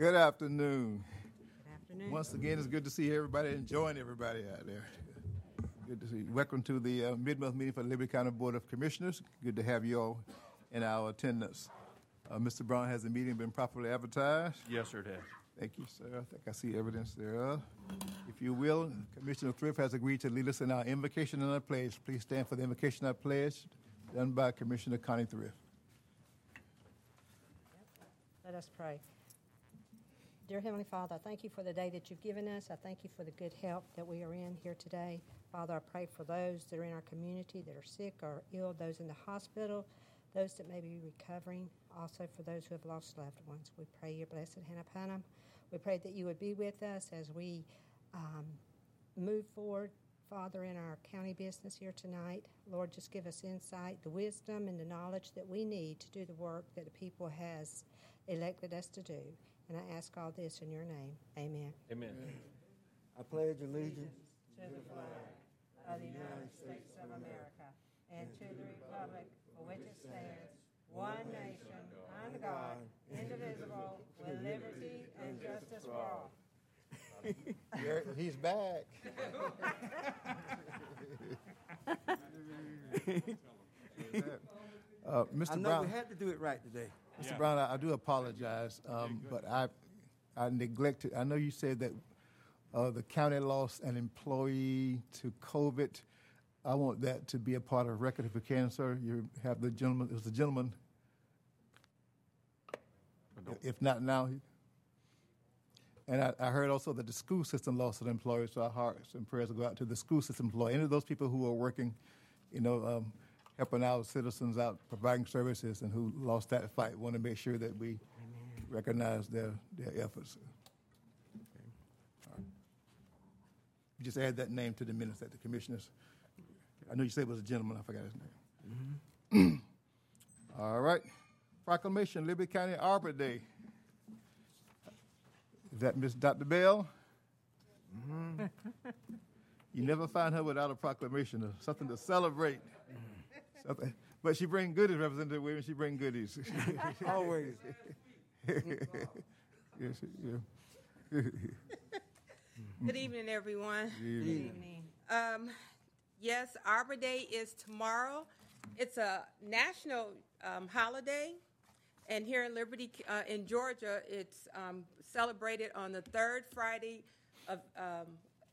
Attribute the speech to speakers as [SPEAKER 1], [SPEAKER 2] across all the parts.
[SPEAKER 1] Good afternoon.
[SPEAKER 2] Good afternoon.
[SPEAKER 1] Once again, it's good to see everybody, enjoying everybody out there. Good to see you. Welcome to the uh, mid-month meeting for the Liberty County Board of Commissioners. Good to have you all in our attendance. Uh, Mr. Brown, has the meeting been properly advertised?
[SPEAKER 3] Yes, sir, it has.
[SPEAKER 1] Thank you, sir. I think I see evidence thereof. If you will, Commissioner Thrift has agreed to lead us in our invocation and our pledge. Please stand for the invocation and pledge done by Commissioner Connie Thrift.
[SPEAKER 2] Let us pray. Dear Heavenly Father, I thank you for the day that you've given us. I thank you for the good help that we are in here today. Father, I pray for those that are in our community that are sick or ill, those in the hospital, those that may be recovering, also for those who have lost loved ones. We pray your blessed hand upon them. We pray that you would be with us as we um, move forward, Father, in our county business here tonight. Lord, just give us insight, the wisdom, and the knowledge that we need to do the work that the people has elected us to do. And I ask all this in your name. Amen.
[SPEAKER 3] Amen.
[SPEAKER 4] I pledge allegiance
[SPEAKER 2] To the flag of the United States of America and to the republic for which it stands, one nation, under God, indivisible, with liberty and justice for all.
[SPEAKER 1] Here- He's back. Uh,
[SPEAKER 4] I
[SPEAKER 1] Mr.
[SPEAKER 4] know
[SPEAKER 1] Brown.
[SPEAKER 4] we had to do it right today.
[SPEAKER 1] Mr. Brown, I, I do apologize, um, but I, I neglected, I know you said that, uh, the county lost an employee to COVID. I want that to be a part of the record if you can, sir. You have the gentleman, it was the gentleman. If not now, and I, I heard also that the school system lost an employee, so our hearts and prayers go out to the school system employee. Any of those people who are working, you know, um, helping our citizens out, providing services, and who lost that fight, want to make sure that we recognize their, their efforts. All right. Just add that name to the minutes that the commissioners, I know you said it was a gentleman, I forgot his name. Mm-hmm. All right. Proclamation, Liberty County Arbor Day. Is that Miss Dr. Bell? Mm-hmm. You never find her without a proclamation or something to celebrate. Something. But she bring goodies, Representative Williams. She bring goodies.
[SPEAKER 4] Always.
[SPEAKER 1] yes, yeah.
[SPEAKER 5] Good evening, everyone.
[SPEAKER 1] Good
[SPEAKER 2] Evening.
[SPEAKER 5] Um, yes, Arbor Day is tomorrow. It's a national um, holiday, and here in Liberty, uh, in Georgia, it's um, celebrated on the third Friday of um,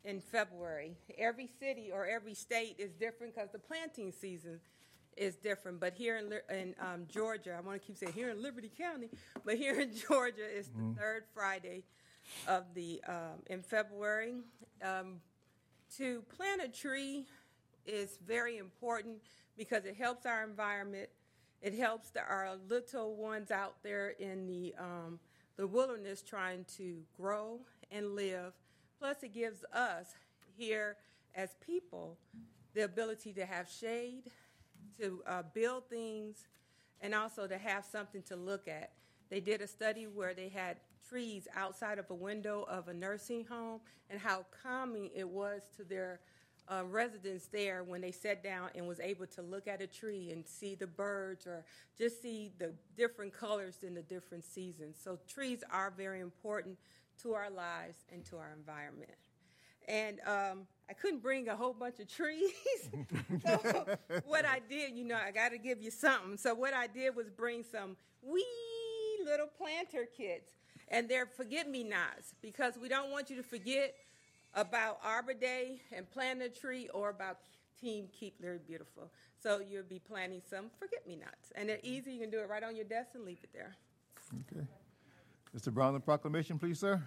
[SPEAKER 5] in February. Every city or every state is different because the planting season is different. But here in, in um, Georgia, I want to keep saying here in Liberty County, but here in Georgia, it's the third Friday of the um, in February. Um, to plant a tree is very important because it helps our environment. It helps the, our little ones out there in the um, the wilderness trying to grow and live. Plus, it gives us here as people the ability to have shade, to uh, build things, and also to have something to look at. They did a study where they had trees outside of a window of a nursing home and how calming it was to their uh, residents there when they sat down and was able to look at a tree and see the birds or just see the different colors in the different seasons. So trees are very important to our lives and to our environment. And um, I couldn't bring a whole bunch of trees. so what I did, you know, I got to give you something. So what I did was bring some wee little planter kits, and they're forget-me-nots because we don't want you to forget about Arbor Day and planting a tree or about Team Keep Liberty Beautiful. So you'll be planting some forget-me-nots, and they're easy. You can do it right on your desk and leave it there.
[SPEAKER 1] Okay. Mr. Brown, the proclamation, please, sir.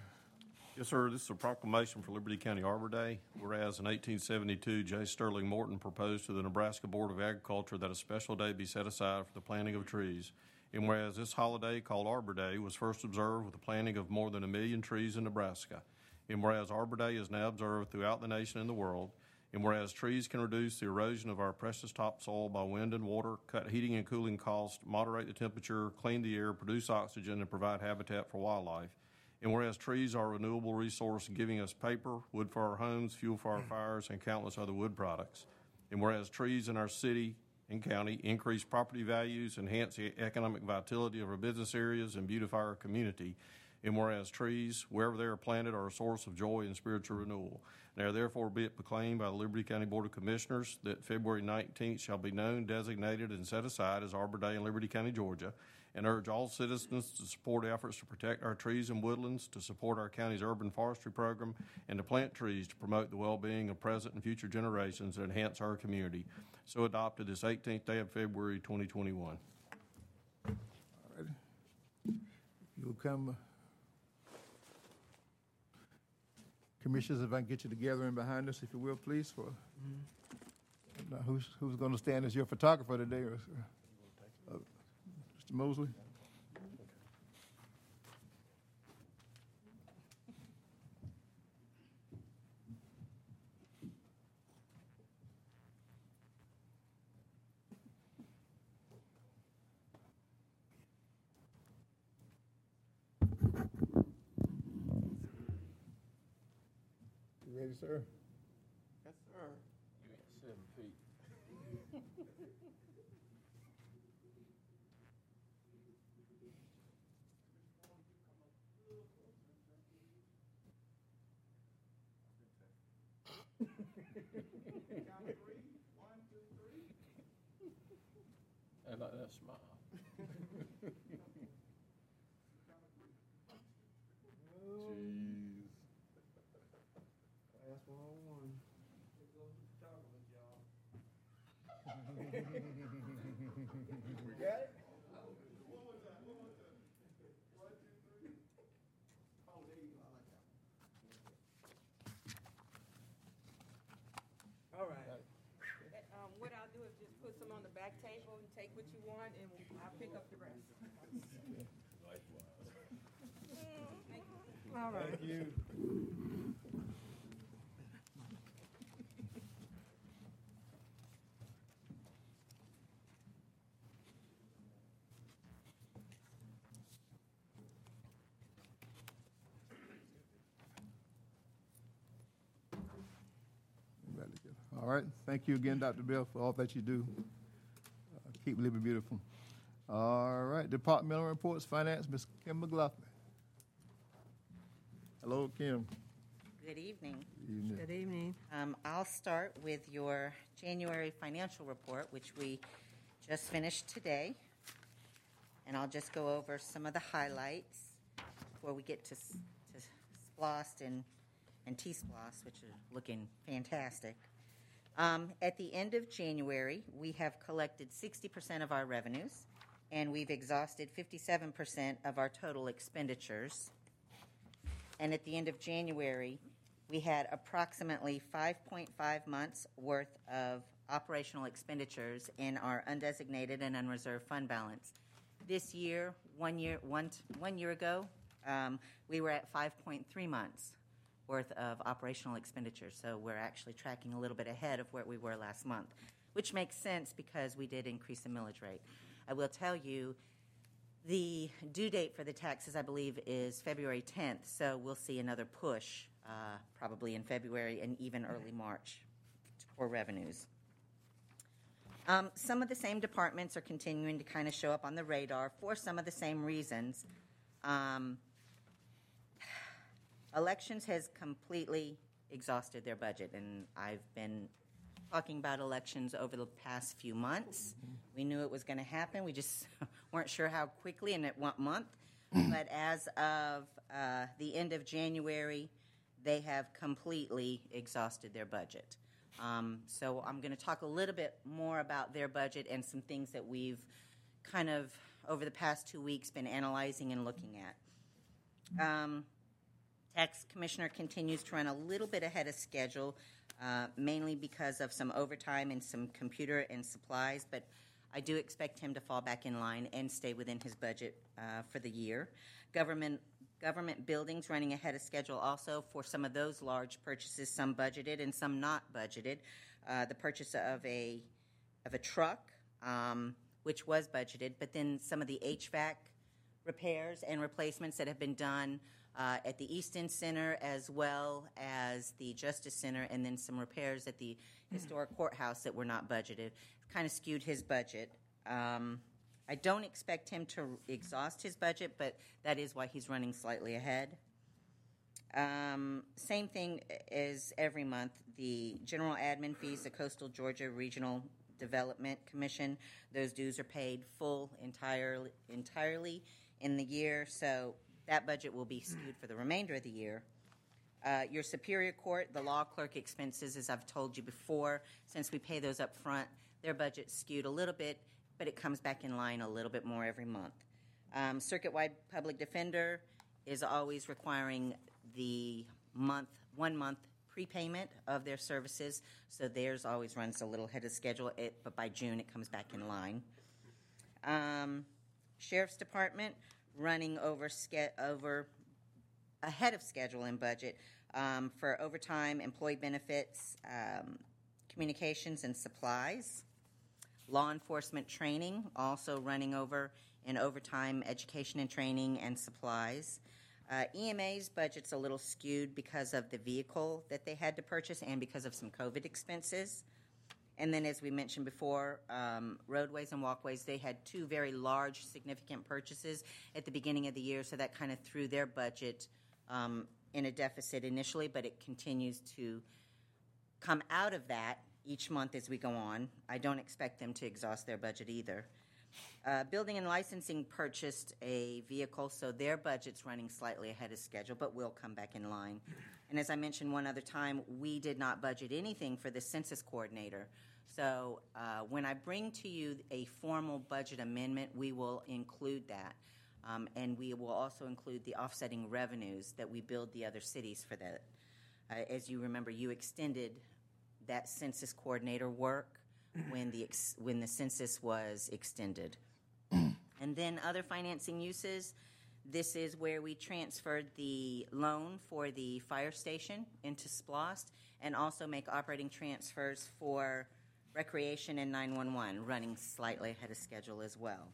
[SPEAKER 3] Yes, sir. This is a proclamation for Liberty County Arbor Day. Whereas in 1872, J. Sterling Morton proposed to the Nebraska Board of Agriculture that a special day be set aside for the planting of trees. And whereas this holiday, called Arbor Day, was first observed with the planting of more than a million trees in Nebraska. And whereas Arbor Day is now observed throughout the nation and the world. And whereas trees can reduce the erosion of our precious topsoil by wind and water, cut heating and cooling costs, moderate the temperature, clean the air, produce oxygen, and provide habitat for wildlife. And whereas trees are a renewable resource giving us paper, wood for our homes, fuel for our mm. fires, and countless other wood products. And whereas trees in our city and county increase property values, enhance the economic vitality of our business areas, and beautify our community. And whereas trees, wherever they are planted, are a source of joy and spiritual renewal. Now therefore be it proclaimed by the Liberty County Board of Commissioners that February 19th shall be known, designated, and set aside as Arbor Day in Liberty County, Georgia, and urge all citizens to support efforts to protect our trees and woodlands, to support our county's urban forestry program, and to plant trees to promote the well-being of present and future generations and enhance our community. So adopted this 18th day of February 2021.
[SPEAKER 1] You'll come. uh, Commissioners, if I can get you together and behind us, if you will, please, for, now, who's, who's going to stand as your photographer today? or- Mr. Mosley? You ready, sir?
[SPEAKER 3] Yes, sir. Seven feet. I like that smile. Jeez.
[SPEAKER 4] Class one oh one. All right.
[SPEAKER 5] Um, what I'll do is just put some on the back table and take what you want, and I'll pick up the rest.
[SPEAKER 2] All right.
[SPEAKER 1] Thank you. All right, thank you again, Dr. Bell, for all that you do. Keep Liberty Beautiful. All right, departmental reports, finance, Ms. Kim McLaughlin. Hello, Kim.
[SPEAKER 6] Good evening.
[SPEAKER 1] Evening.
[SPEAKER 2] Good evening.
[SPEAKER 6] Um, I'll start with your January financial report, which we just finished today. And I'll just go over some of the highlights before we get to, s- to SPLOST and, and T-SPLOST, which are looking fantastic. Um, at the end of January, we have collected 60% of our revenues, and we've exhausted 57% of our total expenditures. And at the end of January, we had approximately 5.5 months worth of operational expenditures in our undesignated and unreserved fund balance. This year, one year, one, one year ago, um, we were at 5.3 months worth of operational expenditures. So we're actually tracking a little bit ahead of where we were last month, which makes sense because we did increase the millage rate. I will tell you, the due date for the taxes, I believe, is February 10th, so we'll see another push uh, probably in February and even early March for revenues. Um, some of the same departments are continuing to kind of show up on the radar for some of the same reasons. Um, elections has completely exhausted their budget, and I've been talking about elections over the past few months. We knew it was going to happen. We just weren't sure how quickly and at what month. but as of uh, the end of January, they have completely exhausted their budget. Um, so I'm going to talk a little bit more about their budget and some things that we've kind of over the past two weeks been analyzing and looking at. Um, Tax Commissioner continues to run a little bit ahead of schedule, uh, mainly because of some overtime and some computer and supplies, but I do expect him to fall back in line and stay within his budget uh, for the year. Government government buildings running ahead of schedule also for some of those large purchases, some budgeted and some not budgeted. Uh, the purchase of a of a truck, um, which was budgeted, but then some of the HVAC repairs and replacements that have been done uh, at the Easton Center as well as the Justice Center, and then some repairs at the historic courthouse that were not budgeted. Kind of skewed his budget. Um, I don't expect him to exhaust his budget, but that is why he's running slightly ahead. Um, same thing as every month, the general admin fees, the Coastal Georgia Regional Development Commission, those dues are paid full entirely, entirely in the year, so that budget will be skewed for the remainder of the year. Uh, your Superior Court, the law clerk expenses, as I've told you before, since we pay those up front, their budget's skewed a little bit, but it comes back in line a little bit more every month. Um, Circuit-wide public defender is always requiring the month, one month prepayment of their services, so theirs always runs a little ahead of schedule, it, but by June it comes back in line. Um, Sheriff's Department running over ske- over ahead of schedule and budget um, for overtime, employee benefits, um, communications, and supplies. Law enforcement training also running over in overtime, education and training, and supplies. Uh, EMA's budget's a little skewed because of the vehicle that they had to purchase and because of some COVID expenses. And then, as we mentioned before, um, roadways and walkways, they had two very large, significant purchases at the beginning of the year, so that kind of threw their budget um, in a deficit initially, but it continues to come out of that each month as we go on. I don't expect them to exhaust their budget either. Uh, building and licensing purchased a vehicle, so their budget's running slightly ahead of schedule, but will come back in line. And as I mentioned one other time, we did not budget anything for the census coordinator. So uh, when I bring to you a formal budget amendment, we will include that. Um, and we will also include the offsetting revenues that we build the other cities for that. Uh, as you remember, you extended that census coordinator work when the ex- when the census was extended. and then other financing uses. This is where we transferred the loan for the fire station into SPLOST and also make operating transfers for recreation and 911, running slightly ahead of schedule as well.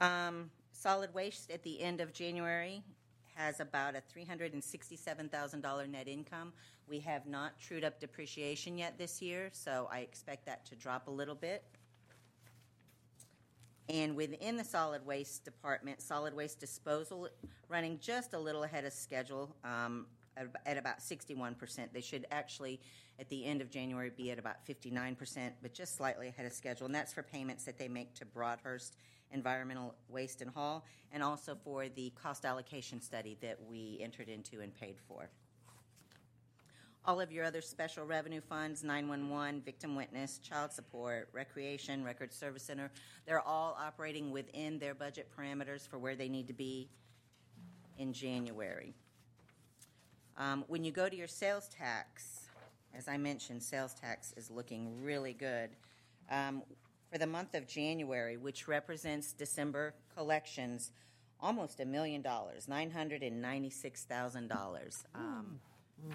[SPEAKER 6] Um, solid waste at the end of January has about a $367,000 net income. We have not trued up depreciation yet this year, so I expect that to drop a little bit. And within the solid waste department, solid waste disposal running just a little ahead of schedule um, at, about 61%. They should actually, at the end of January, be at about 59%, but just slightly ahead of schedule. And that's for payments that they make to Broadhurst Environmental Waste and Haul, and also for the cost allocation study that we entered into and paid for. All of your other special revenue funds, 911, victim witness, child support, recreation, record service center, they're all operating within their budget parameters for where they need to be in January. Um, when you go to your sales tax, as I mentioned, sales tax is looking really good. Um, for the month of January, which represents December collections, almost a million dollars, nine hundred and ninety-six thousand dollars.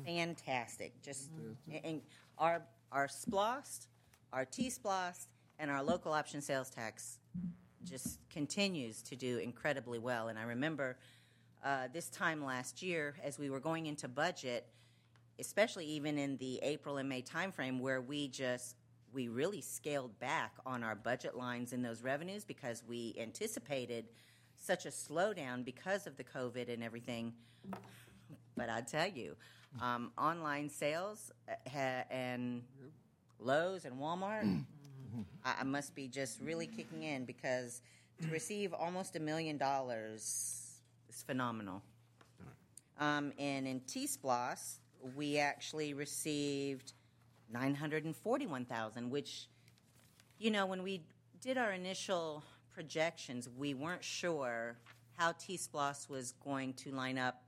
[SPEAKER 6] Fantastic. Just and our our SPLOST, our T SPLOST, and our local option sales tax just continues to do incredibly well. And I remember uh, this time last year, as we were going into budget, especially even in the April and May timeframe, where we just we really scaled back on our budget lines in those revenues because we anticipated such a slowdown because of the COVID and everything. But I tell you, um, online sales uh, ha- and Lowe's and Walmart, I, I must be just really kicking in because to receive almost a million dollars is phenomenal. Um, and in T SPLOST, we actually received 941,000, which, you know, when we did our initial projections, we weren't sure how T SPLOST was going to line up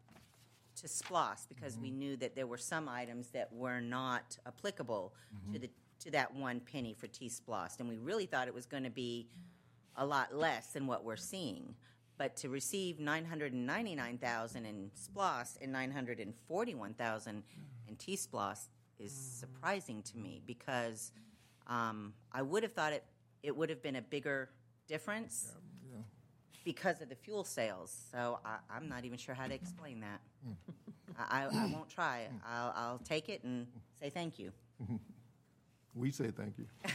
[SPEAKER 6] to SPLOST because we mm-hmm. knew that there were some items that were not applicable to mm-hmm. the to that one penny for T SPLOST, and we really thought it was going to be a lot less than what we're seeing. But to receive nine hundred and ninety nine thousand in SPLOST and nine hundred and forty one thousand in T SPLOST is mm. surprising to me because um, I would have thought it it would have been a bigger difference because of the fuel sales. So I, I'm not even sure how to explain that. I, I, I won't try. I'll, I'll take it and say thank you.
[SPEAKER 1] We say thank you.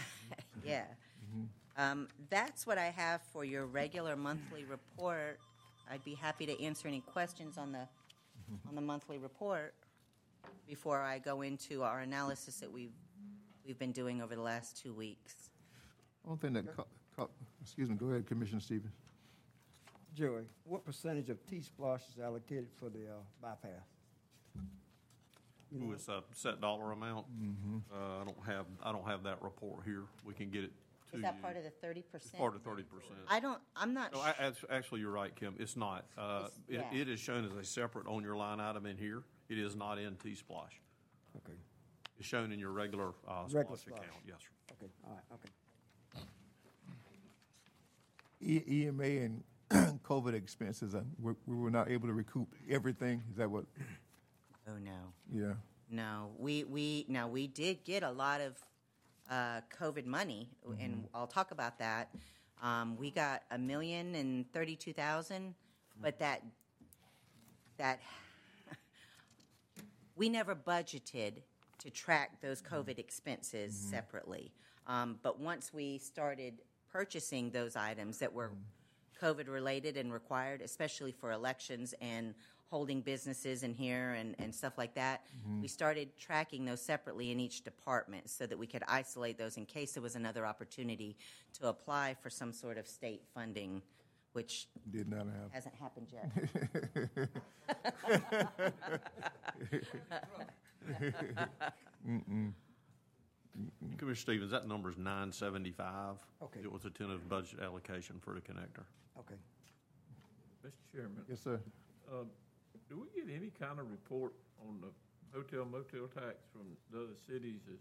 [SPEAKER 6] Yeah. Um, that's what I have for your regular monthly report. I'd be happy to answer any questions on the, on the monthly report before I go into our analysis that we've, we've been doing over the last two weeks.
[SPEAKER 1] One thing that, caught- caught- excuse me, go ahead, Commissioner Stevens.
[SPEAKER 4] Joey, what percentage of T-SPLOST is allocated for the uh, bypass?
[SPEAKER 3] Who is a set dollar amount? Uh, I don't have, I don't have that report here. We can get it to
[SPEAKER 6] Is
[SPEAKER 3] you.
[SPEAKER 6] that part of the thirty
[SPEAKER 3] It's
[SPEAKER 6] percent?
[SPEAKER 3] part of thirty percent.
[SPEAKER 6] I don't, I'm not,
[SPEAKER 3] No,
[SPEAKER 6] su-
[SPEAKER 3] I- act- actually, you're right, Kim. It's not. Uh, It
[SPEAKER 6] It's- yeah.
[SPEAKER 3] it is shown as a separate on your line item in here. It is not in T-SPLOST.
[SPEAKER 4] Okay,
[SPEAKER 3] It's shown in your regular uh,
[SPEAKER 4] Regular
[SPEAKER 3] SPLOST
[SPEAKER 4] SPLOST.
[SPEAKER 3] account, yes, sir.
[SPEAKER 4] okay, all right, okay.
[SPEAKER 1] E- EMA and COVID expenses, uh, we we were not able to recoup everything, is that what,
[SPEAKER 6] oh, no.
[SPEAKER 1] yeah?
[SPEAKER 6] No, we, we, now, we did get a lot of uh, COVID money, and I'll talk about that. Um, We got a million and thirty-two thousand, but that, that, we never budgeted to track those COVID expenses separately. Um, But once we started purchasing those items that were COVID-related and required, especially for elections and holding businesses in here and, and stuff like that, mm-hmm. we started tracking those separately in each department so that we could isolate those in case there was another opportunity to apply for some sort of state funding, which
[SPEAKER 1] Did not happen.
[SPEAKER 6] hasn't happened yet.
[SPEAKER 3] Commissioner Stevens, that number is nine seventy-five.
[SPEAKER 4] Okay.
[SPEAKER 3] It was a tentative budget allocation for the connector.
[SPEAKER 4] Okay.
[SPEAKER 7] Mr. Chairman,
[SPEAKER 1] Yes, sir.
[SPEAKER 7] uh, do we get any kind of report on the hotel motel tax from the other cities? Is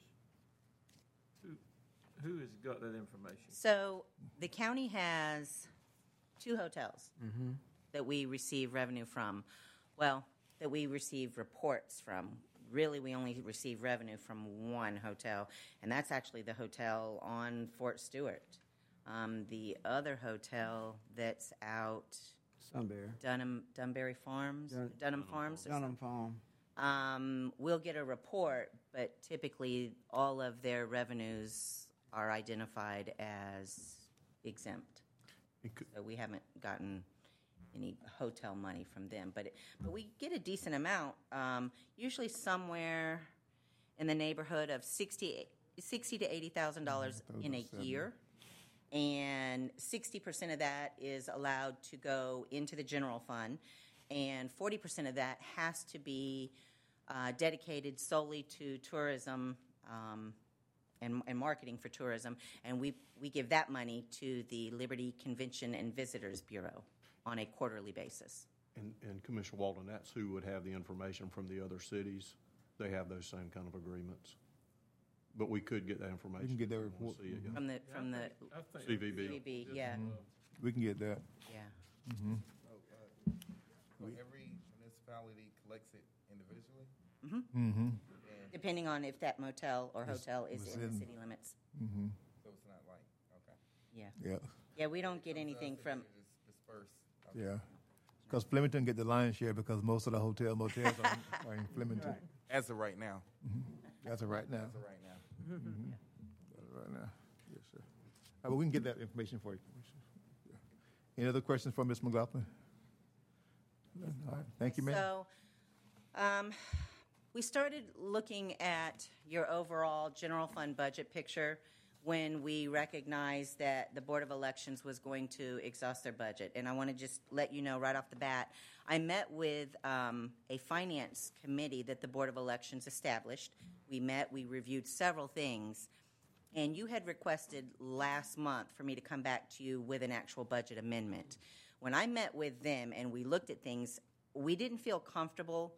[SPEAKER 7] Who, who has got that information?
[SPEAKER 6] So the county has two hotels that we receive revenue from. Well, that we receive reports from. Really, we only receive revenue from one hotel, and that's actually the hotel on Fort Stewart. Um, the other hotel that's out
[SPEAKER 4] Sunbury,
[SPEAKER 6] Dunham Dunbury Farms,
[SPEAKER 4] Dun-
[SPEAKER 6] Dunham Farms, or
[SPEAKER 4] Dunham Farm.
[SPEAKER 6] um, we'll get a report, but typically all of their revenues are identified as exempt.
[SPEAKER 3] It could-
[SPEAKER 6] So we haven't gotten any hotel money from them, but it, but we get a decent amount, um, usually somewhere in the neighborhood of 60, 60 to eighty thousand dollars in a year. And sixty percent of that is allowed to go into the general fund, and forty percent of that has to be uh, dedicated solely to tourism um, and, and marketing for tourism. And we we give that money to the Liberty Convention and Visitors Bureau on a quarterly basis.
[SPEAKER 3] And, and Commissioner Walden, that's who would have the information from the other cities. They have those same kind of agreements. But we could get that information.
[SPEAKER 1] get that
[SPEAKER 3] if you wanna
[SPEAKER 1] report.
[SPEAKER 3] see it, yeah.
[SPEAKER 6] From the from the
[SPEAKER 7] I think
[SPEAKER 3] CVB.
[SPEAKER 6] CVB, yeah,
[SPEAKER 1] We can get that.
[SPEAKER 6] yeah.
[SPEAKER 8] So every municipality collects it individually?
[SPEAKER 1] Mm-hmm.
[SPEAKER 6] Depending on if that motel or hotel is in the
[SPEAKER 1] within-
[SPEAKER 6] city limits. Mm-hmm.
[SPEAKER 8] So it's not like, okay.
[SPEAKER 6] Yeah,
[SPEAKER 1] Yeah,
[SPEAKER 6] yeah. We don't get anything from.
[SPEAKER 8] we just disperse. Okay.
[SPEAKER 1] Yeah. Because Flemington get the lion's share because most of the hotel motels are, are in Flemington.
[SPEAKER 8] As of right now,
[SPEAKER 1] That's it right now.
[SPEAKER 8] as of right now.
[SPEAKER 1] That's it Right now. Yes, sir. Uh, but we can get that information for you. Commissioner. Yeah. Any other questions for Ms. McLaughlin? None? All right. Thank you, ma'am.
[SPEAKER 6] So, um, we started looking at your overall general fund budget picture when we recognized that the Board of Elections was going to exhaust their budget. And I want to just let you know right off the bat, I met with um, a finance committee that the Board of Elections established. We met, we reviewed several things. And you had requested last month for me to come back to you with an actual budget amendment. When I met with them and we looked at things, we didn't feel comfortable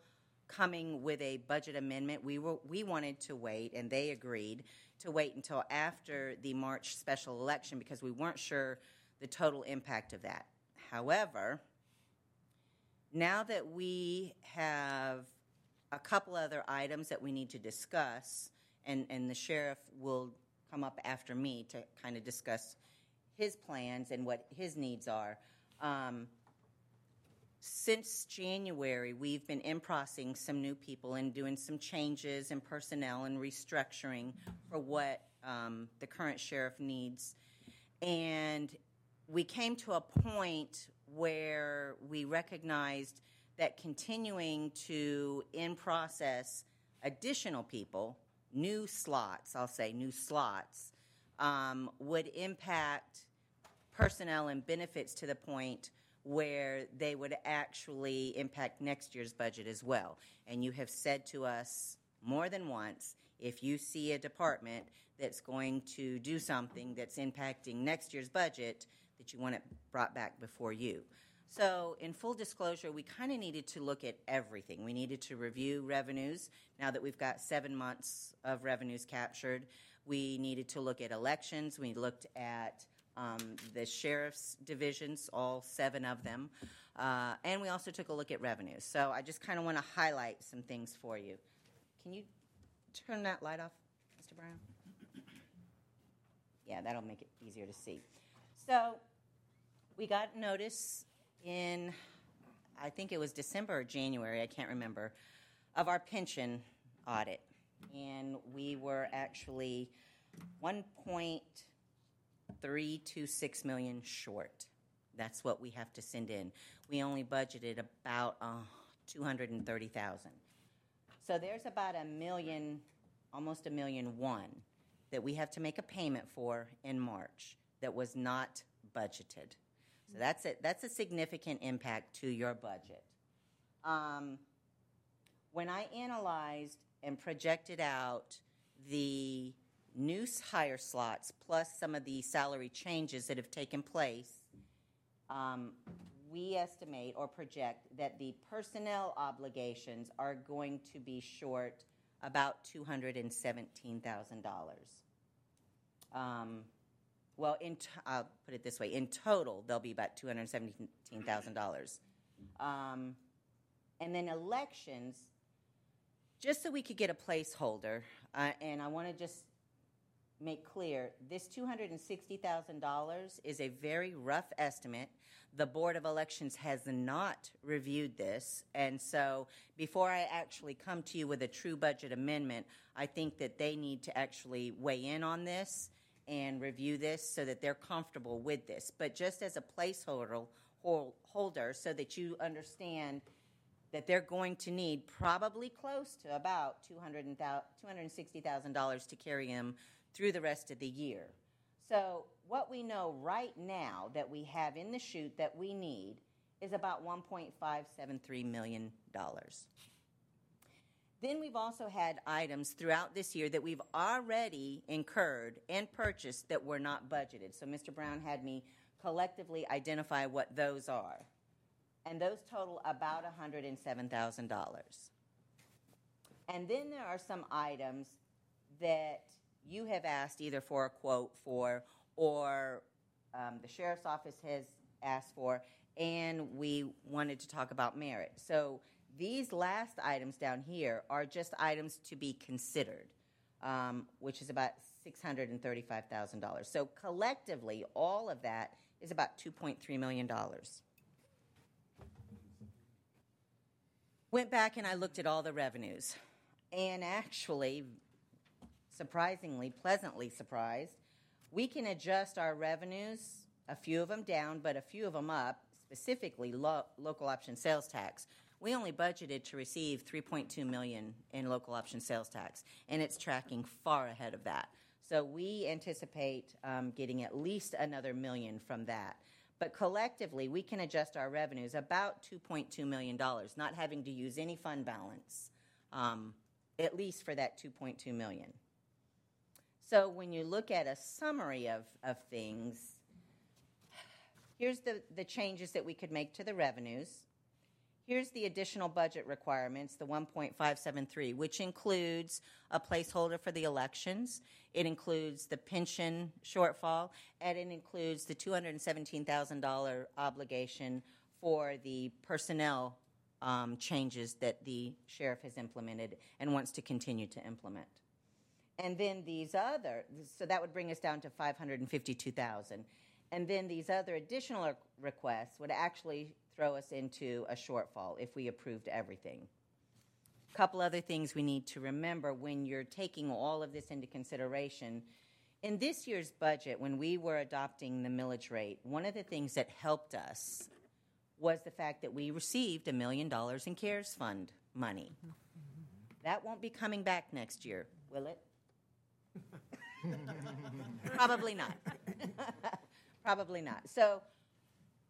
[SPEAKER 6] coming with a budget amendment. We were we wanted to wait, and they agreed to wait until after the March special election because we weren't sure the total impact of that. However, now that we have a couple other items that we need to discuss, and, and the sheriff will come up after me to kind of discuss his plans and what his needs are. Um, since January, we've been in-processing some new people and doing some changes in personnel and restructuring for what um, the current sheriff needs. And we came to a point where we recognized that continuing to in process additional people, new slots, I'll say new slots, um, would impact personnel and benefits to the point where they would actually impact next year's budget as well. And you have said to us more than once if you see a department that's going to do something that's impacting next year's budget, that you want it brought back before you. So, in full disclosure, we kind of needed to look at everything. We needed to review revenues now that we've got seven months of revenues captured. We needed to look at elections. We looked at um, the sheriff's divisions, all seven of them. Uh, and we also took a look at revenues. So, I just kind of want to highlight some things for you. Can you turn that light off, Mr. Brown? Yeah, that'll make it easier to see. So, we got notice in, I think it was December or January, I can't remember, of our pension audit. And we were actually 1.326 million short. That's what we have to send in. We only budgeted about uh, 230,000. So there's about a million, almost a million one, that we have to make a payment for in March that was not budgeted. So that's a, that's a significant impact to your budget. Um, when I analyzed and projected out the new hire slots plus some of the salary changes that have taken place, um, we estimate or project that the personnel obligations are going to be short about $217,000. Um, well, in t- I'll put it this way: in total, there'll be about two hundred seventeen thousand dollars, um, and then elections. Just so we could get a placeholder, uh, and I want to just make clear: this two hundred and sixty thousand dollars is a very rough estimate. The Board of Elections has not reviewed this, and so before I actually come to you with a true budget amendment, I think that they need to actually weigh in on this and review this so that they're comfortable with this. But just as a placeholder holder, so that you understand that they're going to need probably close to about $200,000 $260,000 to carry them through the rest of the year. So, what we know right now that we have in the chute that we need is about $1.573 million. Then we've also had items throughout this year that we've already incurred and purchased that were not budgeted. So Mr. Brown had me collectively identify what those are. And those total about $107,000. And then there are some items that you have asked either for a quote for or um, the sheriff's office has asked for, and we wanted to talk about merit. So these last items down here are just items to be considered, um, which is about $635,000. So collectively, all of that is about $2.3 million. Went back and I looked at all the revenues. And actually, surprisingly, pleasantly surprised, we can adjust our revenues, a few of them down, but a few of them up, specifically lo- local option sales tax we only budgeted to receive 3.2 million in local option sales tax, and it's tracking far ahead of that. So we anticipate um, getting at least another million from that. But collectively, we can adjust our revenues about $2.2 million, not having to use any fund balance, um, at least for that $2.2 million. So when you look at a summary of, of things, here's the, the changes that we could make to the revenues. Here's the additional budget requirements, the 1.573, which includes a placeholder for the elections. It includes the pension shortfall, and it includes the $217,000 obligation for the personnel um, changes that the sheriff has implemented and wants to continue to implement. And then these other, so that would bring us down to 552,000. And then these other additional requests would actually throw us into a shortfall if we approved everything. A couple other things we need to remember when you're taking all of this into consideration. In this year's budget, when we were adopting the millage rate, one of the things that helped us was the fact that we received a million dollars in CARES Fund money. Mm-hmm. That won't be coming back next year, will it? Probably not. Probably not. So,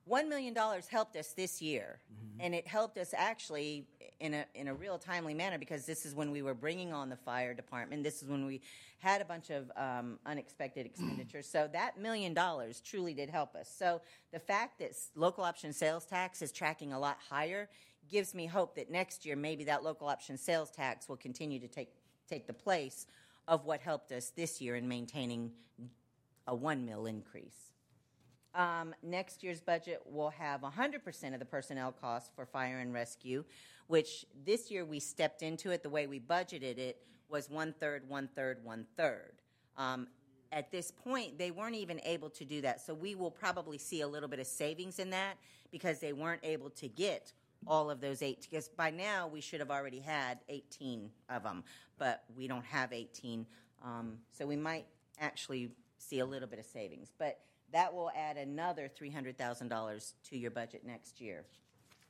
[SPEAKER 6] $1 million helped us this year, and it helped us actually in a, in a real timely manner because this is when we were bringing on the fire department. This is when we had a bunch of um, unexpected expenditures. So, that million dollars truly did help us. So, the fact that local option sales tax is tracking a lot higher gives me hope that next year maybe that local option sales tax will continue to take, take the place of what helped us this year in maintaining a one mil increase. Um, next year's budget will have 100% of the personnel costs for fire and rescue, which this year we stepped into it. The way we budgeted it was one third, one third, one third. Um, at this point, they weren't even able to do that. So we will probably see a little bit of savings in that because they weren't able to get all of those eight. Because by now we should have already had 18 of them, but we don't have 18. Um, so we might actually see a little bit of savings. But that will add another $300,000 to your budget next year.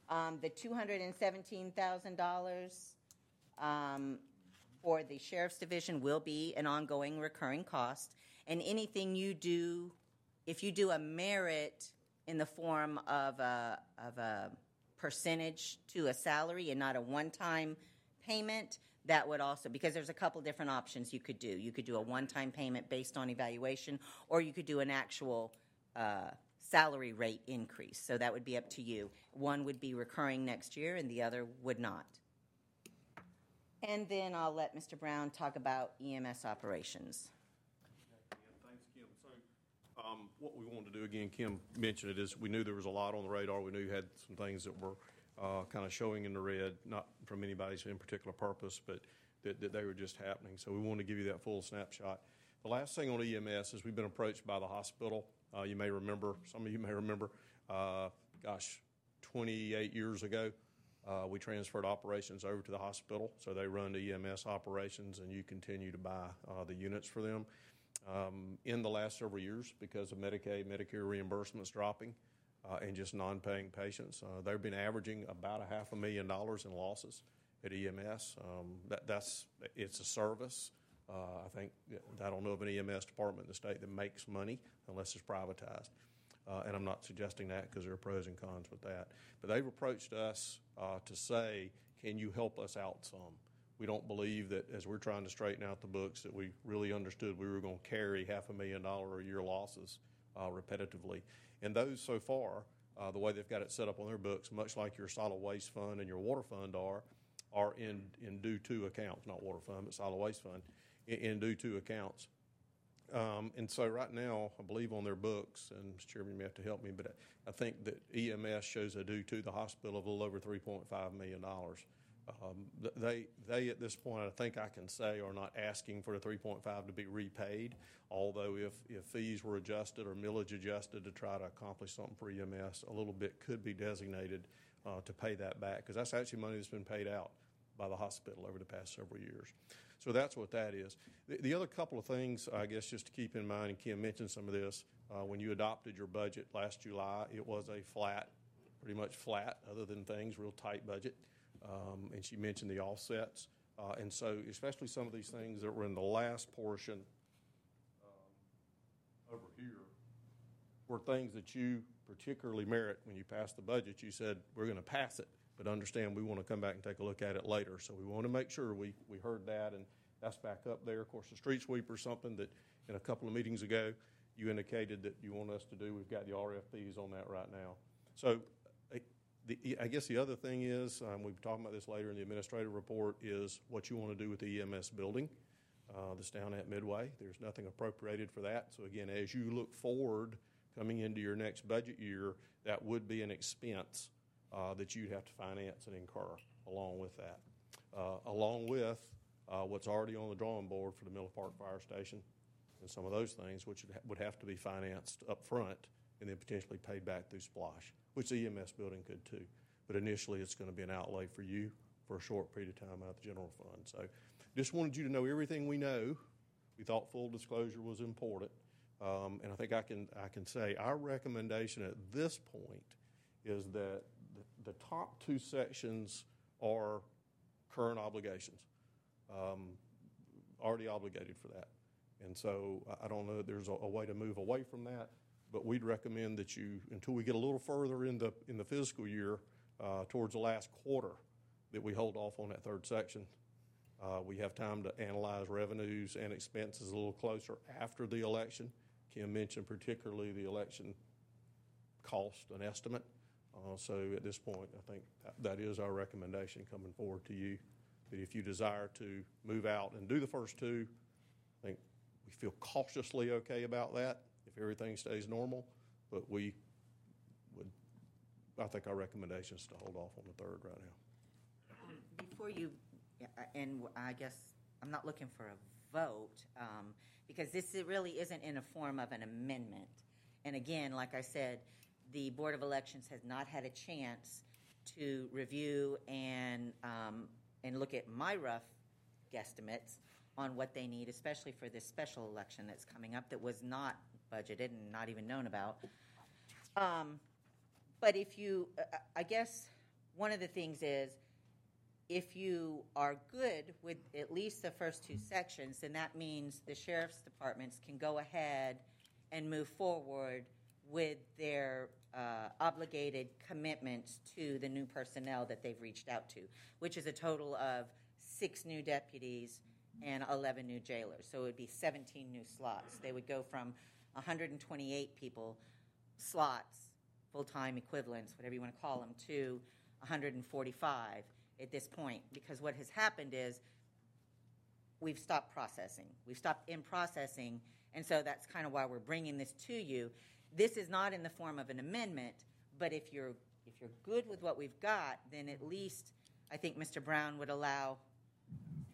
[SPEAKER 6] Um, the $217,000 um, for the sheriff's division will be an ongoing recurring cost. And anything you do, if you do a merit in the form of a, of a percentage to a salary and not a one-time payment, that would also, because there's a couple different options you could do. You could do a one-time payment based on evaluation, or you could do an actual uh, salary rate increase. So that would be up to you. One would be recurring next year, and the other would not. And then I'll let Mr. Brown talk about EMS operations.
[SPEAKER 3] Um, what we wanted to do, again, Kim mentioned it, is we knew there was a lot on the radar. We knew you had some things that were, uh, kind of showing in the red, not from anybody's in particular purpose, but that, that they were just happening. So we wanted to give you that full snapshot. The last thing on EMS is we've been approached by the hospital. Uh, you may remember, some of you may remember, uh, gosh, 28 years ago, uh, we transferred operations over to the hospital. So they run the EMS operations and you continue to buy uh, the units for them. Um, in the last several years, because of Medicaid, Medicare reimbursements dropping, uh, and just non-paying patients, uh, they've been averaging about a half a million dollars in losses at EMS. Um, that, that's it's a service. Uh, I think I don't know of an EMS department in the state that makes money unless it's privatized. Uh, and I'm not suggesting that because there are pros and cons with that. But they've approached us uh, to say, can you help us out some? We don't believe that as we're trying to straighten out the books that we really understood we were going to carry half a million dollar a year losses uh, repetitively. And those so far, uh, the way they've got it set up on their books, much like your solid waste fund and your water fund are, are in, in due to accounts, not water fund, but solid waste fund, in, in due to accounts. Um, and so right now, I believe on their books, and Mr. Chairman, you may have to help me, but I, think that EMS shows a due to the hospital of a little over $3.5 million. Um, they, they at this point, I think I can say, are not asking for the 3.5 to be repaid. Although if, if fees were adjusted or millage adjusted to try to accomplish something for EMS, a little bit could be designated uh, to pay that back because that's actually money that's been paid out by the hospital over the past several years. So that's what that is. The, the other couple of things, I guess, just to keep in mind, and Kim mentioned some of this, uh, when you adopted your budget last July, it was a flat, pretty much flat, other than things, real tight budget. Um, and she mentioned the offsets. Uh, and so, especially some of these things that were in the last portion um, over here were things that you particularly merit when you passed the budget. You said, we're going to pass it, but understand we want to come back and take a look at it later. So we want to make sure we, we heard that, and that's back up there. Of course, the street sweeper is something that in a couple of meetings ago you indicated that you want us to do. We've got the RFPs on that right now. So the, I guess the other thing is, um, we'll talking about this later in the administrative report, is what you want to do with the EMS building uh, that's down at Midway. There's nothing appropriated for that. So again, as you look forward, coming into your next budget year, that would be an expense uh, that you'd have to finance and incur along with that. Uh, Along with uh, what's already on the drawing board for the Miller Park Fire Station and some of those things, which would would have to be financed up front and then potentially paid back through SPLOST, which the EMS building could too. But initially, it's going to be an outlay for you for a short period of time out of the general fund. So just wanted you to know everything we know We thought full disclosure was important. Um, and I think I can, I can say our recommendation at this point is that the, the top two sections are current obligations, um, already obligated for that. And so I- don't know that there's a, a way to move away from that, but we'd recommend that you, until we get a little further in the, in the fiscal year, uh, towards the last quarter, that we hold off on that third section. Uh, we have time to analyze revenues and expenses a little closer after the election. Kim mentioned particularly the election cost and estimate. Uh, so at this point, I think that, that is our recommendation coming forward to you. That if you desire to move out and do the first two, I think we feel cautiously okay about that if everything stays normal. But we would, I think our recommendation is to hold off on the third right now.
[SPEAKER 6] Before you, and I guess I'm not looking for a vote, um, because this really isn't in a form of an amendment. And again, like I said, the Board of Elections has not had a chance to review and, um, and look at my rough guesstimates on what they need, especially for this special election that's coming up that was not budgeted and not even known about. Um, but if you, uh, I guess, one of the things is, if you are good with at least the first two sections, then that means the sheriff's departments can go ahead and move forward with their uh, obligated commitments to the new personnel that they've reached out to, which is a total of six new deputies and 11 new jailers. So it would be 17 new slots. They would go from 128 people, slots, full-time equivalents, whatever you want to call them, to 145 at this point. Because what has happened is we've stopped processing. We've stopped in processing, and so that's kind of why we're bringing this to you. This is not in the form of an amendment, but if you're if you're good with what we've got, then at least I think Mr. Brown would allow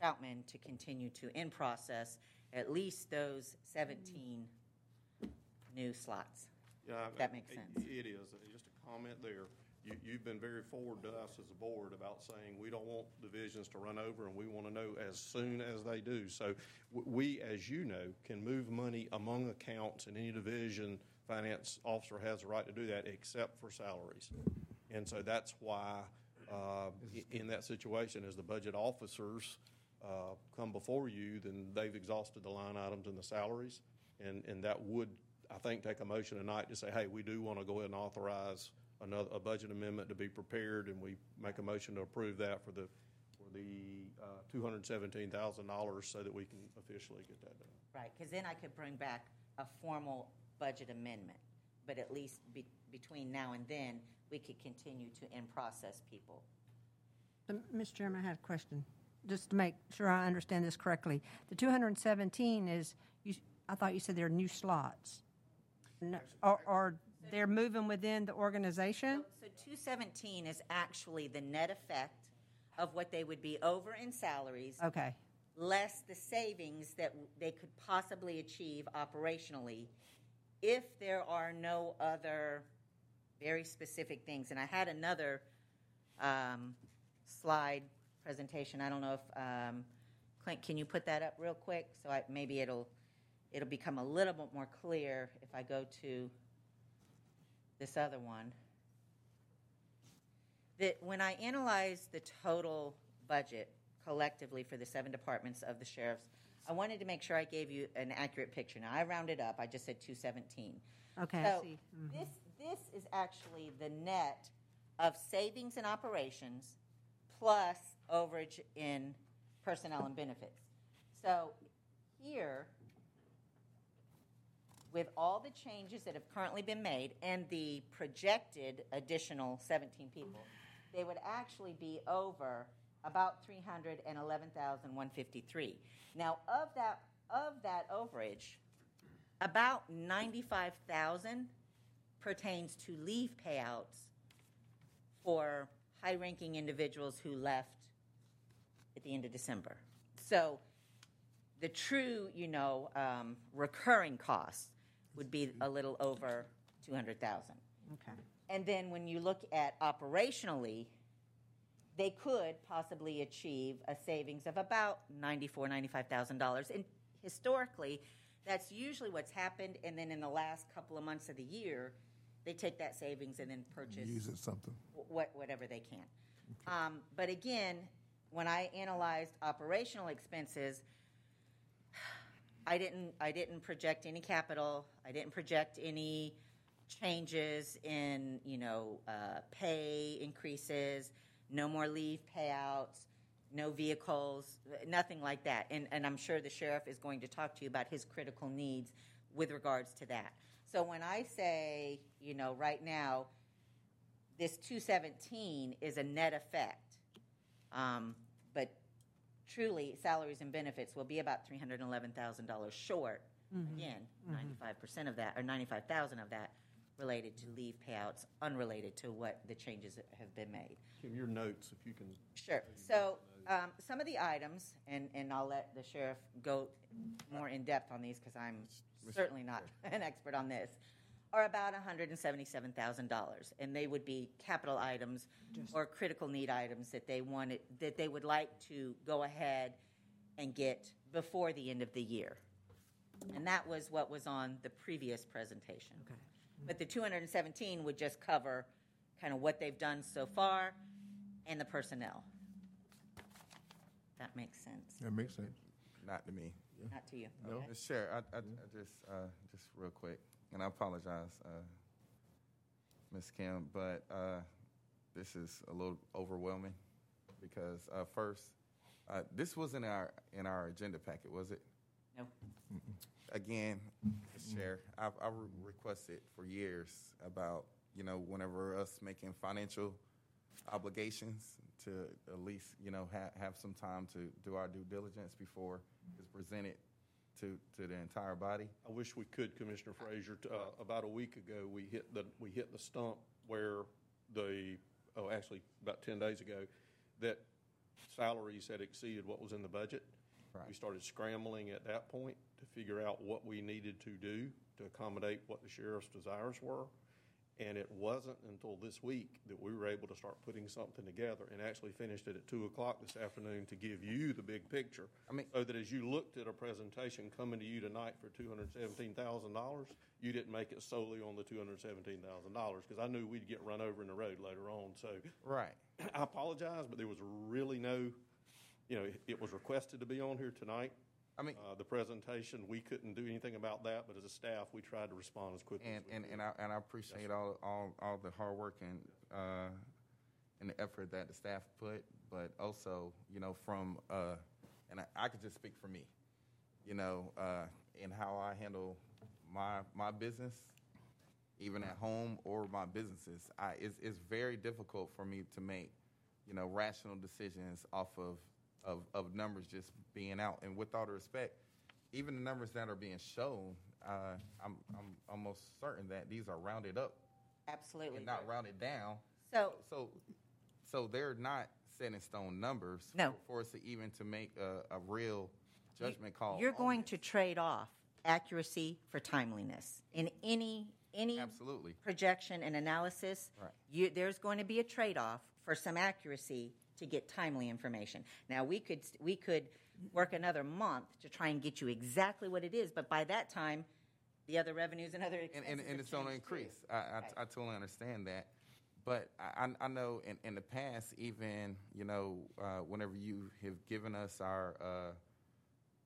[SPEAKER 6] Troutman to continue to in process at least those 17 new slots.
[SPEAKER 3] Yeah, I-
[SPEAKER 6] That makes sense.
[SPEAKER 3] It is. Just a comment there. You, you've been very forward to us as a board about saying we don't want divisions to run over and we want to know as soon as they do. So we, as you know, can move money among accounts and any division. Finance officer has the right to do that except for salaries. And so that's why, uh, in that situation, as the budget officers uh, come before you, then they've exhausted the line items and the salaries. And, and that would, I think, take a motion tonight to say, hey, we do want to go ahead and authorize another, a budget amendment to be prepared, and we make a motion to approve that for the, for the uh, $217,000 so that we can officially get that done.
[SPEAKER 6] Right, because then I could bring back a formal budget amendment. But at least be, between now and then, we could continue to in-process people.
[SPEAKER 2] Mr. Chairman, I had a question, just to make sure I understand this correctly. The 217 is, you, I thought you said there are new slots. No, Or, or they're moving within the organization?
[SPEAKER 6] So 217 is actually the net effect of what they would be over in salaries,
[SPEAKER 2] Okay,
[SPEAKER 6] less the savings that w- they could possibly achieve operationally if there are no other very specific things. And I had another um, slide presentation. I don't know if, um, Clint, can you put that up real quick? So I, maybe it'll, it'll become a little bit more clear if I go to this other one. That when I analyzed the total budget collectively for the seven departments of the sheriff's, I wanted to make sure I gave you an accurate picture. Now, I rounded up, I just said 217.
[SPEAKER 2] okay,
[SPEAKER 6] So
[SPEAKER 2] see. Mm-hmm.
[SPEAKER 6] this, this is actually the net of savings and operations plus overage in personnel and benefits. So here, with all the changes that have currently been made and the projected additional 17 people, they would actually be over about 311,153. Now, of that of that overage, about 95,000 pertains to leave payouts for high-ranking individuals who left at the end of December. So the true, you know, um, recurring costs would be a little over 200,000.
[SPEAKER 2] Okay.
[SPEAKER 6] And then when you look at operationally, they could possibly achieve a savings of about $94,000, $95,000. And historically, that's usually what's happened. And then in the last couple of months of the year, they take that savings and then purchase
[SPEAKER 1] Use it something.
[SPEAKER 6] wh- what, whatever they can. Um, but again, when I analyzed operational expenses, I didn't, I didn't project any capital. I didn't project any changes in, you know, uh, pay increases, no more leave payouts, no vehicles, nothing like that. And, and I'm sure the sheriff is going to talk to you about his critical needs with regards to that. So when I say, you know, right now, this 217 is a net effect. Um, but truly, salaries and benefits will be about $311,000 short. Again, 95% of that, or 95,000 of that related to leave payouts, unrelated to what the changes have been made.
[SPEAKER 3] Kim, your notes, if you can,
[SPEAKER 6] Sure. So um, some of the items, and, and I'll let the sheriff go more in depth on these because I'm certainly not an expert on this, are about $177,000. And they would be capital items or critical need items that they wanted, that they would like to go ahead and get before the end of the year. And that was what was on the previous presentation.
[SPEAKER 9] Okay.
[SPEAKER 6] But the 217 would just cover kind of what they've done so far and the personnel. That makes sense.
[SPEAKER 1] That makes sense.
[SPEAKER 8] Not to me.
[SPEAKER 6] Not to you.
[SPEAKER 1] No.
[SPEAKER 6] okay?
[SPEAKER 8] Mr. Chair, I, I, I just, uh, just real quick, and I apologize, uh, Ms. Kim, but, uh, this is a little overwhelming because, uh, first, uh, this was in our, in our agenda packet, was it?
[SPEAKER 6] No.
[SPEAKER 8] again, Mr. Chair, I've, I've requested for years about, you know, whenever us making financial obligations to at least, you know, ha- have some time to do our due diligence before it's presented to, to the entire body.
[SPEAKER 3] I wish we could, Commissioner Frazier. T- Uh, about a week ago, we hit the, we hit the stump where the, oh, actually, about ten days ago, that salaries had exceeded what was in the budget.
[SPEAKER 8] Right.
[SPEAKER 3] We started scrambling at that point to figure out what we needed to do to accommodate what the sheriff's desires were. And it wasn't until this week that we were able to start putting something together and actually finished it at two o'clock this afternoon to give you the big picture.
[SPEAKER 8] I mean-
[SPEAKER 3] So that as you looked at a presentation coming to you tonight for two hundred seventeen thousand dollars, you didn't make it solely on the two hundred seventeen thousand dollars, because I knew we'd get run over in the road later on, so.
[SPEAKER 8] Right.
[SPEAKER 3] I apologize, but there was really no, you know, it- it was requested to be on here tonight.
[SPEAKER 8] I mean-
[SPEAKER 3] Uh, the presentation, we couldn't do anything about that, but as a staff, we tried to respond as quickly as
[SPEAKER 8] And,
[SPEAKER 3] we
[SPEAKER 8] and, and I, and I appreciate all, all, all the hard work and, uh, and the effort that the staff put, but also, you know, from, uh, and I, I could just speak for me, you know, uh, in how I handle my, my business, even at home or my businesses, I, it's, it's very difficult for me to make, you know, rational decisions off of, of, of numbers just being out. And with all the respect, even the numbers that are being shown, uh, I'm, I'm almost certain that these are rounded up
[SPEAKER 6] Absolutely.
[SPEAKER 8] and not rounded down.
[SPEAKER 6] So,
[SPEAKER 8] So, so they're not set in stone numbers.
[SPEAKER 6] No.
[SPEAKER 8] For us to even to make a, a real judgment call.
[SPEAKER 6] you're going
[SPEAKER 8] this.
[SPEAKER 6] to trade off accuracy for timeliness in any any
[SPEAKER 8] Absolutely.
[SPEAKER 6] projection and analysis.
[SPEAKER 8] Right.
[SPEAKER 6] You, there's going to be a trade-off for some accuracy to get timely information. Now we could we could work another month to try and get you exactly what it is, but by that time, the other revenues and other
[SPEAKER 8] and,
[SPEAKER 6] expenses
[SPEAKER 8] and, and
[SPEAKER 6] have
[SPEAKER 8] it's going to increase. I, I,
[SPEAKER 6] Right.
[SPEAKER 8] I totally understand that. But I, I know in, in the past, even, you know, uh, whenever you have given us our, uh,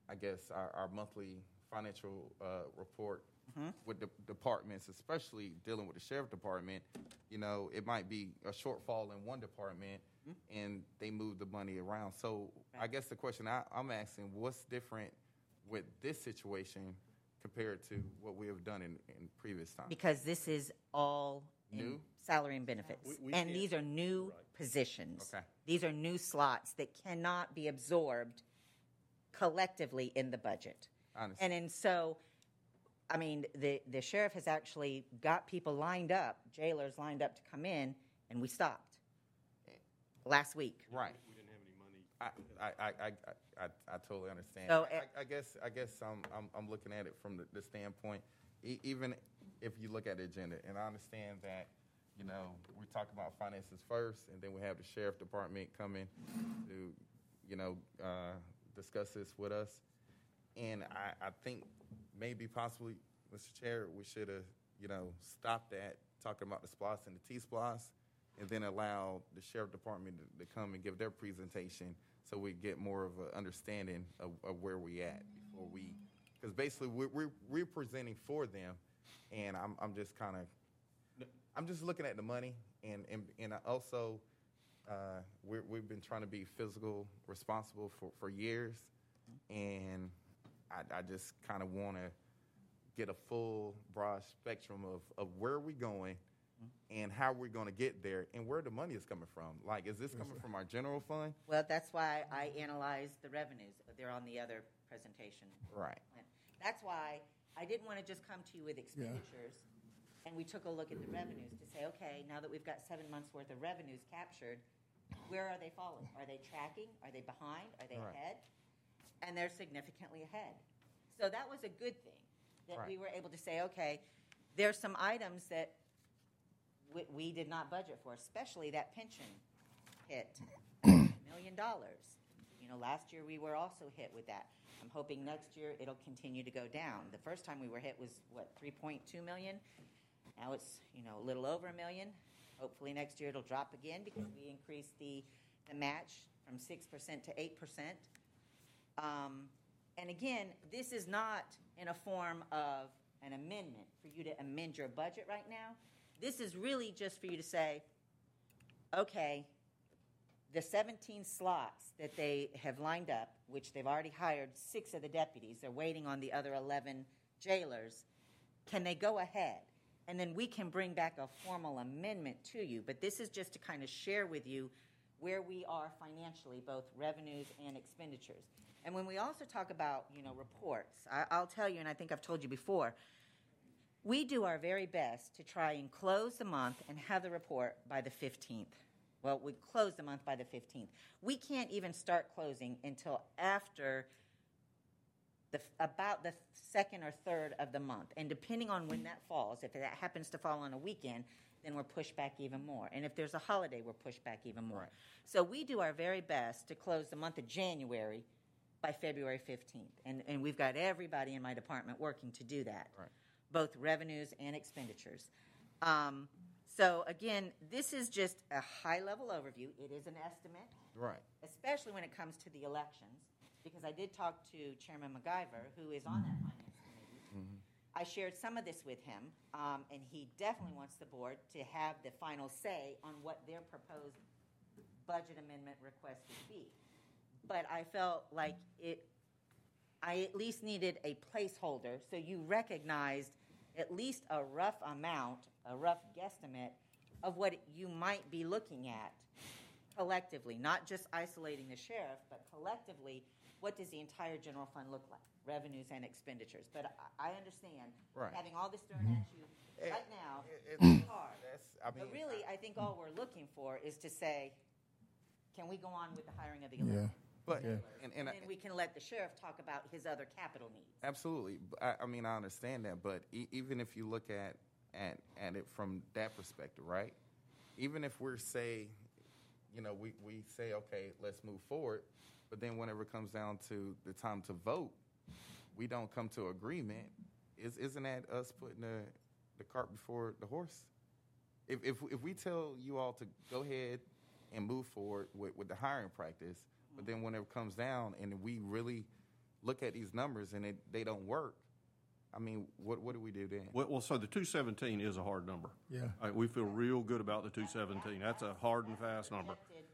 [SPEAKER 8] I guess, our, our monthly financial uh, report
[SPEAKER 6] Mm-hmm.
[SPEAKER 8] with the departments, especially dealing with the sheriff department, you know, it might be a shortfall in one department.
[SPEAKER 6] Mm-hmm.
[SPEAKER 8] and they move the money around. So I guess the question I, I'm asking, what's different with this situation compared to what we have done in, in previous times?
[SPEAKER 6] because this is all in
[SPEAKER 8] New?
[SPEAKER 6] salary and benefits.
[SPEAKER 3] We- we
[SPEAKER 6] and these are new
[SPEAKER 3] Right.
[SPEAKER 6] positions.
[SPEAKER 8] Okay.
[SPEAKER 6] These are new slots that cannot be absorbed collectively in the budget.
[SPEAKER 8] I.
[SPEAKER 6] And and so, I mean, the, the sheriff has actually got people lined up, jailers lined up to come in, and we stopped last week.
[SPEAKER 8] Right.
[SPEAKER 3] We didn't have any money.
[SPEAKER 8] I, I, I, I, I, I totally understand.
[SPEAKER 6] So,
[SPEAKER 8] I, I guess I guess I'm, I'm, I'm looking at it from the, the standpoint, e- even if you look at the agenda, and I understand that, you know, we talk about finances first, and then we have the sheriff department coming to, you know, uh, discuss this with us. And I, I think maybe possibly, Mr. Chair, we should have, you know, stopped that, talking about the SPLOST and the T-SPLOST and then allow the sheriff department to, to come and give their presentation so we get more of an understanding of, of where we at before we, because basically we're, we're, we're presenting for them and I'm, I'm just kind of, I'm just looking at the money and, and, and also, uh, we're, we've been trying to be physical responsible for, for years and I, I just kind of want to get a full broad spectrum of, of where we're going and how we're going to get there and where the money is coming from. Like, is this coming from our general fund?
[SPEAKER 6] Well, that's why I analyzed the revenues. They're on the other presentation.
[SPEAKER 8] Right.
[SPEAKER 6] That's why I didn't want to just come to you with expenditures. And we took a look at the revenues to say, okay, now that we've got seven months' worth of revenues captured, where are they falling? Are they tracking? Are they behind? Are they
[SPEAKER 8] Right.
[SPEAKER 6] ahead? And they're significantly ahead. So that was a good thing, that we
[SPEAKER 8] Right.
[SPEAKER 6] were able to say, okay, there's some items that we, we did not budget for, especially that pension hit, million dollars. You know, last year we were also hit with that. I'm hoping next year it'll continue to go down. The first time we were hit was, what, 3.2 million? Now it's, you know, a little over a million. Hopefully next year it'll drop again because we increased the, the match from 6% to 8%. Um, and again, this is not in a form of an amendment for you to amend your budget right now. This is really just for you to say, okay, the 17 slots that they have lined up, which they've already hired six of the deputies, they're waiting on the other 11 jailers. Can they go ahead? And then we can bring back a formal amendment to you. But this is just to kind of share with you where we are financially, both revenues and expenditures. And when we also talk about, you know, reports, I, I'll tell you, and I think I've told you before, we do our very best to try and close the month and have the report by the 15th. Well, we close the month by the 15th. We can't even start closing until after the, about the second or third of the month. And depending on when that falls, if that happens to fall on a weekend, then we're pushed back even more. And if there's a holiday, we're pushed back even more.
[SPEAKER 8] Right.
[SPEAKER 6] So we do our very best to close the month of January by February 15th. And, and we've got everybody in my department working to do that,
[SPEAKER 8] Right.
[SPEAKER 6] Both revenues and expenditures. Um, so again, this is just a high level overview. It is an estimate
[SPEAKER 8] Right.
[SPEAKER 6] especially when it comes to the elections, because I did talk to Chairman MacGyver, who is on that finance committee. I shared some of this with him, um, and he definitely wants the board to have the final say on what their proposed budget amendment request would be. But I felt like it, I at least needed a placeholder, so you recognized at least a rough amount, a rough guesstimate of what you might be looking at collectively, not just isolating the sheriff, but collectively, what does the entire general fund look like? Revenues and expenditures. But I, I understand,
[SPEAKER 8] Right.
[SPEAKER 6] having all this thrown at you
[SPEAKER 8] Eh,
[SPEAKER 6] right now,
[SPEAKER 8] it-
[SPEAKER 6] it's hard.
[SPEAKER 8] That's, I mean,
[SPEAKER 6] But really, I think all we're looking for is to say, can we go on with the hiring of the
[SPEAKER 1] Yeah.
[SPEAKER 6] Elected?
[SPEAKER 8] but,
[SPEAKER 1] Yeah.
[SPEAKER 8] and, and,
[SPEAKER 6] And
[SPEAKER 8] I-
[SPEAKER 6] we can let the sheriff talk about his other capital needs.
[SPEAKER 8] Absolutely. I mean, I understand that, but e- even if you look at, at at it from that perspective, right? Even if we're say, you know, we, we say, okay, let's move forward, but then whenever it comes down to the time to vote, we don't come to agreement. Is isn't that us putting the the cart before the horse? If if if we tell you all to go ahead and move forward with, with the hiring practice, but then when it comes down and we really look at these numbers and it, they don't work, I mean, what what do we do then?
[SPEAKER 3] Well, well, so the 217 is a hard number.
[SPEAKER 1] Yeah.
[SPEAKER 3] Uh, We feel real good about the 217. That's a hard and fast number.
[SPEAKER 6] Projected,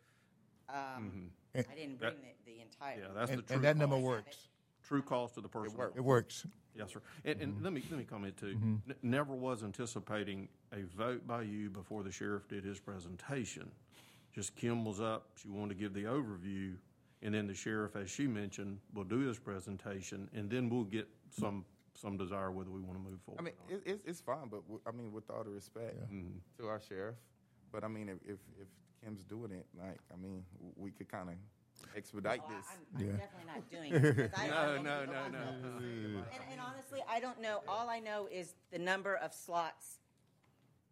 [SPEAKER 6] Um,
[SPEAKER 1] And-
[SPEAKER 6] I didn't bring the, the entire.
[SPEAKER 3] Yeah, that's the true
[SPEAKER 1] and that number works.
[SPEAKER 3] True cost to the person.
[SPEAKER 8] It works.
[SPEAKER 1] It works.
[SPEAKER 3] Yes, sir. And, and let me, let me comment too. N- Never was anticipating a vote by you before the sheriff did his presentation. Just Kim was up, she wanted to give the overview, and then the sheriff, as she mentioned, will do his presentation, and then we'll get some, some desire whether we want to move forward.
[SPEAKER 8] I mean, it, it's it's fine, but w- I mean, with all the respect to our sheriff, but I mean, if if, if Kim's doing it, like, I mean, w- we could kind of expedite
[SPEAKER 6] Well,
[SPEAKER 8] this.
[SPEAKER 6] I'm, I'm
[SPEAKER 1] Yeah.
[SPEAKER 6] definitely not doing it. because I- I
[SPEAKER 3] No,
[SPEAKER 6] don't
[SPEAKER 3] no,
[SPEAKER 6] think
[SPEAKER 3] no,
[SPEAKER 6] I'm
[SPEAKER 3] no.
[SPEAKER 6] gonna- And, and honestly, I don't know. All I know is the number of slots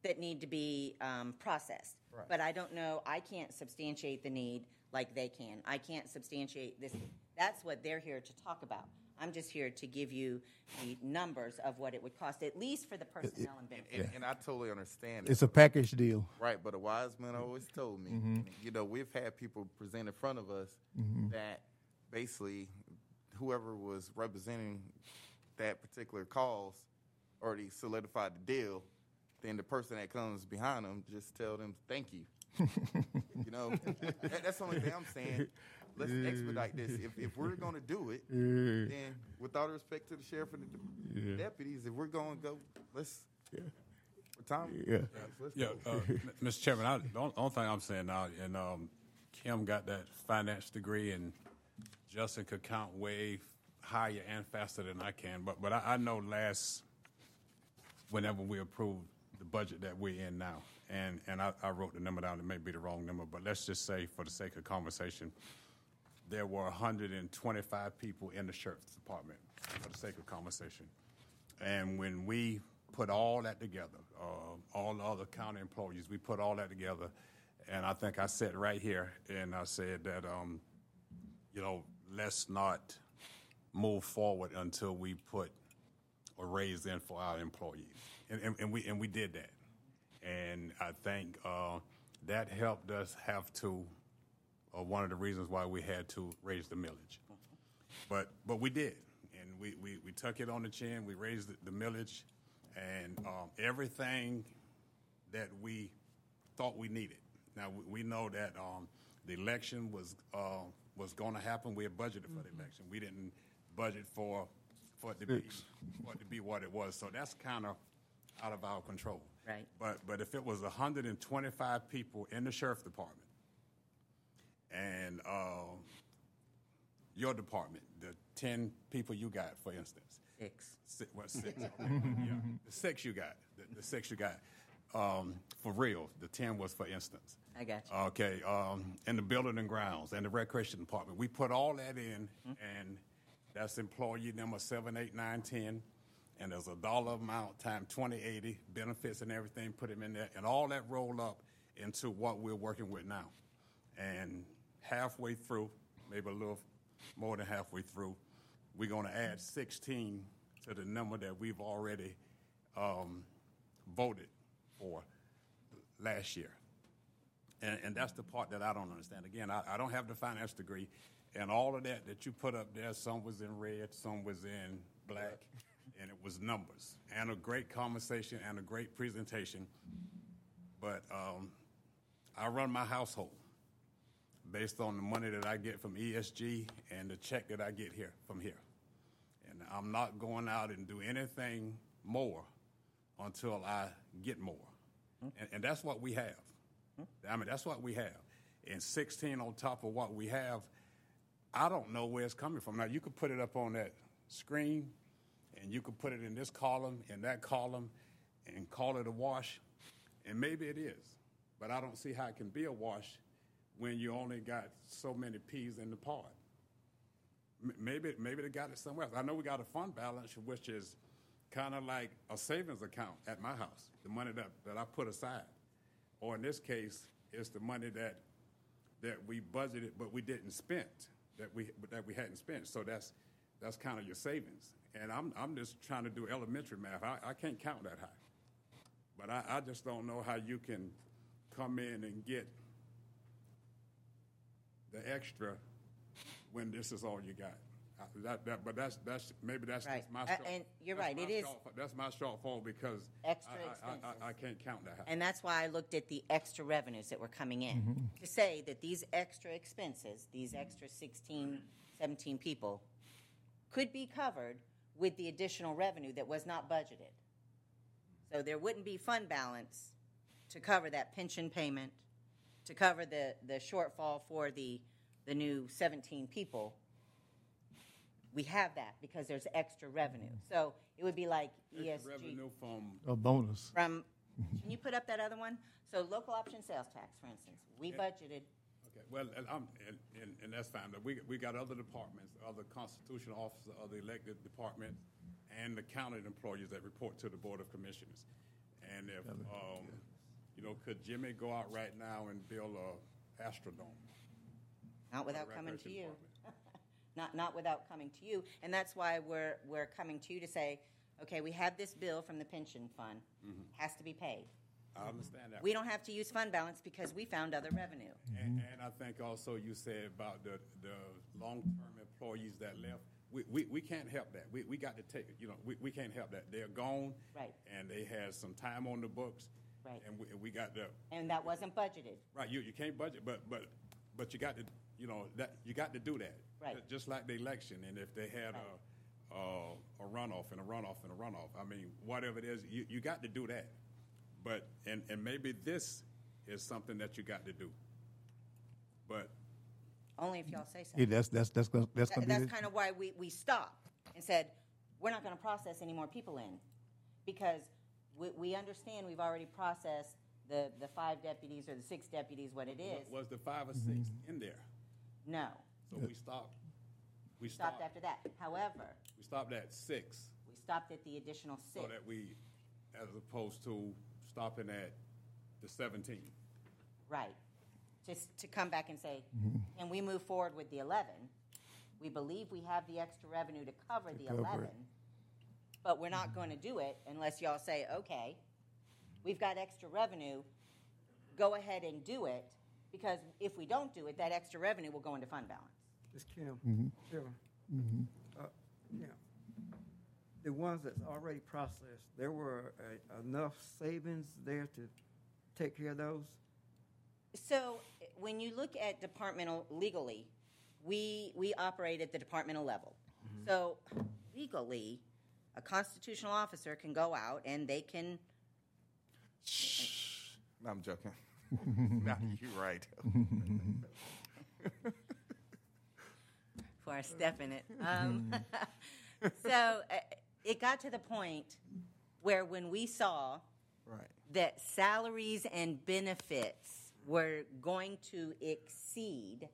[SPEAKER 6] that need to be um, processed.
[SPEAKER 8] Right.
[SPEAKER 6] But I don't know. I can't substantiate the need like they can. I can't substantiate this. That's what they're here to talk about. I'm just here to give you the numbers of what it would cost, at least for the personnel and
[SPEAKER 8] And,
[SPEAKER 6] benefits.
[SPEAKER 8] and, and I totally understand it.
[SPEAKER 1] It's a package deal.
[SPEAKER 8] Right, but a wise man always told me,
[SPEAKER 1] Mm-hmm.
[SPEAKER 8] you know, we've had people present in front of us that basically whoever was representing that particular cause already solidified the deal. Then the person that comes behind them just tell them thank you. You know, that, that's the only thing I'm saying. Let's expedite this. If, if we're going to do it, then with all respect to the sheriff and the de- deputies, if we're going to go, let's. Tom,
[SPEAKER 1] Yeah.
[SPEAKER 8] let's
[SPEAKER 9] Yeah, uh, Mr. Chairman, I, the only, only thing I'm saying now, and um, Kim got that finance degree, and Justin could count way higher and faster than I can. But but I, I know last, whenever we approved the budget that we're in now, and and I, I wrote the number down. It may be the wrong number, but let's just say, for the sake of conversation, there were 125 people in the sheriff's department. For the sake of conversation, and when we put all that together, uh, all the other county employees, we put all that together, and I think I said right here, and I said that, um, you know, let's not move forward until we put a raise in for our employees, and, and, and we and we did that, and I think uh, that helped us have to. Uh, one of the reasons why we had to raise the millage, but but we did, and we, we, we took it on the chin. We raised the, the millage, and um, everything that we thought we needed. Now we, we know that um, the election was uh, was going to happen. We had budgeted for the election. We didn't budget for for it to be for it to be what it was. So that's kind of out of our control.
[SPEAKER 6] Right.
[SPEAKER 9] But but if it was 125 people in the sheriff department, and uh, your department, the 10 people you got, for instance,
[SPEAKER 6] Six.
[SPEAKER 9] Six, what, six? Okay. yeah. The six you got. The, the six you got. Um, for real, the 10 was for instance.
[SPEAKER 6] I got you.
[SPEAKER 9] Okay. Um, and the building and grounds and the recreation department. We put all that in, and that's employee number seven, eight, nine, ten. And there's a dollar amount time 2080, benefits and everything, put them in there. And all that rolled up into what we're working with now. And halfway through, maybe a little more than halfway through, we're going to add 16 to the number that we've already um, voted for last year. And, and that's the part that I don't understand. Again, I, I don't have the finance degree, and all of that that you put up there, some was in red, some was in black, and it was numbers. And a great conversation and a great presentation. But um, I run my household based on the money that I get from ESG and the check that I get here from here. And I'm not going out and do anything more until I get more. And, and that's what we have. I mean, that's what we have. And 16 on top of what we have, I don't know where it's coming from. Now, you could put it up on that screen, and you could put it in this column, in that column, and call it a wash, and maybe it is. But I don't see how it can be a wash when you only got so many peas in the pod. M- Maybe, maybe they got it somewhere else. I know we got a fund balance, which is kind of like a savings account at my house, the money that, that I put aside. Or in this case, it's the money that, that we budgeted but we didn't spend, that we, that we hadn't spent. So that's, that's kind of your savings. And I'm, I'm just trying to do elementary math. I, I can't count that high. But I, I just don't know how you can come in and get the extra when this is all you got. Uh, That, that, but that's, that's, maybe that's
[SPEAKER 6] Right.
[SPEAKER 9] just my
[SPEAKER 6] Uh,
[SPEAKER 9] short.
[SPEAKER 6] and you're right, it is-
[SPEAKER 9] shortfall- That's my shortfall because.
[SPEAKER 6] Extra
[SPEAKER 9] I- I- I-
[SPEAKER 6] expenses.
[SPEAKER 9] I, I can't count that high.
[SPEAKER 6] And that's why I looked at the extra revenues that were coming in to say that these extra expenses, these extra 16, 17 people, could be covered with the additional revenue that was not budgeted. So there wouldn't be fund balance to cover that pension payment, to cover the, the shortfall for the, the new 17 people. We have that because there's extra revenue. So it would be like
[SPEAKER 9] Extra
[SPEAKER 6] ESG.
[SPEAKER 9] Revenue from,
[SPEAKER 1] A bonus.
[SPEAKER 6] From, can you put up that other one? So local option sales tax, for instance, we budgeted,
[SPEAKER 9] okay, well, and I'm, and, and, and that's fine, but we, we got other departments, other constitutional officers, other elected departments, and the county employees that report to the Board of Commissioners. And if, um, you know, could Jimmy go out right now and build a Astrodome?
[SPEAKER 6] not without coming to you. Not, not without coming to you. And that's why we're, we're coming to you to say, okay, we have this bill from the pension fund, has to be paid.
[SPEAKER 9] I understand that.
[SPEAKER 6] We don't have to use fund balance because we found other revenue.
[SPEAKER 9] And, and I think also you said about the, the long-term employees that left. We, we, we can't help that. We, we got to take it, you know, we, we can't help that. They're gone.
[SPEAKER 6] Right.
[SPEAKER 9] And they had some time on the books.
[SPEAKER 6] Right.
[SPEAKER 9] And we, we got the,
[SPEAKER 6] And that wasn't budgeted.
[SPEAKER 9] right, you, you can't budget, but, but, but you got to, you know, that, you got to do that.
[SPEAKER 6] Right.
[SPEAKER 9] Just like the election, and if they had a, a, a runoff and a runoff and a runoff, I mean, whatever it is, you, you got to do that. But, and, and maybe this is something that you got to do. But
[SPEAKER 6] Only if y'all say so.
[SPEAKER 1] Yeah, that's, that's, that's gonna, that's gonna be.
[SPEAKER 6] That's
[SPEAKER 1] the-
[SPEAKER 6] kind of why we, we stopped and said, we're not going to process any more people in. Because we, we understand we've already processed the, the five deputies or the six deputies, what it is.
[SPEAKER 9] was the five or
[SPEAKER 1] Mm-hmm.
[SPEAKER 9] six in there?
[SPEAKER 6] No,
[SPEAKER 9] So we stopped, we
[SPEAKER 6] stopped
[SPEAKER 9] stopped,
[SPEAKER 6] after that. However,
[SPEAKER 9] we stopped at six,
[SPEAKER 6] we stopped at the additional six.
[SPEAKER 9] so
[SPEAKER 6] six.
[SPEAKER 9] that we, as opposed to stopping at the seventeen.
[SPEAKER 6] Right. Just to come back and say,
[SPEAKER 1] Mm-hmm.
[SPEAKER 6] can we move forward with the 11? We believe we have the extra revenue to cover the
[SPEAKER 1] cover it.
[SPEAKER 6] 11, but we're not going to do it unless y'all say, okay, we've got extra revenue, go ahead and do it, because if we don't do it, that extra revenue will go into fund balance.
[SPEAKER 4] Ms. Kim, Chairman, uh, yeah, the ones that's already processed, there were uh, enough savings there to take care of those?
[SPEAKER 6] So when you look at departmental legally, we we operate at the departmental level. So legally, a constitutional officer can go out and they can
[SPEAKER 8] No, I'm joking. no, you're right.
[SPEAKER 6] before I step in it. Um, so uh, it got to the point where when we saw
[SPEAKER 8] Right.
[SPEAKER 6] that salaries and benefits were going to exceed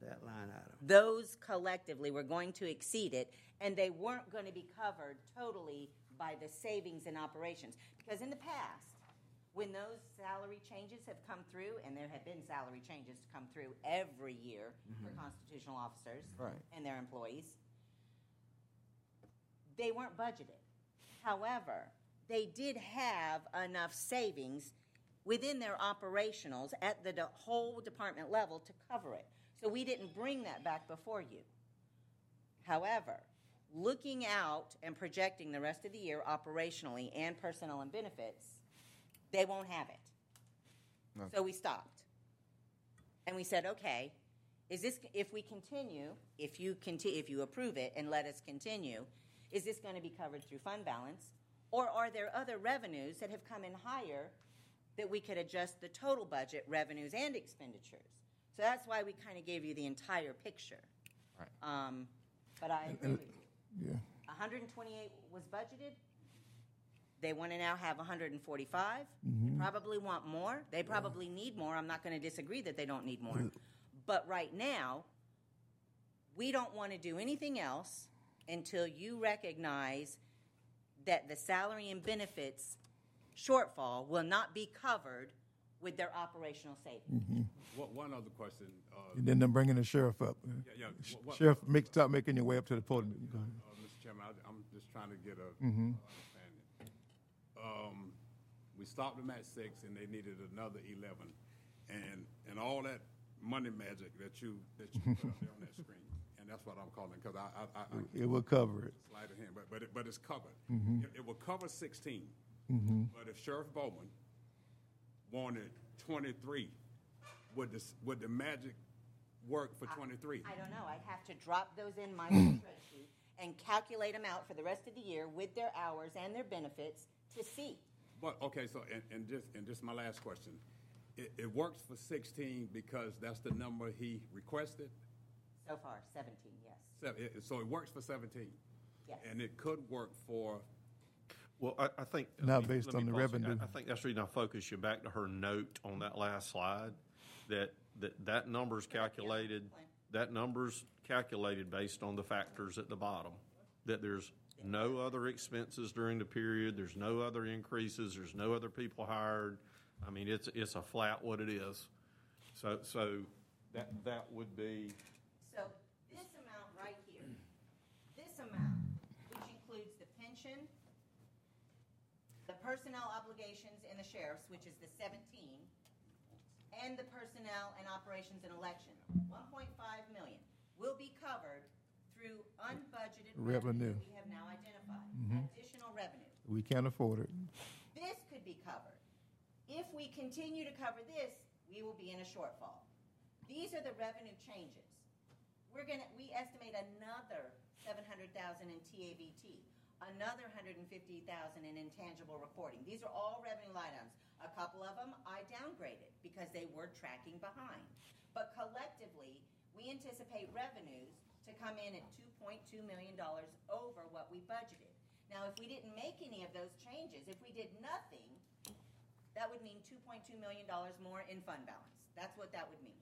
[SPEAKER 4] That line item.
[SPEAKER 6] those collectively were going to exceed it, and they weren't going to be covered totally by the savings in operations. Because in the past, when those salary changes have come through, and there have been salary changes come through every year for mm-hmm. constitutional officers
[SPEAKER 8] Right.
[SPEAKER 6] and their employees, they weren't budgeted. However, they did have enough savings within their operationals at the de- whole department level to cover it. So we didn't bring that back before you. However, looking out and projecting the rest of the year operationally and personnel and benefits, they won't have it.
[SPEAKER 8] No.
[SPEAKER 6] So we stopped. And we said, okay, is this if we continue, if you conti- if you approve it and let us continue, is this going to be covered through fund balance or are there other revenues that have come in higher that we could adjust the total budget revenues and expenditures? So that's why we kind of gave you the entire picture.
[SPEAKER 8] Right.
[SPEAKER 6] Um, but I agree with you.
[SPEAKER 1] Yeah.
[SPEAKER 6] 128 was budgeted. They want to now have 145. They probably want more. They probably need more. I'm not going to disagree that they don't need more. But right now, we don't want to do anything else until you recognize that the salary and benefits shortfall will not be covered with their operational savings.
[SPEAKER 9] One, one other question, uh,
[SPEAKER 1] And then them bringing the sheriff up.
[SPEAKER 9] yeah, yeah, what- what-
[SPEAKER 1] Sheriff, make, stop making your way up to the podium. Go ahead.
[SPEAKER 9] Uh, Mr. Chairman, I, I'm just trying to get a uh, understanding. Um, we stopped them at six, and they needed another eleven, and and all that money magic that you that you put up there on that screen, and that's what I'm calling because I I, I, I
[SPEAKER 1] It will cover it.
[SPEAKER 9] sleight of hand, but but it, but it's covered.
[SPEAKER 1] Mm-hmm.
[SPEAKER 9] It, it will cover 16 But if Sheriff Bowman wanted twenty-three, would this would the magic work for twenty-three?
[SPEAKER 6] I don't know. I'd have to drop those in my spreadsheet and calculate them out for the rest of the year with their hours and their benefits to see.
[SPEAKER 9] But, okay, so, and, and just, and just my last question. It, it works for sixteen because that's the number he requested?
[SPEAKER 6] So far, 17, yes.
[SPEAKER 9] Sev- it- So it works for seventeen?
[SPEAKER 6] Yes.
[SPEAKER 9] And it could work for,
[SPEAKER 3] Well, I, I think.
[SPEAKER 1] Not
[SPEAKER 3] let me-
[SPEAKER 1] based
[SPEAKER 3] let me
[SPEAKER 1] on the
[SPEAKER 3] pause it.
[SPEAKER 1] revenue.
[SPEAKER 3] I I think that's the reason I focus you back to her note on that last slide, that, that, that number's calculated, that number's calculated based on the factors at the bottom. That there's no other expenses during the period, there's no other increases, there's no other people hired. I mean, it's, it's a flat what it is. So, so that, that would be,
[SPEAKER 6] So this amount personnel obligations in the sheriff's, which is the 17, and the personnel and operations and election, 1.5 million, will be covered through unbudgeted
[SPEAKER 1] Revenue.
[SPEAKER 6] revenue we have now identified, mm-hmm. additional revenue.
[SPEAKER 1] We can't afford it.
[SPEAKER 6] This could be covered. If we continue to cover this, we will be in a shortfall. These are the revenue changes. We're gonna, we estimate another seven hundred thousand in TAVT, another hundred and fifty thousand in intangible reporting. These are all revenue line items. A couple of them I downgraded because they were tracking behind. But collectively, we anticipate revenues to come in at two point two million dollars over what we budgeted. Now, if we didn't make any of those changes, if we did nothing, that would mean two point two million dollars more in fund balance. That's what that would mean.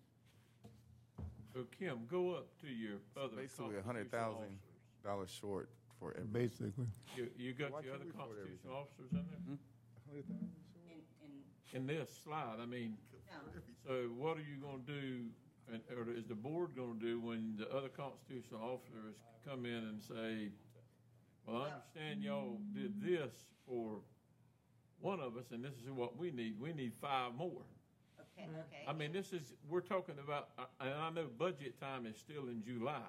[SPEAKER 7] So Kim, go up to your other
[SPEAKER 8] Basically, a hundred
[SPEAKER 7] constitutional
[SPEAKER 8] thousand
[SPEAKER 7] officers.
[SPEAKER 8] dollars short for every.
[SPEAKER 1] Basically.
[SPEAKER 7] You, you got
[SPEAKER 8] Why
[SPEAKER 7] your
[SPEAKER 8] can't
[SPEAKER 7] other
[SPEAKER 8] we afford
[SPEAKER 7] constitutional officers in there?
[SPEAKER 6] In, in,
[SPEAKER 7] In this slide, I mean,
[SPEAKER 6] no,
[SPEAKER 7] so what are you gonna do, and, or is the board gonna do when the other constitutional officers come in and say, well, I understand y'all did this for one of us, and this is what we need, we need five more.
[SPEAKER 6] okay, okay.
[SPEAKER 7] I mean, this is, we're talking about, uh, and I know budget time is still in July,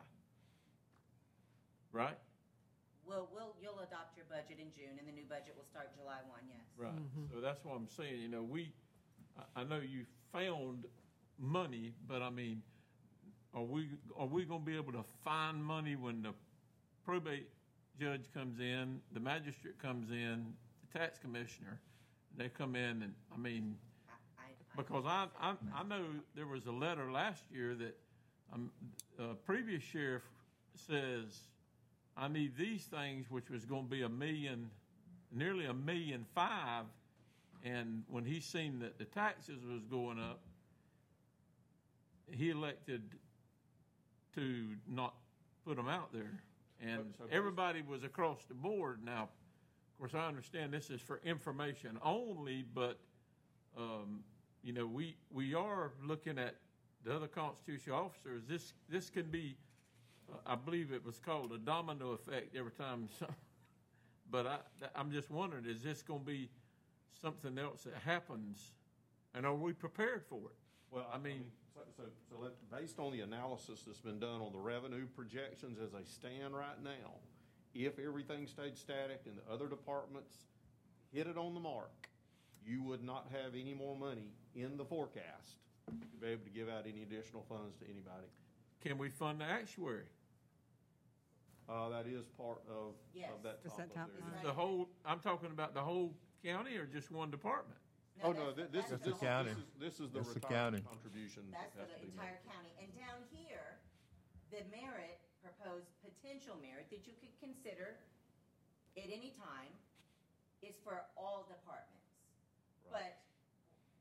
[SPEAKER 7] right?
[SPEAKER 6] We'll, we'll, you'll adopt your budget in June, and the new budget will start July one, yes.
[SPEAKER 7] Right. So that's what I'm saying, you know, we, I, I know you found money, but I mean, are we, are we gonna be able to find money when the probate judge comes in, the magistrate comes in, the tax commissioner, they come in and, I mean,
[SPEAKER 6] I, I, I-
[SPEAKER 7] because I, I, I know there was a letter last year that, um, uh, previous sheriff says, I need these things, which was gonna be a million, nearly a million five. And when he seen that the taxes was going up, he elected to not put them out there. And
[SPEAKER 3] So- so-
[SPEAKER 7] everybody was across the board. Now, of course, I understand this is for information only, but, um, you know, we, we are looking at the other constitutional officers. This, this can be, I believe it was called a domino effect every time. some- But I, I'm just wondering, is this going to be something else that happens? And are we prepared for it?
[SPEAKER 3] Well,
[SPEAKER 7] I mean-
[SPEAKER 3] so, so, so let, based on the analysis that's been done on the revenue projections as they stand right now, if everything stayed static and the other departments hit it on the mark, you would not have any more money in the forecast to be able to give out any additional funds to anybody.
[SPEAKER 7] Can we fund the actuary?
[SPEAKER 3] Uh, that is part of,
[SPEAKER 6] Yes.
[SPEAKER 3] of that
[SPEAKER 10] Just
[SPEAKER 3] top
[SPEAKER 10] that top
[SPEAKER 3] of there.
[SPEAKER 10] line.
[SPEAKER 7] The whole, I'm talking about the whole county or just one department?
[SPEAKER 3] Oh, no, thi- this is,
[SPEAKER 6] that's
[SPEAKER 3] this
[SPEAKER 6] the
[SPEAKER 3] is,
[SPEAKER 1] county.
[SPEAKER 3] this is, this is the
[SPEAKER 1] That's the
[SPEAKER 3] retirement
[SPEAKER 1] county.
[SPEAKER 3] contribution. that
[SPEAKER 6] That's for
[SPEAKER 3] has
[SPEAKER 6] the
[SPEAKER 3] to be made.
[SPEAKER 6] entire county. And down here, the merit, proposed potential merit that you could consider at any time is for all departments. But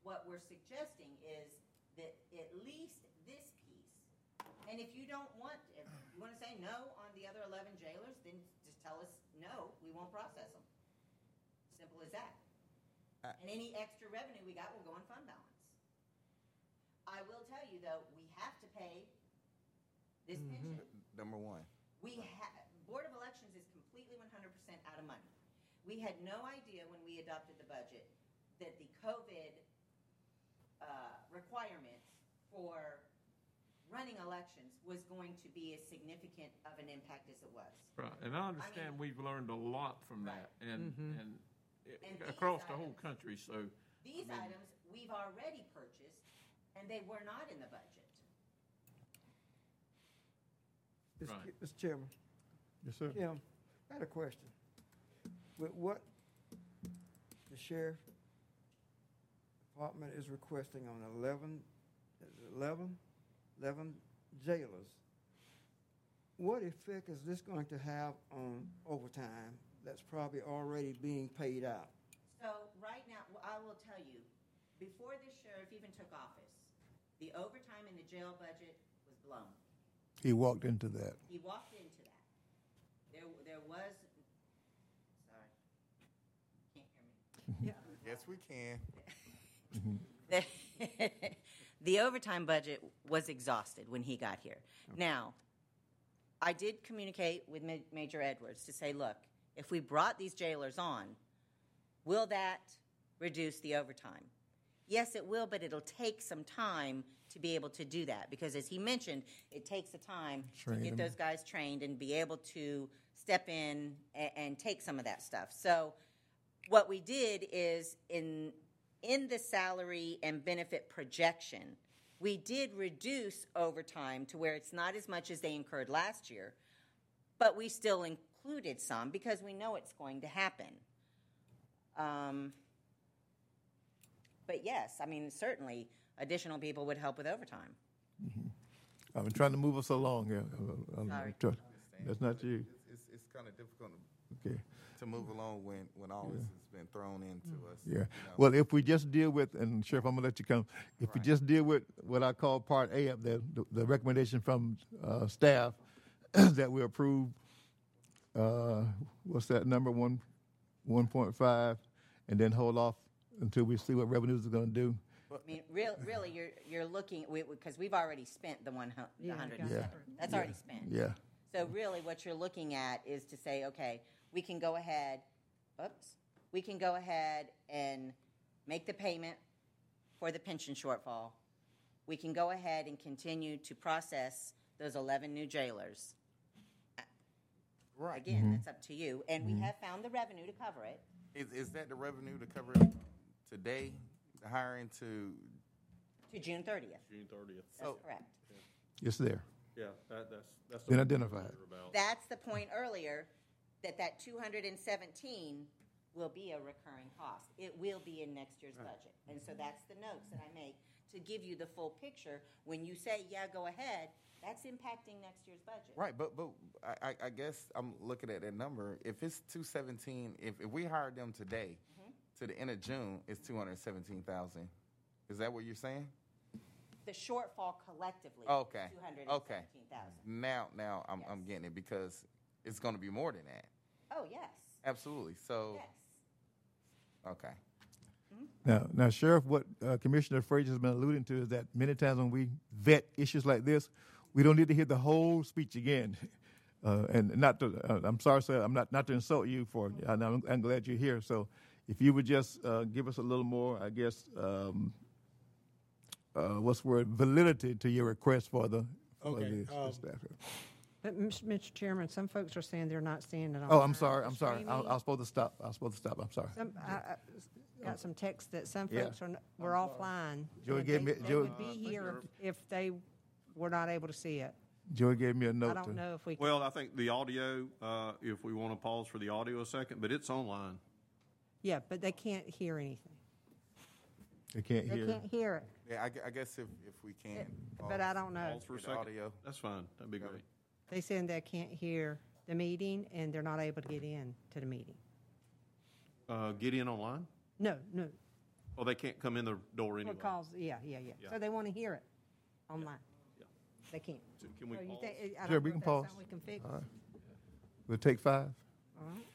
[SPEAKER 6] what we're suggesting is that at least this piece, and if you don't want, if you want to say no on the other 11 jailers, then just tell us, no, we won't process them. Simple as that.
[SPEAKER 8] I-
[SPEAKER 6] And any extra revenue we got will go on fund balance. I will tell you, though, we have to pay this pension.
[SPEAKER 8] Number one.
[SPEAKER 6] We ha Board of Elections is completely one hundred percent out of money. We had no idea when we adopted the budget that the COVID, uh, requirements for running elections was going to be as significant of an impact as it was.
[SPEAKER 7] Right, and I understand we've learned a lot from that, and, mm-hmm. and it-
[SPEAKER 6] And these
[SPEAKER 7] across the whole
[SPEAKER 6] items-
[SPEAKER 7] country, so,
[SPEAKER 6] These
[SPEAKER 7] I mean-
[SPEAKER 6] items, we've already purchased, and they were not in the budget.
[SPEAKER 4] Mr.
[SPEAKER 7] Right.
[SPEAKER 4] Mr. Chairman,
[SPEAKER 1] Yes, sir.
[SPEAKER 4] Kim, I had a question. With what the sheriff department is requesting on 11, is it 11, 11 jailers, what effect is this going to have on overtime that's probably already being paid out?
[SPEAKER 6] So right now, well, I will tell you, before this sheriff even took office, the overtime in the jail budget was blown.
[SPEAKER 1] He walked into that.
[SPEAKER 6] He walked into that. There, there was, sorry, can't hear me.
[SPEAKER 8] Yes, we can.
[SPEAKER 6] The, overtime budget was exhausted when he got here. Now, I did communicate with Ma- Major Edwards to say, look, if we brought these jailers on, Will that reduce the overtime? Yes, it will, but it'll take some time to be able to do that because, as he mentioned, it takes the time
[SPEAKER 1] Train
[SPEAKER 6] to get
[SPEAKER 1] them.
[SPEAKER 6] those guys trained and be able to step in and, and take some of that stuff. So, what we did is in in the salary and benefit projection, we did reduce overtime to where it's not as much as they incurred last year, but we still included some because we know it's going to happen. Um, but yes, I mean, certainly additional people would help with overtime.
[SPEAKER 1] I've been trying to move us along here.
[SPEAKER 6] Sorry.
[SPEAKER 1] try- That's not you.
[SPEAKER 8] It's, it's, it's kind of difficult
[SPEAKER 1] Okay.
[SPEAKER 8] To move along when, when all this has been thrown into us.
[SPEAKER 1] Yeah.
[SPEAKER 8] you know.
[SPEAKER 1] Well, if we just deal with, and Sheriff, I'm gonna let you come. If we just deal with what I call Part A of the the, the recommendation from uh, staff that we approve. Uh, what's that number? One, one point five, and then hold off until we see what revenues are gonna do.
[SPEAKER 6] I mean, real, really, you're you're looking because we, have already spent the one hu- the
[SPEAKER 2] Yeah,
[SPEAKER 6] hundred.
[SPEAKER 1] Yeah.
[SPEAKER 6] That's already spent.
[SPEAKER 1] Yeah.
[SPEAKER 6] So really, what you're looking at is to say, okay, we can go ahead. Oops, we can go ahead and make the payment for the pension shortfall. We can go ahead and continue to process those 11 new jailers.
[SPEAKER 8] Right.
[SPEAKER 6] Again, mm-hmm. that's up to you. And we mm-hmm. have found the revenue to cover it.
[SPEAKER 8] Is, is that the revenue to cover it today, the hiring to,
[SPEAKER 6] To June 30th.
[SPEAKER 3] June thirtieth.
[SPEAKER 6] That's
[SPEAKER 8] So-
[SPEAKER 6] correct.
[SPEAKER 1] It's there.
[SPEAKER 3] Yeah, that, that's, that's.
[SPEAKER 1] Been identified.
[SPEAKER 3] about.
[SPEAKER 6] That's the point earlier, that that 217 will be a recurring cost. It will be in next year's budget. And so that's the notes that I make to give you the full picture. When you say, yeah, go ahead, that's impacting next year's budget.
[SPEAKER 8] right, but, but I, I- guess I'm looking at that number. If it's two seventeen, if, if we hired them today, mm-hmm. to the end of June, it's two hundred seventeen thousand. Is that what you're saying?
[SPEAKER 6] The shortfall collectively.
[SPEAKER 8] Okay,
[SPEAKER 6] is
[SPEAKER 8] okay.
[SPEAKER 6] 217,000.
[SPEAKER 8] Now, now I'm, I'm getting it because it's gonna be more than that.
[SPEAKER 6] Oh, yes,
[SPEAKER 8] Absolutely, so,
[SPEAKER 6] yes.
[SPEAKER 8] okay.
[SPEAKER 1] Now, now, Sheriff, what uh, Commissioner Frazier has been alluding to is that many times when we vet issues like this, we don't need to hear the whole speech again. Uh, and not to, uh, I'm sorry, sir, I'm not, not to insult you for, and I'm, I'm glad you're here. So if you would just uh, give us a little more, I guess, um, uh, what's the word, validity to your request for the, for
[SPEAKER 10] Okay,
[SPEAKER 1] the, the
[SPEAKER 10] um,
[SPEAKER 1] staff.
[SPEAKER 2] But, Ms- Mr. Chairman, some folks are saying they're not seeing it on.
[SPEAKER 1] Oh, I'm sorry, I'm sorry. I, I
[SPEAKER 2] streaming.
[SPEAKER 1] was supposed to stop. I was supposed to stop. I'm sorry.
[SPEAKER 2] Some, I, I got some text that some
[SPEAKER 1] Yeah.
[SPEAKER 2] folks are, n- were offline.
[SPEAKER 1] Joey
[SPEAKER 2] and
[SPEAKER 1] gave
[SPEAKER 2] they-
[SPEAKER 1] me-
[SPEAKER 2] They
[SPEAKER 1] Joey-
[SPEAKER 2] would be here if if they were not able to see it.
[SPEAKER 1] Joey gave me a note.
[SPEAKER 2] I don't
[SPEAKER 1] to-
[SPEAKER 2] know if we, can-
[SPEAKER 3] Well, I think the audio, uh, if we want to pause for the audio a second, but it's online.
[SPEAKER 2] yeah, but they can't hear anything.
[SPEAKER 1] They can't
[SPEAKER 2] They
[SPEAKER 1] hear.
[SPEAKER 2] can't hear it.
[SPEAKER 8] Yeah, I, gu- I guess if, if we can.
[SPEAKER 2] But I don't know.
[SPEAKER 3] Pause for a second.
[SPEAKER 8] audio.
[SPEAKER 3] That's fine. That'd be great.
[SPEAKER 2] They said they can't hear the meeting and they're not able to get in to the meeting.
[SPEAKER 3] Uh, get in online?
[SPEAKER 2] No, no,
[SPEAKER 3] Oh, they can't come in the door anyway.
[SPEAKER 2] because, yeah, yeah, yeah.
[SPEAKER 3] Yeah.
[SPEAKER 2] So they want to hear it online.
[SPEAKER 3] Yeah.
[SPEAKER 2] They can't.
[SPEAKER 3] So Can we
[SPEAKER 2] So you
[SPEAKER 3] pause?
[SPEAKER 2] think- I don't
[SPEAKER 1] Sure,
[SPEAKER 2] know
[SPEAKER 1] we
[SPEAKER 2] if
[SPEAKER 1] can
[SPEAKER 2] that's
[SPEAKER 1] pause.
[SPEAKER 2] something We can fix.
[SPEAKER 1] All right. We'll take five.
[SPEAKER 2] All right.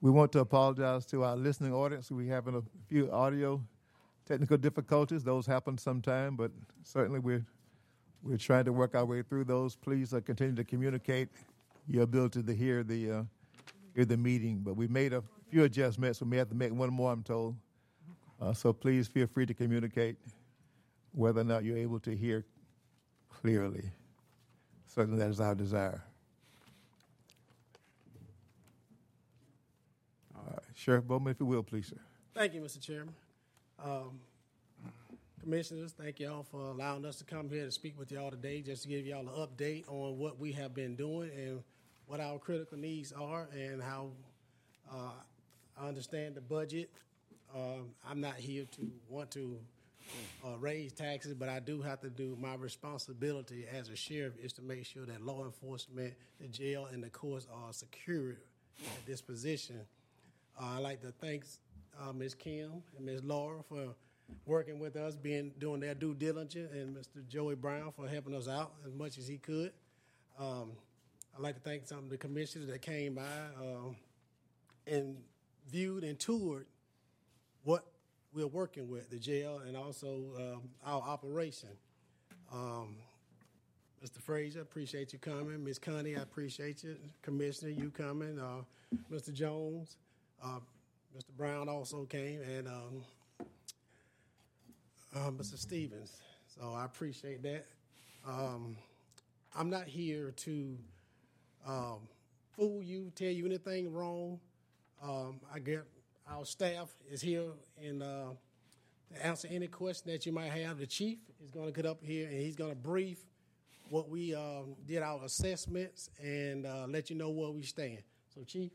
[SPEAKER 1] We want to apologize to our listening audience. We're having a few audio technical difficulties. Those happen sometime, but certainly we're we're trying to work our way through those. Please uh, continue to communicate your ability to hear the uh, hear the meeting. But we made a few adjustments. We may have to make one more. I'm told. Uh, so please feel free to communicate whether or not you're able to hear clearly. Certainly, that is our desire. All right. Sheriff Bowman, if you will, please, sir.
[SPEAKER 10] Thank you, Mr. Chairman. Um, Commissioners, thank y'all for allowing us to come here to speak with y'all today, just to give y'all an update on what we have been doing and what our critical needs are and how uh, I understand the budget. Um, I'm not here to want to uh, raise taxes, but I do have to do my responsibility as a sheriff is to make sure that law enforcement, the jail, and the courts are secure at this position. Uh, I'd like to thank uh, Ms. Kim and Ms. Laura for working with us, being doing their due diligence, and Mr. Joey Brown for helping us out as much as he could. Um, I'd like to thank some of the commissioners that came by um, and viewed and toured what we're working with, the jail, and also um, our operation. Um, Mr. Frazier, appreciate you coming. Ms. Connie, I appreciate you. Commissioner, you coming. Uh, Mr. Jones, uh, Mr. Brown also came, and um, uh, Mr. Stevens. So I appreciate that. Um, I'm not here to um, fool you, tell you anything wrong. Um, I get our staff is here and uh, to answer any question that you might have. The chief is going to get up here and he's going to brief what we um, did our assessments and uh, let you know where we stand. So, chief.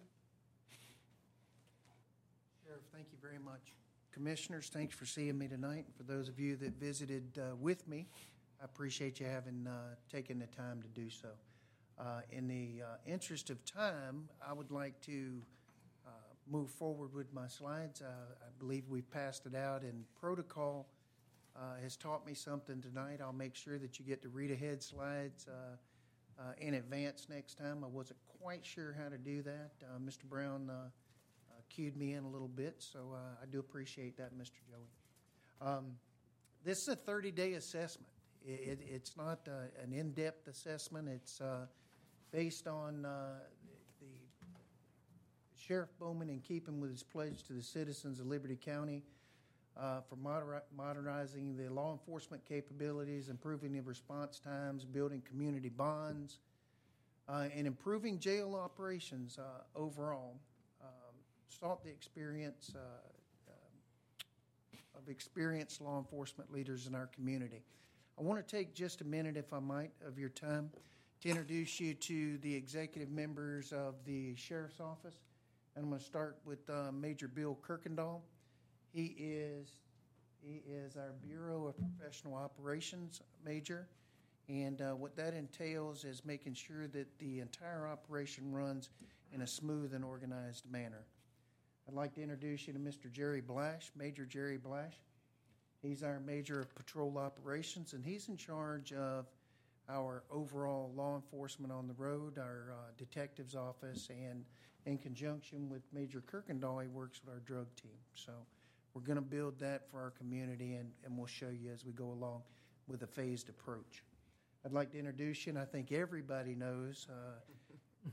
[SPEAKER 11] Sheriff, thank you very much. Commissioners, thanks for seeing me tonight. For those of you that visited uh, with me, I appreciate you having uh, taken the time to do so. Uh, in the uh, interest of time, I would like to uh, move forward with my slides. I believe we've passed it out, and protocol uh, has taught me something tonight. I'll make sure that you get to read ahead slides in advance next time. I wasn't quite sure how to do that. Mr. Brown cued me in a little bit, so uh, I do appreciate that, Mr. Joey. Um, this is a 30 day assessment. It, it, it's not uh, an in depth assessment, it's uh, based on the Sheriff Bowman, in keeping with his pledge to the citizens of Liberty County uh, for moder- modernizing the law enforcement capabilities, improving the response times, building community bonds, uh, and improving jail operations uh, overall. Um, sought the experience uh, uh, of experienced law enforcement leaders in our community. I want to take just a minute, if I might, of your time to introduce you to the executive members of the Sheriff's Office. And I'm going to start with uh, Major Bill Kirkendall. He is he is our Bureau of Professional Operations Major, and uh, what that entails is making sure that the entire operation runs in a smooth and organized manner. I'd like to introduce you to Mr. Jerry Blash, Major Jerry Blash. He's our Major of Patrol Operations, and he's in charge of our overall law enforcement on the road, our uh, detectives office, and in conjunction with Major Kirkendall, he works with our drug team. So we're going to build that for our community, and, and we'll show you as we go along with a phased approach. I'd like to introduce you, and I think everybody knows uh,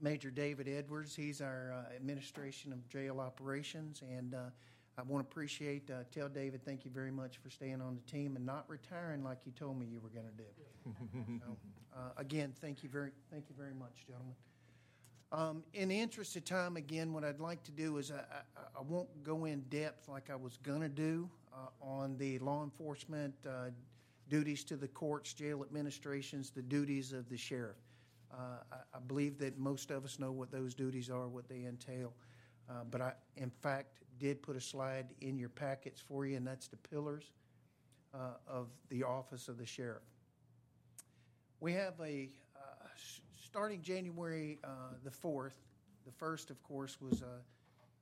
[SPEAKER 11] Major David Edwards. He's our uh, administration of jail operations, and uh, I want to appreciate, uh, tell David, thank you very much for staying on the team and not retiring like you told me you were going to do. so, uh, again, thank you very, thank you very much, gentlemen. Um, in the interest of time, again, what I'd like to do is I, I, I won't go in depth like I was going to do uh, on the law enforcement uh, duties to the courts, jail administrations, the duties of the sheriff. Uh, I, I believe that most of us know what those duties are, what they entail. Uh, but I, in fact, did put a slide in your packets for you, and that's the pillars uh, of the office of the sheriff. We have a uh, starting January uh, the fourth. The first, of course, was uh,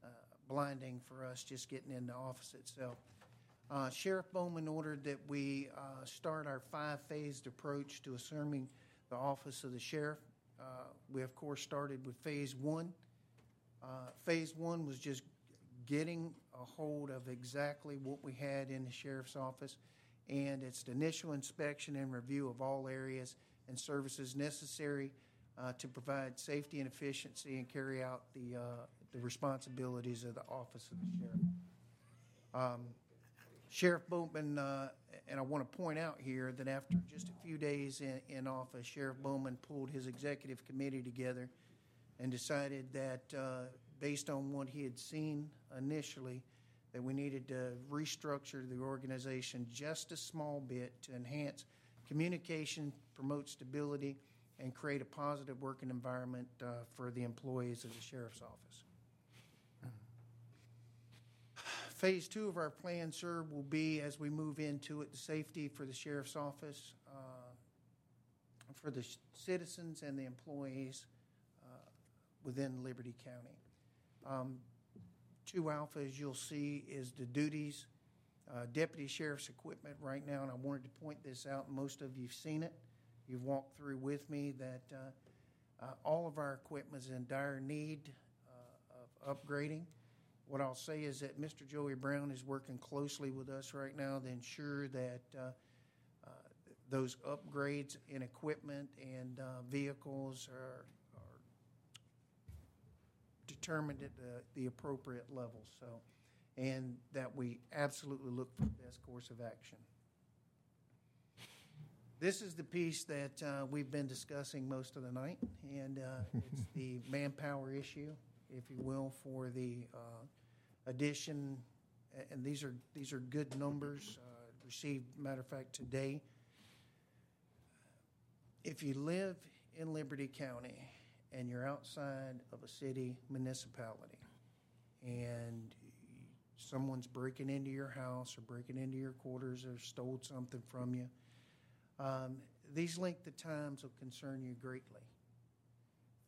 [SPEAKER 11] uh, blinding for us just getting in the office itself. Sheriff Bowman ordered that we start our five phased approach to assuming the office of the sheriff. Uh, We, of course, started with Phase One. Uh, Phase One was just getting a hold of exactly what we had in the sheriff's office, and it's the initial inspection and review of all areas and services necessary uh, to provide safety and efficiency and carry out the, uh, the responsibilities of the office of the sheriff. Um, Sheriff Bowman, uh, and I want to point out here that after just a few days in, in office, Sheriff Bowman pulled his executive committee together and decided that, uh, based on what he had seen initially, that we needed to restructure the organization just a small bit to enhance communication, promote stability, and create a positive working environment uh, for the employees of the sheriff's office. Phase two of our plan, sir, will be as we move into it, the safety for the sheriff's office, uh, for the citizens and the employees uh, within Liberty County. Um, Two alpha, as you'll see, is the duties, uh, deputy sheriff's equipment right now, and I wanted to point this out. Most of you've seen it. You've walked through with me that uh, uh, all of our equipment is in dire need uh, of upgrading. What I'll say is that Mr. Joey Brown is working closely with us right now to ensure that uh, uh, those upgrades in equipment and uh, vehicles are, are determined at the, the appropriate level. So, and that we absolutely look for the best course of action. This is the piece that uh, we've been discussing most of the night, and uh, it's the manpower issue, if you will, for the uh, addition. And these are these are good numbers uh, received. Matter of fact, today, if you live in Liberty County and you're outside of a city municipality, and someone's breaking into your house or breaking into your quarters or stole something from you. Um, these length of times will concern you greatly.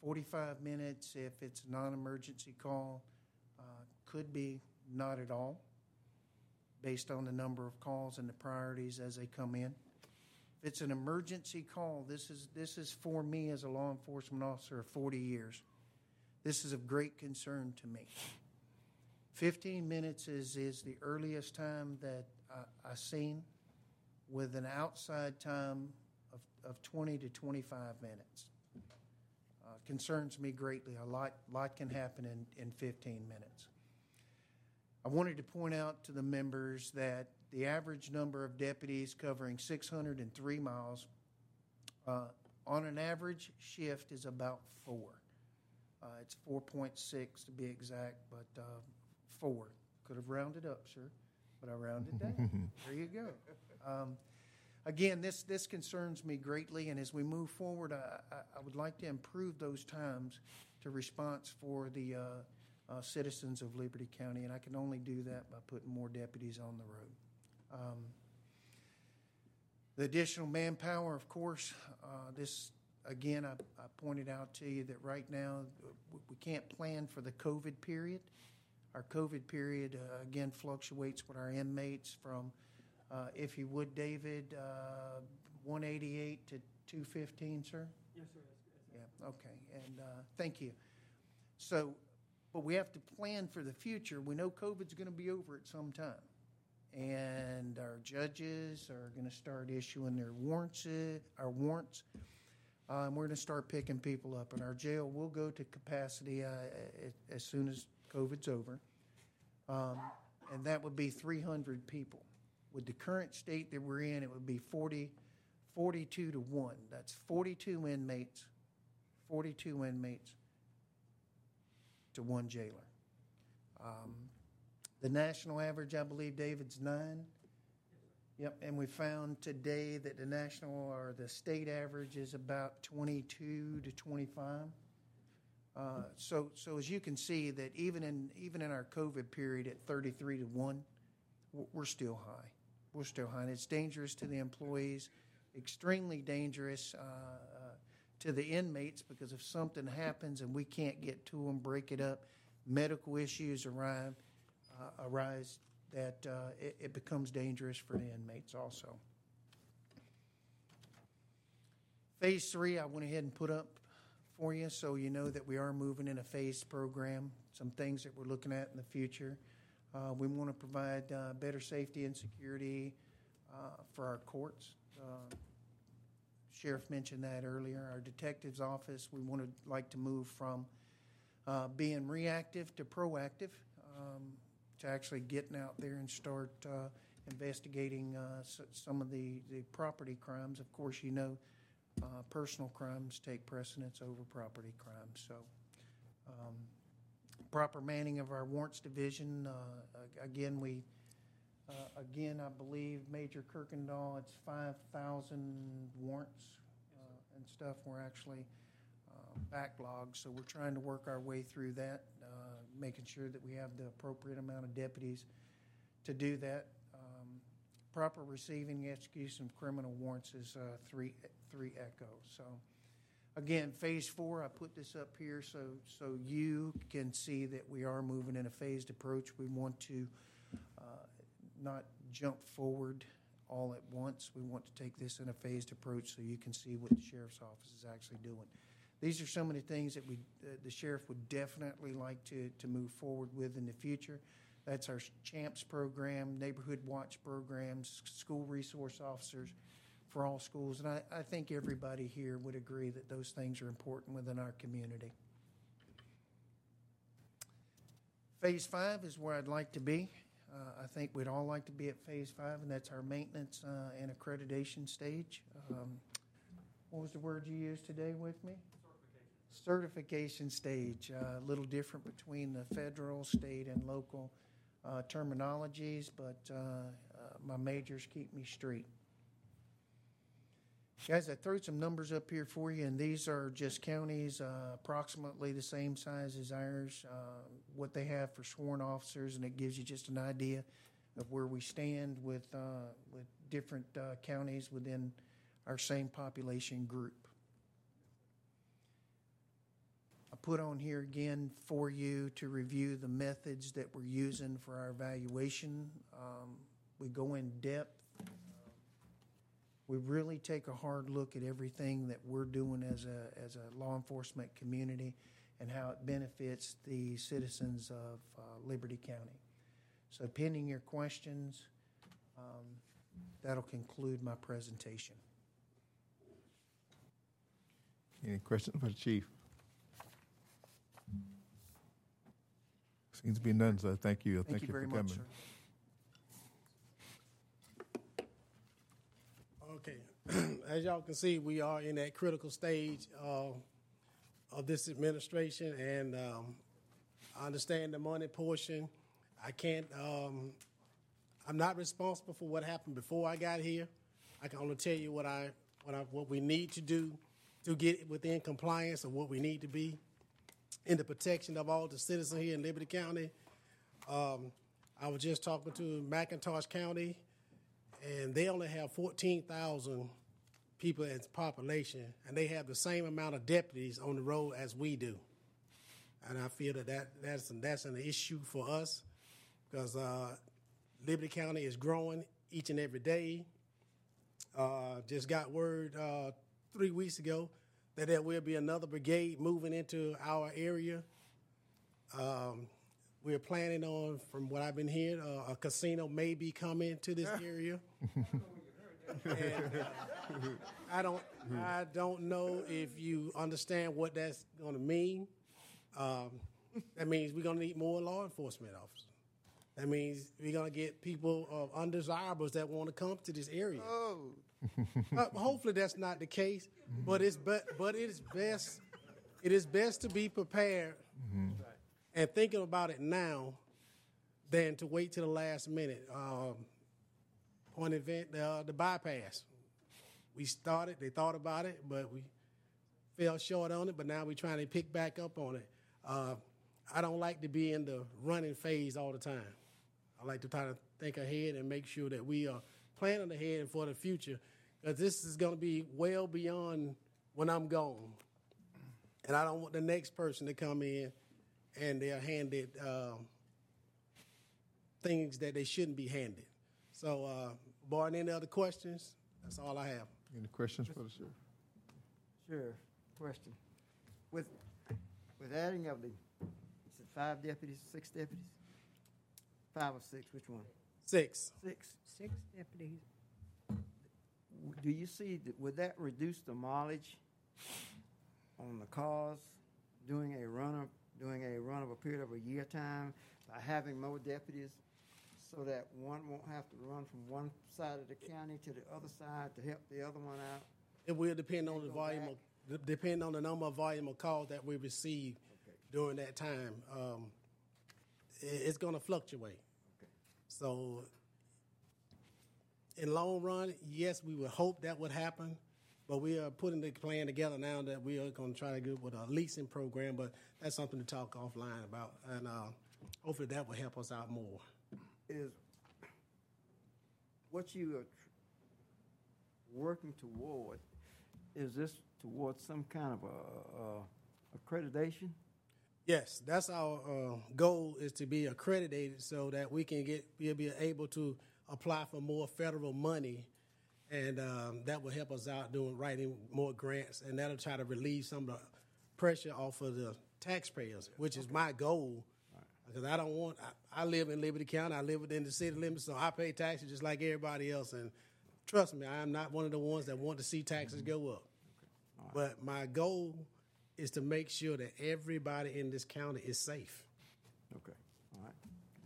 [SPEAKER 11] 45 minutes if it's a non emergency call, uh, could be not at all, based on the number of calls and the priorities as they come in. If it's an emergency call, this is, this is for me as a law enforcement officer of 40 years. This is of great concern to me. 15 minutes is, is the earliest time that I, I seen with an outside time of, of 20 to 25 minutes. Concerns me greatly. A lot, lot can happen in, in 15 minutes. I wanted to point out to the members that the average number of deputies covering 603 miles uh, on an average shift is about four. Uh, it's 4.6 to be exact, but uh, four. Could have rounded up, sir, but I rounded down. there you go. Um, again, this, this concerns me greatly, and as we move forward, I, I, would like to improve those times to response for the uh, uh, citizens of Liberty County, and I can only do that by putting more deputies on the road. Um, the additional manpower, of course, uh, this, again, I, I pointed out to you that right now, we can't plan for the COVID period. Our COVID period, uh, again, fluctuates with our inmates from, uh, if you would, David, uh, 188 to 215, sir? Yes, sir. Yeah, okay, and uh, thank you. So, but we have to plan for the future. We know COVID's going to be over at some time. And our judges are going to start issuing their warrants, uh, our warrants. Uh, and we're going to start picking people up. And our jail will go to capacity uh, a- as soon as COVID's over. Um, and that would be 300 people. With the current state that we're in, it would be 40, 42 to 1. That's 42 inmates, 42 inmates to one jailer. Um, the national average, I believe, David's nine. Yep, and we found today that the national or the state average is about 22 to 25. Uh, so, so as you can see, that even in even in our COVID period at 33 to one, we're still high. It's dangerous to the employees, extremely dangerous uh, uh, to the inmates because if something happens and we can't get to them, break it up, medical issues arrive, uh, arise, that uh, it, it becomes dangerous for the inmates also. Phase three, I went ahead and put up for you, so you know that we are moving in a phased program, some things that we're looking at in the future. Uh, We want to provide uh, better safety and security uh, for our courts. Uh, Sheriff mentioned that earlier. Our detective's office, we want to like to move from uh, being reactive to proactive, um, to actually getting out there and start uh, investigating some of the, the property crimes. Of course, you know, personal crimes take precedence over property crimes. So, um, proper manning of our warrants division. Uh, again, we uh, again, I believe Major Kirkendall, it's five thousand warrants uh, and stuff. We're actually uh, backlogged, so we're trying to work our way through that, uh, making sure that we have the appropriate amount of deputies to do that. Um, proper receiving execution of criminal warrants is uh, three three echo. So, again, phase four. I put this up here so so you can see that we are moving in a phased approach. We want to uh, not jump forward all at once. We want to take this in a phased approach so you can see what the sheriff's office is actually doing. These are some of the things that we, uh, the sheriff would definitely like to, to move forward with in the future. That's our CHAMPS program, neighborhood watch programs, school resource officers for all schools. And I, I think everybody here would agree that those things are important within our community. Phase five is where I'd like to be. Uh, I think we'd all like to be at phase five, and that's our maintenance uh, and accreditation stage. Um, what was the word you used today with me? Certification stage. Uh, a little different between the federal, state, and local uh, terminologies, but uh, uh, my majors keep me straight. Guys, I threw some numbers up here for you, and these are just counties uh, approximately the same size as ours, uh, what they have for sworn officers, and it gives you just an idea of where we stand with, uh, with different uh, counties within our same population group. I put on here again for you to review the methods that we're using for our evaluation. Um, we go in depth we really take a hard look at everything that we're doing as a, as a law enforcement community and how it benefits the citizens of uh, Liberty County. So pending your questions, um, that'll conclude my presentation.
[SPEAKER 1] Any questions for the chief? Seems to be none, so thank you.
[SPEAKER 11] Thank you very
[SPEAKER 1] for
[SPEAKER 11] much,
[SPEAKER 1] coming.
[SPEAKER 11] sir.
[SPEAKER 10] Okay, as y'all can see, we are in that critical stage uh, of this administration, and um, I understand the money portion. I can't. Um, I'm not responsible for what happened before I got here. I can only tell you what I what I what we need to do to get within compliance of what we need to be in the protection of all the citizens here in Liberty County. Um, I was just talking to McIntosh County and they only have 14,000 people as population, and they have the same amount of deputies on the road as we do. And I feel that, that that's, that's an issue for us because uh, Liberty County is growing each and every day. Uh, just got word uh, three weeks ago that there will be another brigade moving into our area. Um, we're planning on, from what I've been hearing, uh, a casino may be coming to this area. And, uh, I don't, I don't know if you understand what that's going to mean. Um, that means we're going to need more law enforcement officers. That means we're going to get people of undesirables that want to come to this area. Uh, hopefully that's not the case, but it's but but it is best it is best to be prepared and thinking about it now than to wait to the last minute. Um, point event, uh, the bypass. We started, they thought about it, but we fell short on it. But now we're trying to pick back up on it. Uh, I don't like to be in the running phase all the time. I like to try to think ahead and make sure that we are planning ahead for the future, because this is going to be well beyond when I'm gone, and I don't want the next person to come in and they're handed um, things that they shouldn't be handed. So, uh, barring any other questions, that's all I have.
[SPEAKER 1] Any questions for the sheriff?
[SPEAKER 4] Sheriff, question. with, with adding of the, you said five deputies, six deputies? Five or six, which one?
[SPEAKER 10] Six.
[SPEAKER 4] Six.
[SPEAKER 2] Six deputies.
[SPEAKER 4] Do you see, that- would that reduce the mileage on the cars doing a run of, doing a run of a period of a year time by having more deputies so that one won't have to run from one side of the county to the other side to help the other one out?
[SPEAKER 10] It will depend on the volume of, de- depend on the number of volume of calls that we receive during that time. Um, i it's gonna fluctuate. So, in long run, yes, we would hope that would happen, but we are putting the plan together now that we are gonna try to go with a leasing program, but that's something to talk offline about, and, uh, hopefully that will help us out more.
[SPEAKER 4] Is what you are tr- working toward, is this towards some kind of a, a accreditation?
[SPEAKER 10] Yes, that's our uh, goal is to be accredited so that we can get we'll be able to apply for more federal money, and um, that will help us out doing writing more grants, and that'll try to relieve some of the pressure off of the taxpayers, which is my goal. Because I don't want I, I live in Liberty County, I live within the city limits, so I pay taxes just like everybody else, and trust me, I am not one of the ones that want to see taxes go up. But my goal is to make sure that everybody in this county is safe.
[SPEAKER 4] Okay, all right.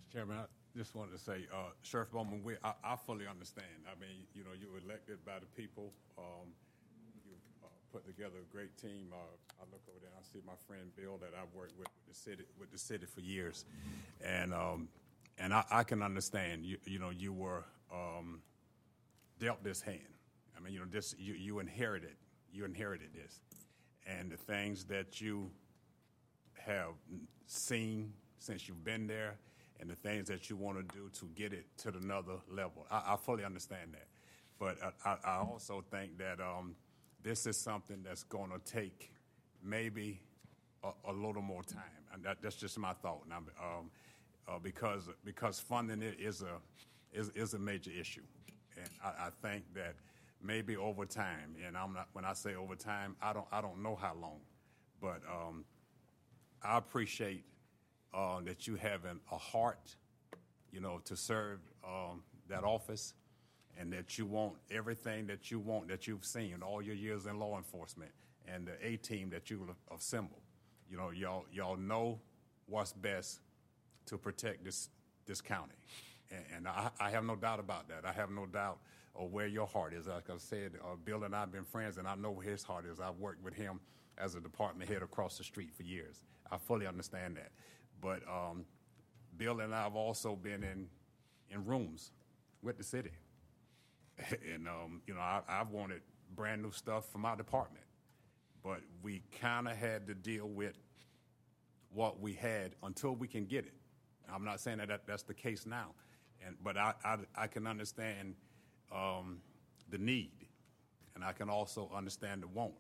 [SPEAKER 9] Mr. Chairman, I just wanted to say, uh, Sheriff Bowman, we, I, I fully understand. I mean, you know, you were elected by the people. Um, you put together a great team. Uh, I look over there and I see my friend Bill that I've worked with with the city with the city for years, and um, and I, I can understand. You, you know, you were um, dealt this hand. I mean, you know, this you, you inherited you inherited this, and the things that you have seen since you've been there and the things that you want to do to get it to another level. I, I fully understand that. But I, I, also think that um, this is something that's going to take maybe a, a little more time. And that, that's just my thought. Now, um, uh, because, because funding it is a, is, is a major issue. And I, I think that maybe over time, and I'm not, when I say over time, I don't, I don't know how long, but um, I appreciate uh, that you having a heart, you know, to serve um, that office, and that you want everything that you want that you've seen all your years in law enforcement, and the A team that you assemble. You know, y'all y'all know what's best to protect this this county, and, and I, I have no doubt about that. I have no doubt of where your heart is. Like I said, uh, Bill and I have been friends, and I know where his heart is. I've worked with him as a department head across the street for years. I fully understand that. But um, Bill and I have also been in in rooms with the city, and um, you know I, I've wanted brand new stuff for my department, but we kind of had to deal with what we had until we can get it. I'm not saying that, that that's the case now, and but I I, I can understand um, the need, and I can also understand the want.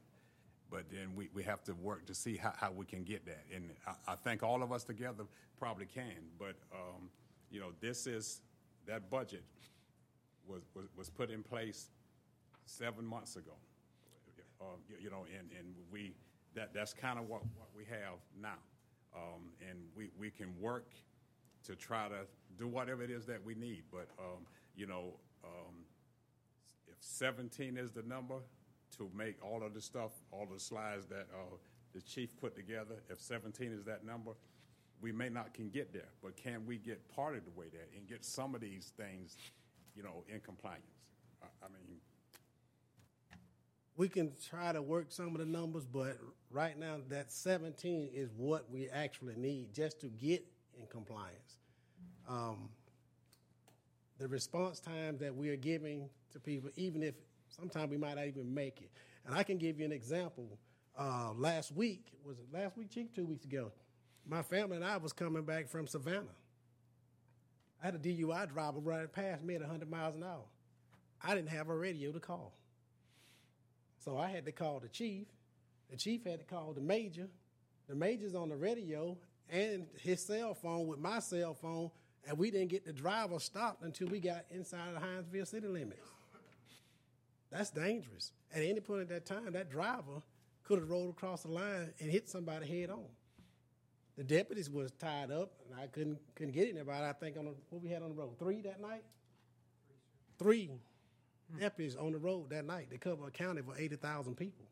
[SPEAKER 9] But then we, we have to work to see how, how we can get that. And I, I think all of us together probably can. But, um, you know, this is, that budget was, was, was put in place seven months ago. Uh, you, you know, and, and we, that, that's kind of what, what we have now. Um, and we, we can work to try to do whatever it is that we need. But, um, you know, um, if 17 is the number to make all of the stuff, all the slides that uh, the chief put together, if 17 is that number, we may not can get there, but can we get part of the way there and get some of these things, you know, in compliance? I, I mean,
[SPEAKER 10] We can try to work some of the numbers, but right now that 17 is what we actually need just to get in compliance. Um, the response time that we are giving to people, even if sometimes we might not even make it. And I can give you an example. Uh, last week, was it last week, Chief? Two weeks ago, my family and I was coming back from Savannah. I had a DUI driver running past me at 100 miles an hour. I didn't have a radio to call. So I had to call the chief. The chief had to call the major. The major's on the radio and his cell phone with my cell phone, and we didn't get the driver stopped until we got inside of the Hinesville city limits. That's dangerous. At any point at that time, that driver could have rolled across the line and hit somebody head on. The deputies was tied up, and I couldn't couldn't get anybody. I think on the, what we had on the road three that night. Three deputies on the road that night. They cover a county for eighty thousand people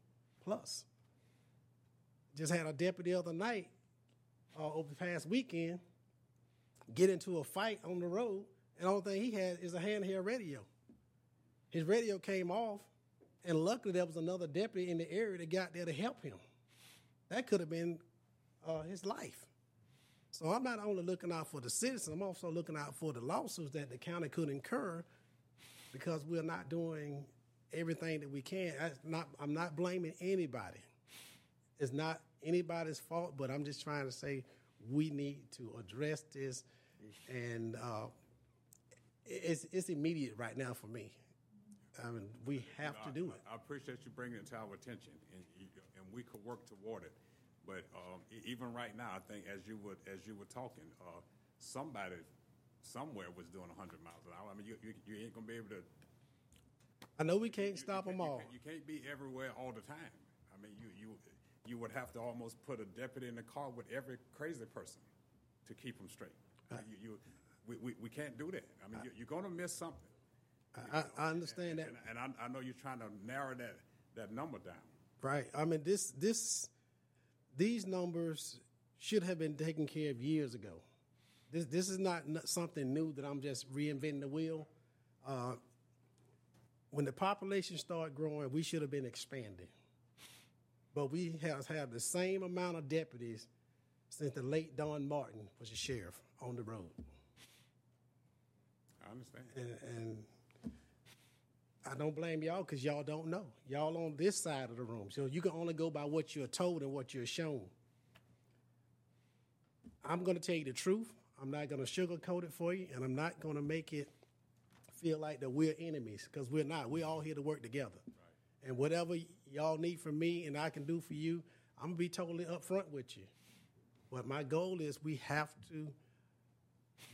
[SPEAKER 10] plus. Just had a deputy the other night, uh, over the past weekend, get into a fight on the road, and the only thing he had is a handheld radio. His radio came off, and luckily there was another deputy in the area that got there to help him. That could have been uh, his life. So I'm not only looking out for the citizens, I'm also looking out for the lawsuits that the county could incur because we're not doing everything that we can. That's not, I'm not blaming anybody. It's not anybody's fault, but I'm just trying to say we need to address this, and uh, it's it's immediate right now for me. I mean, we have to do it.
[SPEAKER 9] I, I appreciate you bringing it to our attention, and, and we could work toward it. But um, even right now, I think as you would as you were talking, uh, somebody somewhere was doing 100 miles an hour. I mean, you, you, you ain't gonna be able to.
[SPEAKER 10] I know we can't
[SPEAKER 9] you-
[SPEAKER 10] stop them all.
[SPEAKER 9] You can't, you can't be everywhere all the time. I mean, you you you would have to almost put a deputy in the car with every crazy person to keep them straight. You, you we, we, we can't do that. I mean, you, you're gonna miss something.
[SPEAKER 10] I, I understand that.
[SPEAKER 9] And, and I, I know you're trying to narrow that, that number down.
[SPEAKER 10] Right. I mean, this this these numbers should have been taken care of years ago. This this is not something new that I'm just reinventing the wheel. Uh, when the population started growing, we should have been expanding. But we have have the same amount of deputies since the late Don Martin was the sheriff on the road.
[SPEAKER 9] I understand.
[SPEAKER 10] And, and I don't blame y'all because y'all don't know. Y'all on this side of the room. So you can only go by what you're told and what you're shown. I'm going to tell you the truth. I'm not going to sugarcoat it for you, and I'm not going to make it feel like that we're enemies because we're not. We're all here to work together. And whatever y'all need from me and I can do for you, I'm going to be totally upfront with you. But my goal is we have to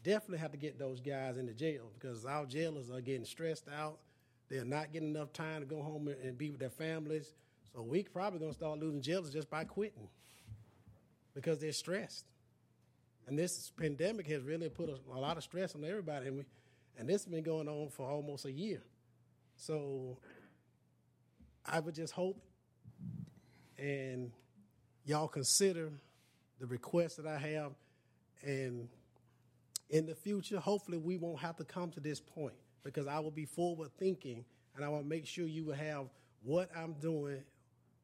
[SPEAKER 10] definitely have to get those guys into jail because our jailers are getting stressed out. They're not getting enough time to go home and- be with their families. So we probably gonna start losing jailers just by quitting because they're stressed. And this pandemic has really put a, a lot of stress on everybody, and we, and this has been going on for almost a year. So I would just hope and y'all consider the request that I have, and in the future, hopefully, we won't have to come to this point because I will be forward thinking and I will make sure you will have what I'm doing,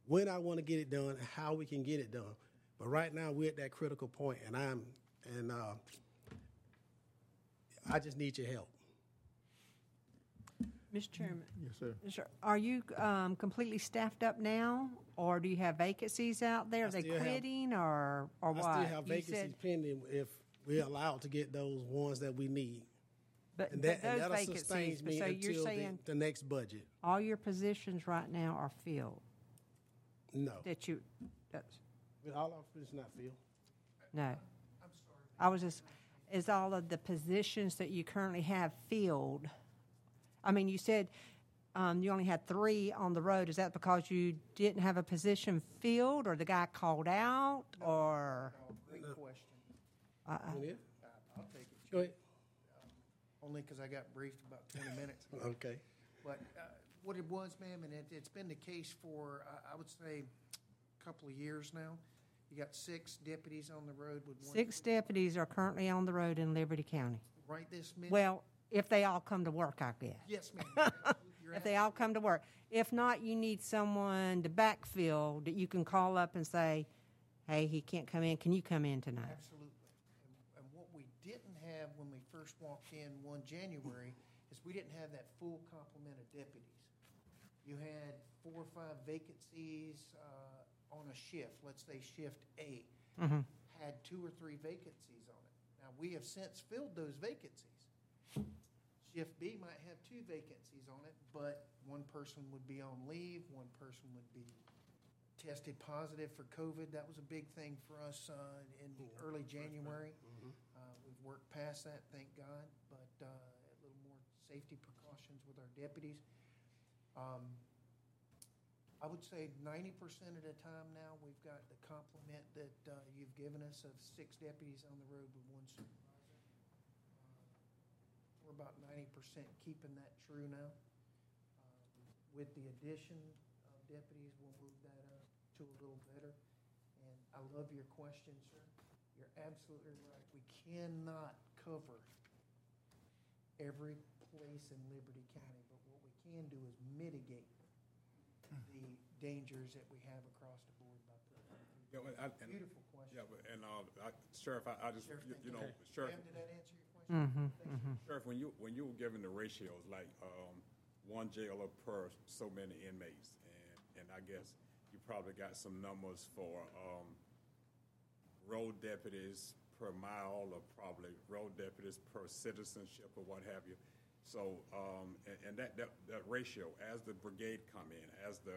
[SPEAKER 10] when I want to get it done, and how we can get it done. But right now, we're at that critical point, and I'm and uh, I just need your help.
[SPEAKER 2] Mr. Chairman,
[SPEAKER 1] Yes, sir.
[SPEAKER 2] sir, are you um, completely staffed up now, or do you have vacancies out there?
[SPEAKER 10] I
[SPEAKER 2] Are they
[SPEAKER 10] still have-
[SPEAKER 2] quitting, or or what?
[SPEAKER 10] I still have
[SPEAKER 2] You
[SPEAKER 10] vacancies
[SPEAKER 2] said-
[SPEAKER 10] pending if we're allowed to get those ones that we need.
[SPEAKER 2] But,
[SPEAKER 10] And
[SPEAKER 2] but
[SPEAKER 10] that and
[SPEAKER 2] those
[SPEAKER 10] that'll
[SPEAKER 2] vacancies.
[SPEAKER 10] sustain
[SPEAKER 2] but
[SPEAKER 10] me
[SPEAKER 2] so you're
[SPEAKER 10] until the, the next budget.
[SPEAKER 2] all your positions right now are filled
[SPEAKER 10] No,
[SPEAKER 2] that you. That's,
[SPEAKER 10] But all our positions not filled.
[SPEAKER 2] no. I'm sorry. I was just. Is all of the positions that you currently have filled? I mean, you said um, you only had three on the road. Is that because you didn't have a position filled, or the guy called out, or?
[SPEAKER 11] Great question.
[SPEAKER 2] Uh,
[SPEAKER 11] Uh, I'll take it.
[SPEAKER 10] Go ahead.
[SPEAKER 11] Only because I got briefed about 20 minutes ago.
[SPEAKER 10] Okay.
[SPEAKER 11] But uh, what it was, ma'am, and it, it's been the case for, I, I would say, a couple of years now. You got six deputies on the road with one.
[SPEAKER 2] Six deputies are currently on the road in Liberty County.
[SPEAKER 11] Right this minute?
[SPEAKER 2] Well, if they all come to work, I guess.
[SPEAKER 11] Yes, ma'am.
[SPEAKER 2] If they all come to work. If not, you need someone to backfill that you can call up and say, hey, he can't come in. Can you come in tonight?
[SPEAKER 11] Absolutely. And, and what we didn't have when we first walked in one January is we didn't have that full complement of deputies. You had four or five vacancies uh, on a shift, let's say shift A, had two or three vacancies on it. Now, we have since filled those vacancies. Shift B might have two vacancies on it, but one person would be on leave, one person would be tested positive for COVID. That was a big thing for us uh, in early January. Uh, worked past that, thank God, but uh, a little more safety precautions with our deputies. Um, I would say ninety percent of the time now, we've got the complement that uh, you've given us of six deputies on the road with one supervisor. Uh, We're about ninety percent keeping that true now. Um, With the addition of deputies, we'll move that up to a little better. And I love your question, sir. You're absolutely right. We cannot cover every place in Liberty County, but what we can do is mitigate the dangers that we have across the board by putting.
[SPEAKER 9] Yeah, well, I- and-
[SPEAKER 11] Beautiful question.
[SPEAKER 9] Yeah, but, and, uh, I- Sheriff, I, I just,
[SPEAKER 11] Sheriff,
[SPEAKER 9] you-
[SPEAKER 11] thank
[SPEAKER 9] you know,
[SPEAKER 11] you.
[SPEAKER 9] Sheriff,
[SPEAKER 11] Ma'am, did that answer your question? Thank you.
[SPEAKER 9] Sheriff, when you, when you were giving the ratios, like, um, one jailer per so many inmates, and, and I guess you probably got some numbers for, um, road deputies per mile, or probably road deputies per citizenship, or what have you. So, um, and, and that, that, that ratio, as the brigade come in, as the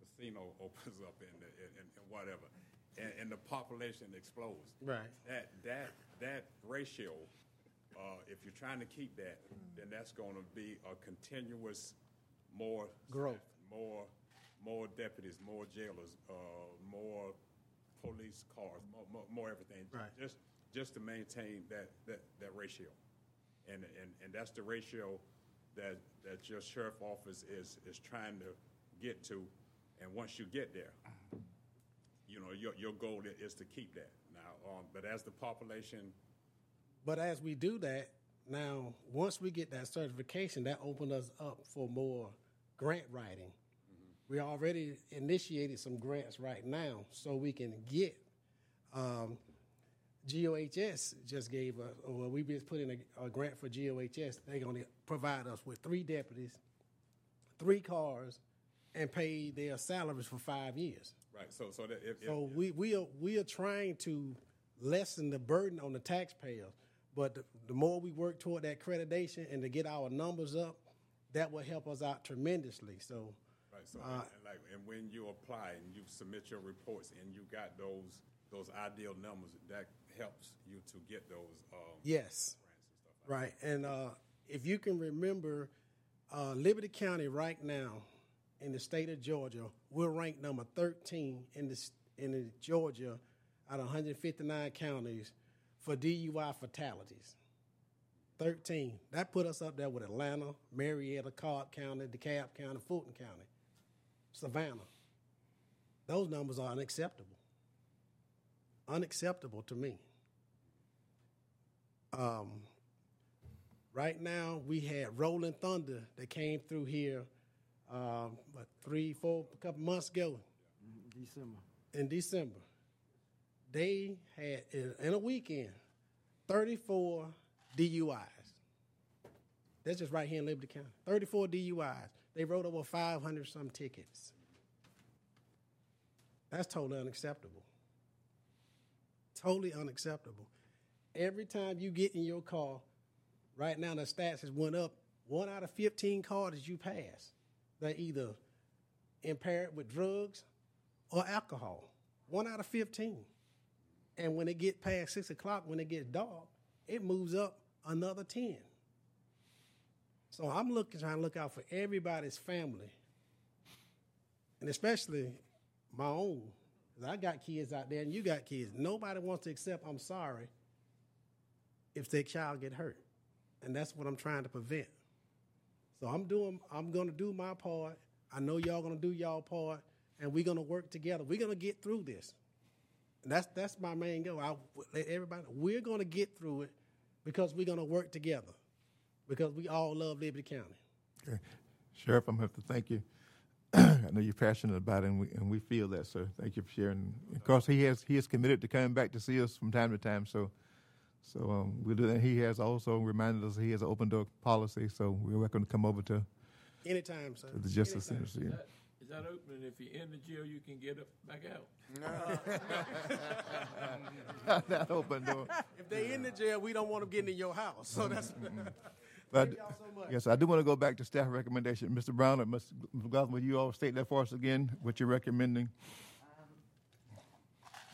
[SPEAKER 9] casino opens up and, and, and whatever, and, and the population explodes.
[SPEAKER 10] Right.
[SPEAKER 9] That, that, that ratio, uh, if you're trying to keep that, then that's gonna be a continuous more.
[SPEAKER 10] Growth.
[SPEAKER 9] More, more deputies, more jailers, uh, more police cars, more, more, more everything.
[SPEAKER 10] Right.
[SPEAKER 9] Just, just to maintain that, that, that ratio. And, and, and that's the ratio that, that your sheriff office is, is trying to get to. And once you get there, you know, your, your goal is to keep that. Now, um, but as the population
[SPEAKER 10] But as we do that, now, once we get that certification, that opens us up for more grant writing. We already initiated some grants right now, so we can get, um, GOHS just gave us, or we just put in a, a grant for GOHS. They're gonna provide us with three deputies, three cars, and pay their salaries for five years.
[SPEAKER 9] Right, so, so that if, if,
[SPEAKER 10] So we, we are, we are trying to lessen the burden on the taxpayers. But the, the more we work toward that accreditation and to get our numbers up, that will help us out tremendously. So,
[SPEAKER 9] right, so,
[SPEAKER 10] uh,
[SPEAKER 9] and, and like, and when you apply and you submit your reports and you got those, those ideal numbers, that helps you to get those, um,
[SPEAKER 10] yes, right. And uh, if you can remember, uh, Liberty County right now in the state of Georgia, we're ranked number 13 in the, in the Georgia out of 159 counties for DUI fatalities. 13. That put us up there with Atlanta, Marietta, Cobb County, DeKalb County, Fulton County, Savannah. Those numbers are unacceptable. Unacceptable to me. Um, right now, we had Rolling Thunder that came through here, um, what, three, four, a couple months ago
[SPEAKER 4] December.
[SPEAKER 10] in December. They had, in, in a weekend, 34 DUIs. That's just right here in Liberty County. 34 DUIs. They wrote over 500 some tickets. That's totally unacceptable. Totally unacceptable. Every time you get in your car, right now the stats has went up. One out of 15 cars that you pass, they're either impaired with drugs or alcohol. One out of 15. And when it get past six o'clock, when it gets dark, it moves up another 10. So I'm looking, trying to look out for everybody's family, and especially my own. I got kids out there, and you got kids. Nobody wants to accept I'm sorry if their child get hurt, and that's what I'm trying to prevent. So I'm doing. I'm going to do my part. I know y'all going to do y'all part, and we're going to work together. We're going to get through this. And that's that's my main goal. I let everybody. We're going to get through it because we're going to work together because we all love Liberty County.
[SPEAKER 1] Okay. Sheriff, I'm going to have to thank you. I know you're passionate about it, and we, and we feel that, sir. Thank you for sharing. Of course, he has he is committed to coming back to see us from time to time. So, so um, we'll do that. He has also reminded us he has an open door policy, so we're welcome to come over to,
[SPEAKER 10] Anytime, sir.
[SPEAKER 1] to the Justice
[SPEAKER 10] Anytime.
[SPEAKER 1] Center.
[SPEAKER 7] Is that, is that open, and if you're in the jail, you can get up, back out?
[SPEAKER 1] that open door.
[SPEAKER 10] If they're in the jail, we don't want them getting in your house. So that's.
[SPEAKER 1] But
[SPEAKER 10] Thank y'all so much.
[SPEAKER 1] yes, I do want to go back to staff recommendation. Mr. Brown or Mr. McLaughlin, will you all state that for us again? What you're recommending?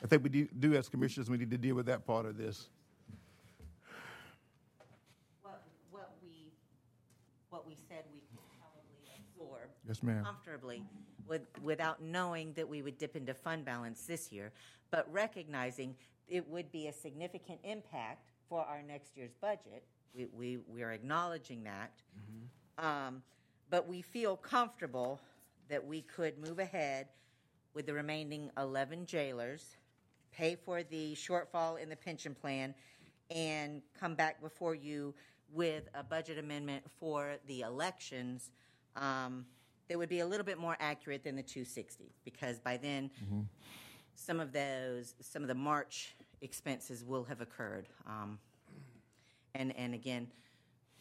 [SPEAKER 1] I think we do, do as commissioners, we need to deal with that part of this.
[SPEAKER 6] What, what we what we said we could probably absorb
[SPEAKER 1] Yes, ma'am.
[SPEAKER 6] comfortably with, without knowing that we would dip into fund balance this year, but recognizing it would be a significant impact for our next year's budget. We, we, we are acknowledging that. Um, but we feel comfortable that we could move ahead with the remaining 11 jailers, pay for the shortfall in the pension plan, and come back before you with a budget amendment for the elections um, that would be a little bit more accurate than the 260, because by then, some of those, some of the March expenses will have occurred. Um, and, and again,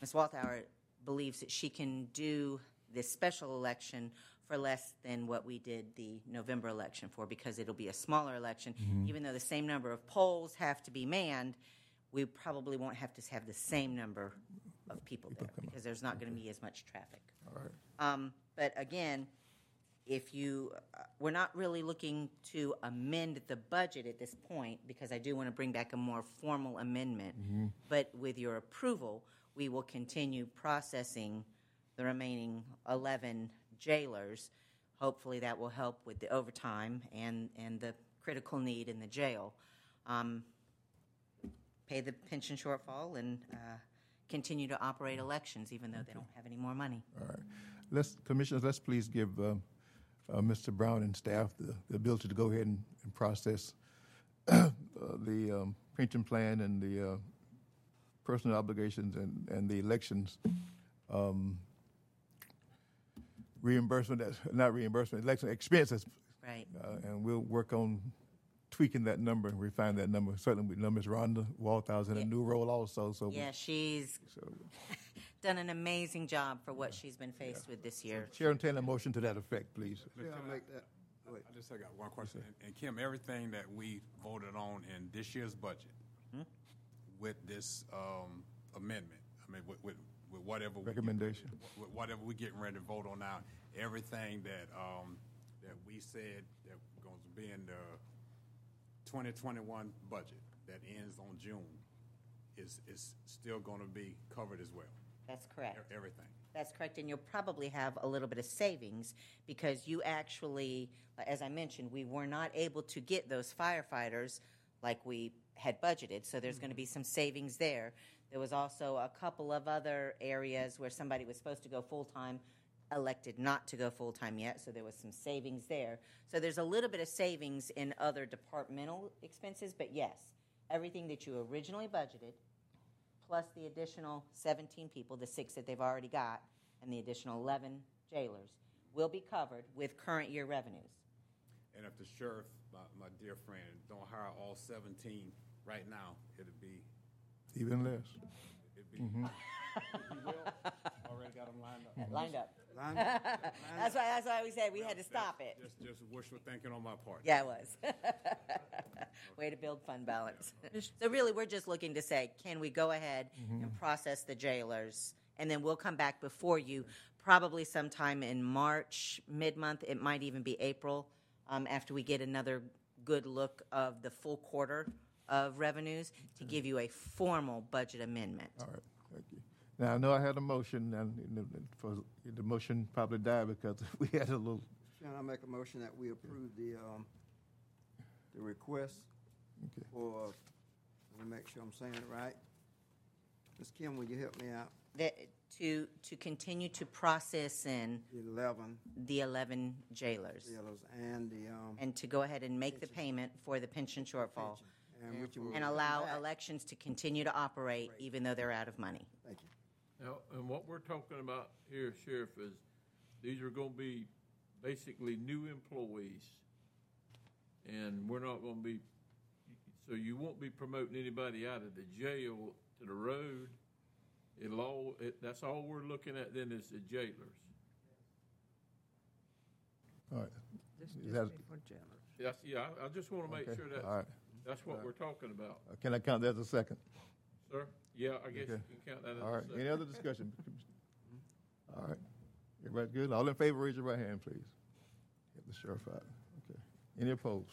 [SPEAKER 6] Ms. Walthauer believes that she can do this special election for less than what we did the November election for because it'll be a smaller election. Even though the same number of polls have to be manned, we probably won't have to have the same number of people there because there's not going to be as much traffic.
[SPEAKER 1] All right.
[SPEAKER 6] Um, but again, if you, uh, we're not really looking to amend the budget at this point because I do want to bring back a more formal amendment. But with your approval, we will continue processing the remaining 11 jailers. Hopefully, that will help with the overtime and, and the critical need in the jail. Um, pay the pension shortfall and uh, continue to operate elections even though they don't have any more money.
[SPEAKER 1] All right. Let's, Commissioners, let's please give um, uh, Mr. Brown and staff the the ability to go ahead and and process uh, the um, pension plan and the uh, personal obligations and and the elections um, reimbursement, that's- not reimbursement, election expenses.
[SPEAKER 6] Right.
[SPEAKER 1] Uh, And we'll work on tweaking that number and refine that number. Certainly with numbers, Rhonda Walthouse in a new role also, so.
[SPEAKER 6] Yeah, she's
[SPEAKER 1] so-
[SPEAKER 6] done an amazing job for what she's been faced with this year.
[SPEAKER 1] Chair, entertain a motion to that effect, please.
[SPEAKER 4] Yeah, I'll make that, wait.
[SPEAKER 9] I just I got one question. And- And Kim, everything that we voted on in this year's budget with this um, amendment, I mean, with, with, with whatever. we get-
[SPEAKER 1] Recommendation.
[SPEAKER 9] With whatever we're getting ready to vote on now, everything that, um, that we said that going to be in the 2021 budget that ends on June is, is still going to be covered as well,
[SPEAKER 6] That's correct.
[SPEAKER 9] E- everything.
[SPEAKER 6] That's correct, and you'll probably have a little bit of savings because you actually, as I mentioned, we were not able to get those firefighters like we had budgeted, so there's going to be mm-hmm. some savings there. There was also a couple of other areas where somebody was supposed to go full-time, elected not to go full-time yet, so there was some savings there. So there's a little bit of savings in other departmental expenses, but yes, everything that you originally budgeted, plus the additional 17 people, the six that they've already got, and the additional 11 jailers, will be covered with current year revenues.
[SPEAKER 9] And if the sheriff, my, my dear friend, don't hire all 17 right now, it'd be,
[SPEAKER 1] Even less.
[SPEAKER 9] It'd be. You will? Already got them lined up.
[SPEAKER 6] Lined up.
[SPEAKER 4] Line up, line
[SPEAKER 6] That's why, that's why we said we had to stop it.
[SPEAKER 9] Just, just wishful thinking on my part.
[SPEAKER 6] Yeah, it was. Way to build fund balance. So really, we're just looking to say, can we go ahead and process the jailers? And then we'll come back before you, probably sometime in March, mid-month, it might even be April, um, after we get another good look of the full quarter of revenues, to give you a formal budget amendment.
[SPEAKER 1] All right, thank you. Now, I know I had a motion, and for, the motion probably died because we had a little,
[SPEAKER 4] Sharon, I make a motion that we approve the, um, the request
[SPEAKER 1] okay.
[SPEAKER 4] for, let me make sure I'm saying it right. Ms. Kim, will you help me out?
[SPEAKER 6] That, to, to continue to process in
[SPEAKER 4] The eleven
[SPEAKER 6] the 11 jailers.
[SPEAKER 4] jailers and the, um,
[SPEAKER 6] and to go ahead and make the payment for the pension shortfall
[SPEAKER 4] and which will.
[SPEAKER 6] and allow
[SPEAKER 4] back.
[SPEAKER 6] elections to continue to operate even though they're out of money.
[SPEAKER 4] Thank you.
[SPEAKER 7] Now, and what we're talking about here, Sheriff, is these are gonna be basically new employees. And we're not gonna be, so you won't be promoting anybody out of the jail to the road. It'll all, it, that's all we're looking at then is the jailers.
[SPEAKER 1] All right. Is that-
[SPEAKER 7] That's, yeah, I, I just wanna make
[SPEAKER 1] okay,
[SPEAKER 7] sure that,
[SPEAKER 1] All right.
[SPEAKER 7] That's what we're talking about.
[SPEAKER 1] Uh, Can I count that as a second?
[SPEAKER 7] Sir? Yeah, I guess you
[SPEAKER 1] Okay.
[SPEAKER 7] can count that as
[SPEAKER 1] All
[SPEAKER 7] a
[SPEAKER 1] right,
[SPEAKER 7] second.
[SPEAKER 1] any other discussion? All right, everybody good? All in favor, raise your right hand, please. Get the sheriff out. Okay. Any opposed?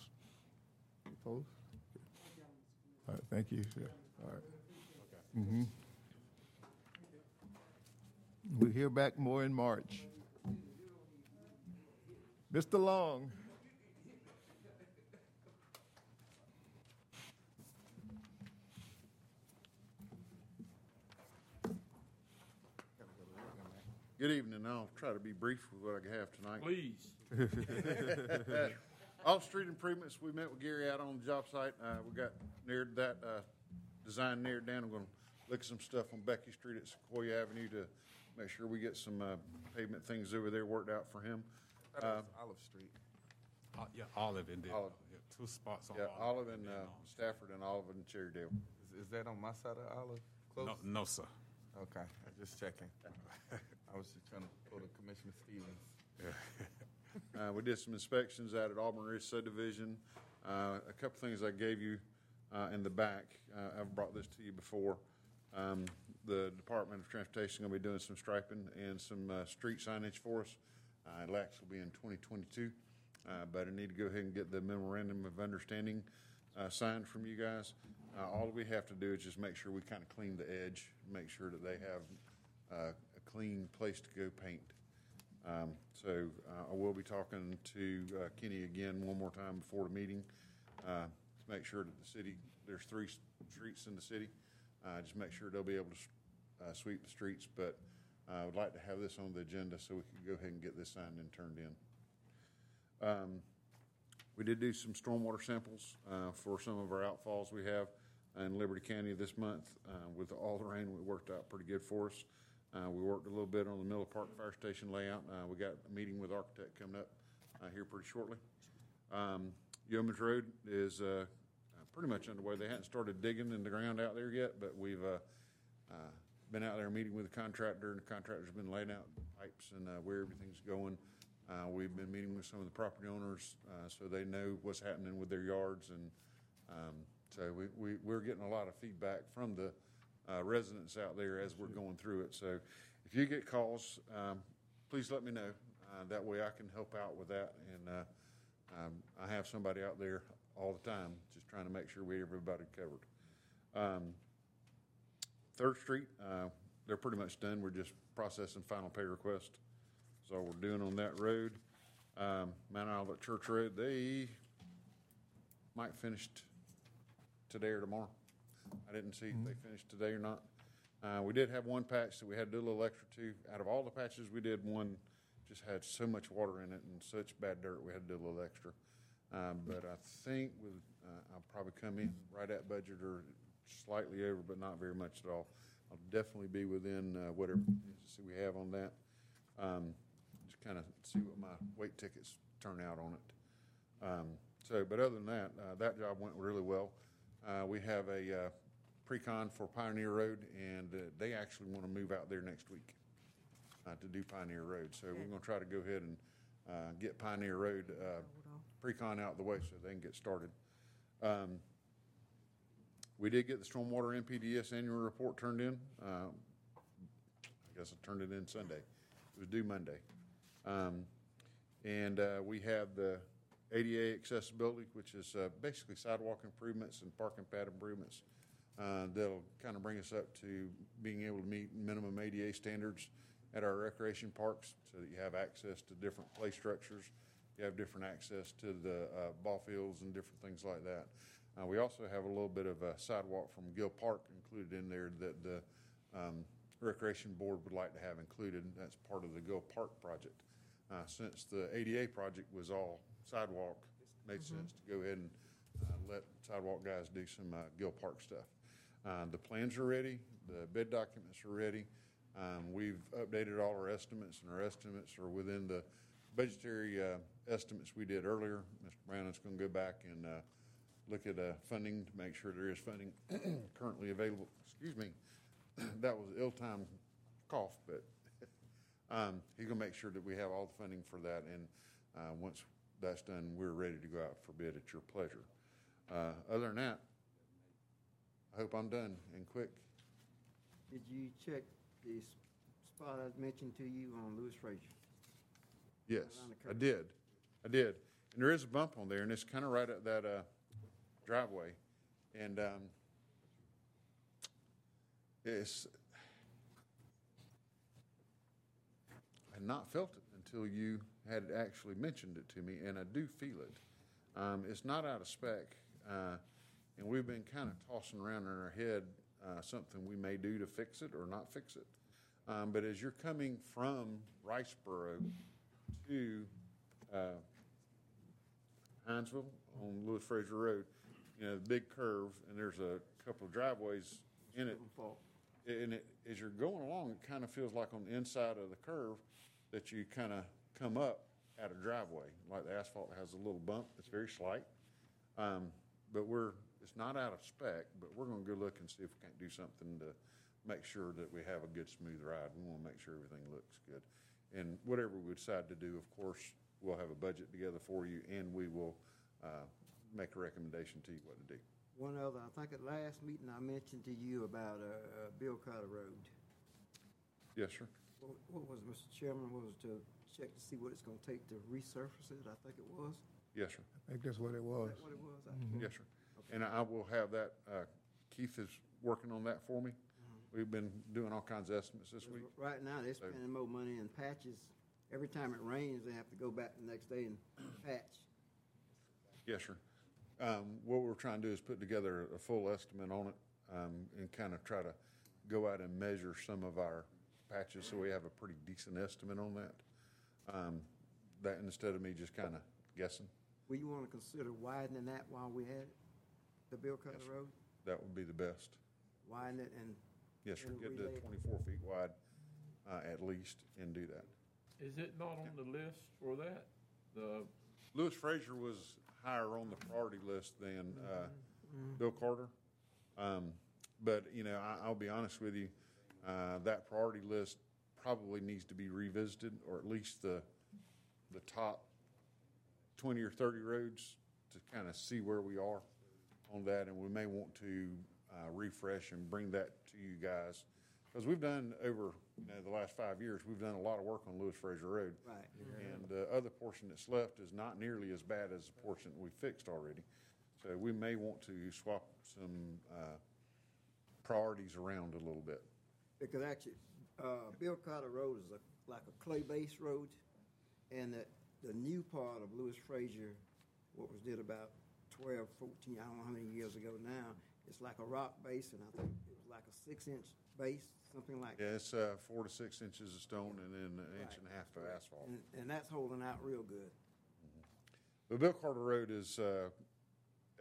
[SPEAKER 1] Opposed? Okay. All right, thank you, Sheriff. All right. Mm-hmm. We'll hear back more in March. Mr. Long.
[SPEAKER 12] Good evening. I'll try to be brief with what I have tonight.
[SPEAKER 7] Please.
[SPEAKER 12] All street improvements, we met with Gary out on the job site. Uh, we got neared that, uh, design neared down. I'm gonna look at some stuff on Becky Street at Sequoia Avenue to make sure we get some, uh, pavement things over there worked out for him.
[SPEAKER 8] That
[SPEAKER 12] Uh,
[SPEAKER 8] was Olive Street.
[SPEAKER 9] Uh, yeah, Olive and
[SPEAKER 12] Olive.
[SPEAKER 9] Yeah, two spots on
[SPEAKER 12] Yeah, Olive and,
[SPEAKER 9] then
[SPEAKER 12] uh,
[SPEAKER 9] on-
[SPEAKER 12] Stafford and Olive and Cherrydale.
[SPEAKER 8] Is, is that on my side of Olive? Close?
[SPEAKER 9] No, no, sir.
[SPEAKER 8] Okay, I'm just checking. I was just trying to pull the Commissioner Stevens.
[SPEAKER 12] Uh, we did some inspections out at Auburn Ridge subdivision. Uh, a couple things I gave you, uh, in the back, uh, I've brought this to you before. Um, the Department of Transportation gonna be doing some striping and some, uh, street signage for us. Uh, it will be in twenty twenty-two, uh, but I need to go ahead and get the memorandum of understanding, uh, signed from you guys. Uh, all we have to do is just make sure we kinda clean the edge, make sure that they have, uh, clean place to go paint. Um, so, uh, I will be talking to, uh, Kenny again one more time before the meeting, uh, to make sure that the city, there's three streets in the city. Uh, just make sure they'll be able to, uh, sweep the streets, but uh, I would like to have this on the agenda so we can go ahead and get this signed and turned in. Um, we did do some stormwater samples, uh, for some of our outfalls we have in Liberty County this month. Uh, with all the rain, it worked out pretty good for us. Uh, we worked a little bit on the Miller Park Fire Station layout. Uh, we got a meeting with architect coming up, uh, here pretty shortly. Um, Yeoman's Road is, uh, uh, pretty much underway. They hadn't started digging in the ground out there yet, but we've, uh, uh, been out there meeting with the contractor, and the contractor's been laying out pipes and, uh, where everything's going. Uh, we've been meeting with some of the property owners, uh, so they know what's happening with their yards, and, um, so we, we, we're getting a lot of feedback from the, uh, residents out there as we're going through it. So if you get calls, um, please let me know. Uh, that way I can help out with that, and, uh, um, I have somebody out there all the time, just trying to make sure we everybody covered. Um, Third Street, uh, they're pretty much done. We're just processing final pay request. That's all we're doing on that road. Um, Mount Olivet Church Road, they might finish t- today or tomorrow. I didn't see if they finished today or not. Uh, we did have one patch that we had to do a little extra to. Out of all the patches we did, one just had so much water in it and such bad dirt, we had to do a little extra. Um, but I think with, uh, I'll probably come in right at budget or slightly over, but not very much at all. I'll definitely be within, uh, whatever we have on that. Um, just kind of see what my weight tickets turn out on it. Um, so, but other than that, uh, that job went really well. Uh, we have a, uh, pre-con for Pioneer Road and, uh, they actually want to move out there next week, uh, to do Pioneer Road. So we're gonna try to go ahead and, uh, get Pioneer Road, uh, pre-con out of the way so they can get started. Um, we did get the Stormwater NPDES annual report turned in. Um, I guess I turned it in Sunday. It was due Monday. Um, and, uh, we have the ADA accessibility, which is, uh, basically sidewalk improvements and parking pad improvements. Uh, that'll kind of bring us up to being able to meet minimum ADA standards at our recreation parks so that you have access to different play structures. You have different access to the, uh, ball fields and different things like that. Uh, we also have a little bit of a sidewalk from Gill Park included in there that the, um, Recreation Board would like to have included. That's part of the Gill Park project. Uh, since the ADA project was all sidewalk, made sense to go ahead and, uh, let sidewalk guys do some, uh, Gill Park stuff. Uh, the plans are ready, the bid documents are ready. Um, we've updated all our estimates, and our estimates are within the budgetary, uh, estimates we did earlier. Mr. Brown is gonna go back and, uh, look at, uh, funding to make sure there is funding currently available. Excuse me, that was ill-timed cough, but, um, he's gonna make sure that we have all the funding for that, and, uh, once that's done, we're ready to go out for bid at your pleasure. Uh, other than that, I hope I'm done and quick.
[SPEAKER 4] Did you check the s- spot I mentioned to you on Lewis Frazier?
[SPEAKER 12] Yes,
[SPEAKER 4] Around the
[SPEAKER 12] I
[SPEAKER 4] curve.
[SPEAKER 12] did. I did. And there is a bump on there, and it's kind of right at that uh, driveway. And um, it's, I had not felt it until you had actually mentioned it to me, and I do feel it. Um, it's not out of spec, uh, and we've been kind of tossing around in our head uh, something we may do to fix it or not fix it. Um, but as you're coming from Riceboro to uh, Hinesville on Lewis Fraser Road, you know, the big curve, and there's a couple of driveways in it. And it, as you're going along, it kind of feels like on the inside of the curve that you kind of come up at a driveway, like the asphalt has a little bump. It's very slight. Um, but we're, it's not out of spec, but we're gonna go look and see if we can't do something to make sure that we have a good, smooth ride. We wanna make sure everything looks good. And whatever we decide to do, of course, we'll have a budget together for you, and we will, uh, make a recommendation to you what to do.
[SPEAKER 4] One other, I think at last meeting I mentioned to you about, uh, uh, Bill Carter Road.
[SPEAKER 12] Yes, sir?
[SPEAKER 4] What, what was, Mr. Chairman, was to check to see what it's gonna take to resurface it, I think it was?
[SPEAKER 12] Yes, sir.
[SPEAKER 1] I think that's what it
[SPEAKER 4] Is
[SPEAKER 1] was.
[SPEAKER 4] that what it was? I-
[SPEAKER 12] Yes, sir. And I will have that, uh, Keith is working on that for me. We've been doing all kinds of estimates this week.
[SPEAKER 4] Right now, they're spending more money in patches. Every time it rains, they have to go back the next day and patch.
[SPEAKER 12] Yes, sir. Um, what we're trying to do is put together a full estimate on it, um, and kind of try to go out and measure some of our patches, so we have a pretty decent estimate on that. Um, that instead of me just kind of guessing,
[SPEAKER 4] Will you wanna consider widening that while we had it? The Bill Carter Road?
[SPEAKER 12] that would be the best.
[SPEAKER 4] Widen it and,
[SPEAKER 12] Yes, sir.
[SPEAKER 4] And
[SPEAKER 12] Get
[SPEAKER 4] we
[SPEAKER 12] to
[SPEAKER 4] lay-
[SPEAKER 12] twenty-four feet wide, uh, at least, and do that.
[SPEAKER 7] Is it not on the list for that? The,
[SPEAKER 12] Lewis Frazier was higher on the priority list than uh, Bill Carter. Um, But, you know, I- I'll be honest with you, uh, that priority list probably needs to be revisited, or at least the, the top 20 or 30 roads to kind of see where we are on that, and we may want to uh, refresh and bring that to you guys. Because we've done over, you know, the last five years, we've done a lot of work on Lewis Fraser Road.
[SPEAKER 4] right.
[SPEAKER 12] And the other portion that's left is not nearly as bad as the portion we fixed already. So we may want to swap some uh, priorities around a little bit.
[SPEAKER 4] Because actually, uh, Bill Carter Road is a, like a clay-based road, and the, the new part of Lewis Frazier, what was did about 12, 14, I don't know how many years ago now, it's like a rock base, and I think it was like a six-inch base, something like
[SPEAKER 12] Yeah, it's uh, four to six inches of stone and then an inch and a half of asphalt.
[SPEAKER 4] And, and that's holding out real good.
[SPEAKER 12] But Bill Carter Road is uh,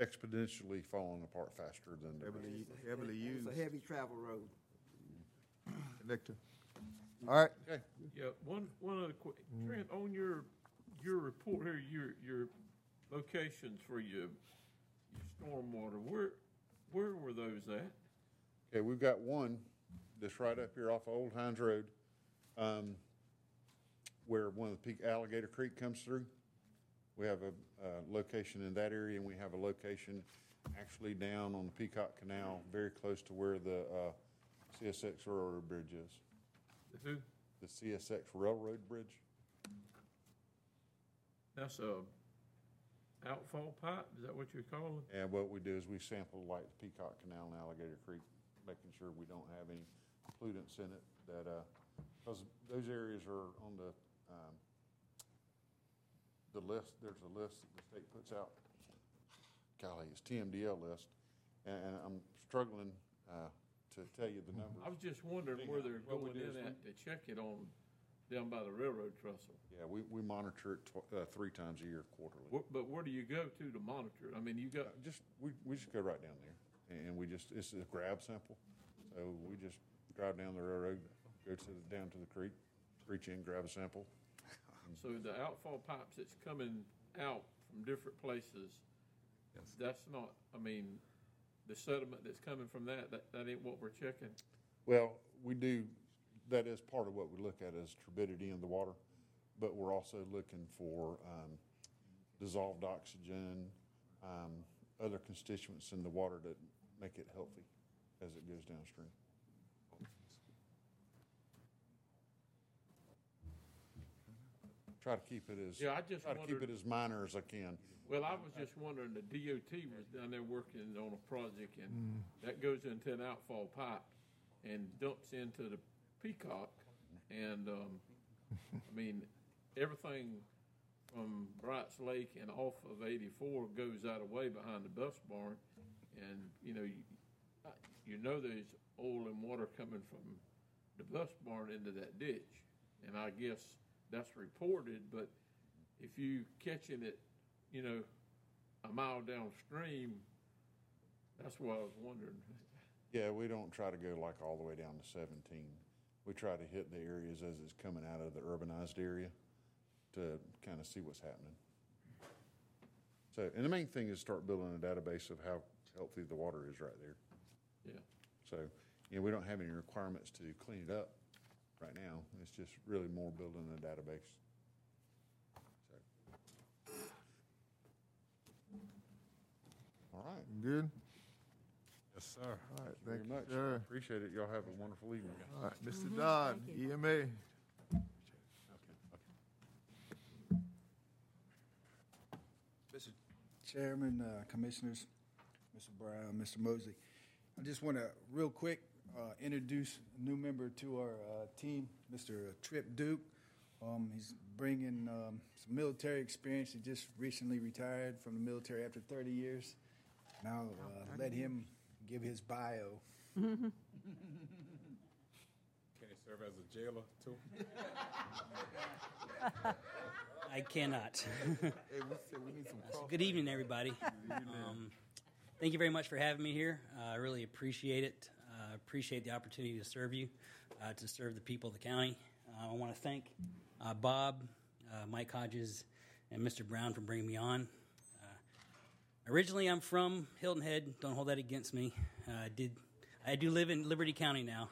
[SPEAKER 12] exponentially falling apart faster than the rest.
[SPEAKER 4] Heavily used. It's a heavy travel road.
[SPEAKER 1] Victor. All right.
[SPEAKER 12] Okay.
[SPEAKER 7] yeah, one, one other quick, Trent, on your, your report here, your, your locations for your, your stormwater, where, where were those at?
[SPEAKER 12] Okay, we've got one that's right up here off of Old Hines Road, um, where one of the peak Alligator Creek comes through. We have a, uh location in that area, and we have a location actually down on the Peacock Canal, very close to where the, uh, CSX Railroad Bridge is.
[SPEAKER 7] The Who?
[SPEAKER 12] The CSX Railroad Bridge.
[SPEAKER 7] That's a outfall pipe, is that what you're calling?
[SPEAKER 12] And what we do is we sample like the Peacock Canal and Alligator Creek, making sure we don't have any pollutants in it that, uh, because those areas are on the, um, the list, there's a list that the state puts out. Golly, it's TMDL list, and, and I'm struggling, uh, to tell you the number.
[SPEAKER 7] I was just wondering where they're
[SPEAKER 12] What we
[SPEAKER 7] going
[SPEAKER 12] do is
[SPEAKER 7] in
[SPEAKER 12] we-
[SPEAKER 7] at to check it on, down by the railroad trestle.
[SPEAKER 12] Yeah, we, we monitor it tw- uh, three times a year quarterly.
[SPEAKER 7] Wh- But where do you go to to monitor it? I mean, you got,
[SPEAKER 12] Uh, Just, we, we just go right down there, and we just, it's a grab sample. So we just drive down the railroad, go to, the- down to the creek, reach in, grab a sample.
[SPEAKER 7] so the outfall pipes that's coming out from different places, Yes. that's not, I mean, the sediment that's coming from that, that, that ain't what we're checking?
[SPEAKER 12] Well, we do, that is part of what we look at is turbidity in the water, but we're also looking for um, dissolved oxygen, um, other constituents in the water that make it healthy as it goes downstream. Try to keep it as,
[SPEAKER 7] Yeah, I just
[SPEAKER 12] try to keep
[SPEAKER 7] wondered-
[SPEAKER 12] it as minor as I can.
[SPEAKER 7] Well, I was just wondering, the DOT was down there working on a project, and that goes into an outfall pipe and dumps into the Peacock, and, um, I mean, everything from Brights Lake and off of eighty-four goes out of way behind the bus barn. And, you know, you, you know there's oil and water coming from the bus barn into that ditch. And I guess that's reported, but if you catching it, you know, a mile downstream, that's why I was wondering.
[SPEAKER 12] Yeah, we don't try to go like all the way down to seventeen. We try to hit the areas as it's coming out of the urbanized area to kind of see what's happening. So, and the main thing is start building a database of how healthy the water is right there.
[SPEAKER 7] Yeah.
[SPEAKER 12] So, you know, we don't have any requirements to clean it up right now. It's just really more building a database. So. All right.
[SPEAKER 1] Good?
[SPEAKER 9] Yes, sir.
[SPEAKER 1] All right,
[SPEAKER 12] Thank
[SPEAKER 1] thank
[SPEAKER 12] you
[SPEAKER 1] you,
[SPEAKER 12] very much.
[SPEAKER 1] sir.
[SPEAKER 12] Appreciate it. Y'all have a wonderful evening.
[SPEAKER 1] All right, Mr. Dodd, E
[SPEAKER 2] thank you.
[SPEAKER 1] EMA.
[SPEAKER 13] Mr. Chairman, uh, Commissioners, Mr. Brown, Mr. Mosley, I just want to, real quick, uh, introduce a new member to our uh, team, Mr. Trip Duke. Um, He's bringing um, some military experience. He just recently retired from the military after 30 years. And I'll uh, let him give his bio.
[SPEAKER 9] Can he serve as a jailer too?
[SPEAKER 14] I cannot.
[SPEAKER 8] Hey, we said we need some
[SPEAKER 14] So
[SPEAKER 8] cross-
[SPEAKER 14] good evening, everybody. Um, thank you very much for having me here. Uh, I really appreciate it. Appreciate the opportunity to serve you, uh, to serve the people of the county. Uh, I want to thank uh, Bob, uh, Mike Hodges, and Mr. Brown for bringing me on. Uh, originally, I'm from Hilton Head. Don't hold that against me. Uh, I did. I do live in Liberty County now.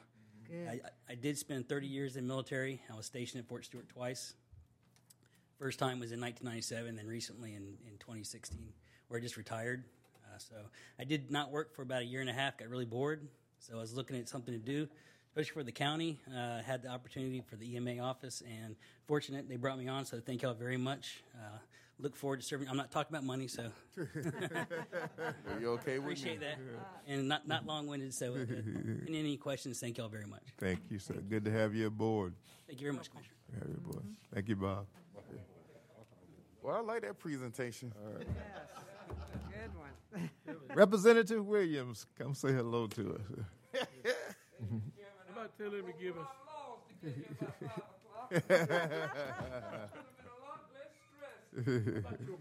[SPEAKER 2] Good.
[SPEAKER 14] I, I- did spend 30 years in the military. I was stationed at Fort Stewart twice. First time was in 1997, then recently in, in 2016, where I just retired. Uh, so I did not work for about a year and a half, got really bored. So I was looking at something to do, especially for the county. Uh, had the opportunity for the EMA office, and fortunate they brought me on. So thank y'all very much. Uh, look forward to serving. I'm not talking about money, so
[SPEAKER 8] Are you okay with me?
[SPEAKER 14] appreciate that. And not not long winded. So uh, any, any questions? Thank y'all very much.
[SPEAKER 1] Thank you, sir. Good to have you aboard.
[SPEAKER 14] Thank you very much, Commissioner.
[SPEAKER 1] Have you aboard. Thank you, Bob.
[SPEAKER 8] Well, I like that presentation.
[SPEAKER 2] Yes, good one.
[SPEAKER 1] Representative Williams, come say hello to us.
[SPEAKER 7] How about tell him to give us,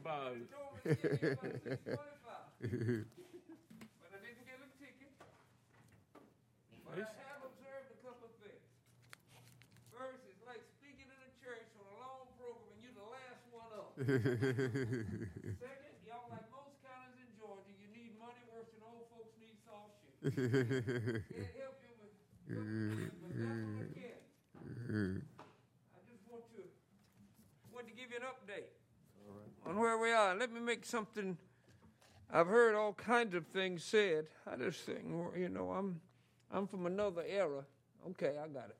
[SPEAKER 7] about
[SPEAKER 15] I can. I just want to, want to give you an update on where we are. Let me make something. I've heard all kinds of things said. I just think, you know, I'm, I'm from another era. Okay, I got it.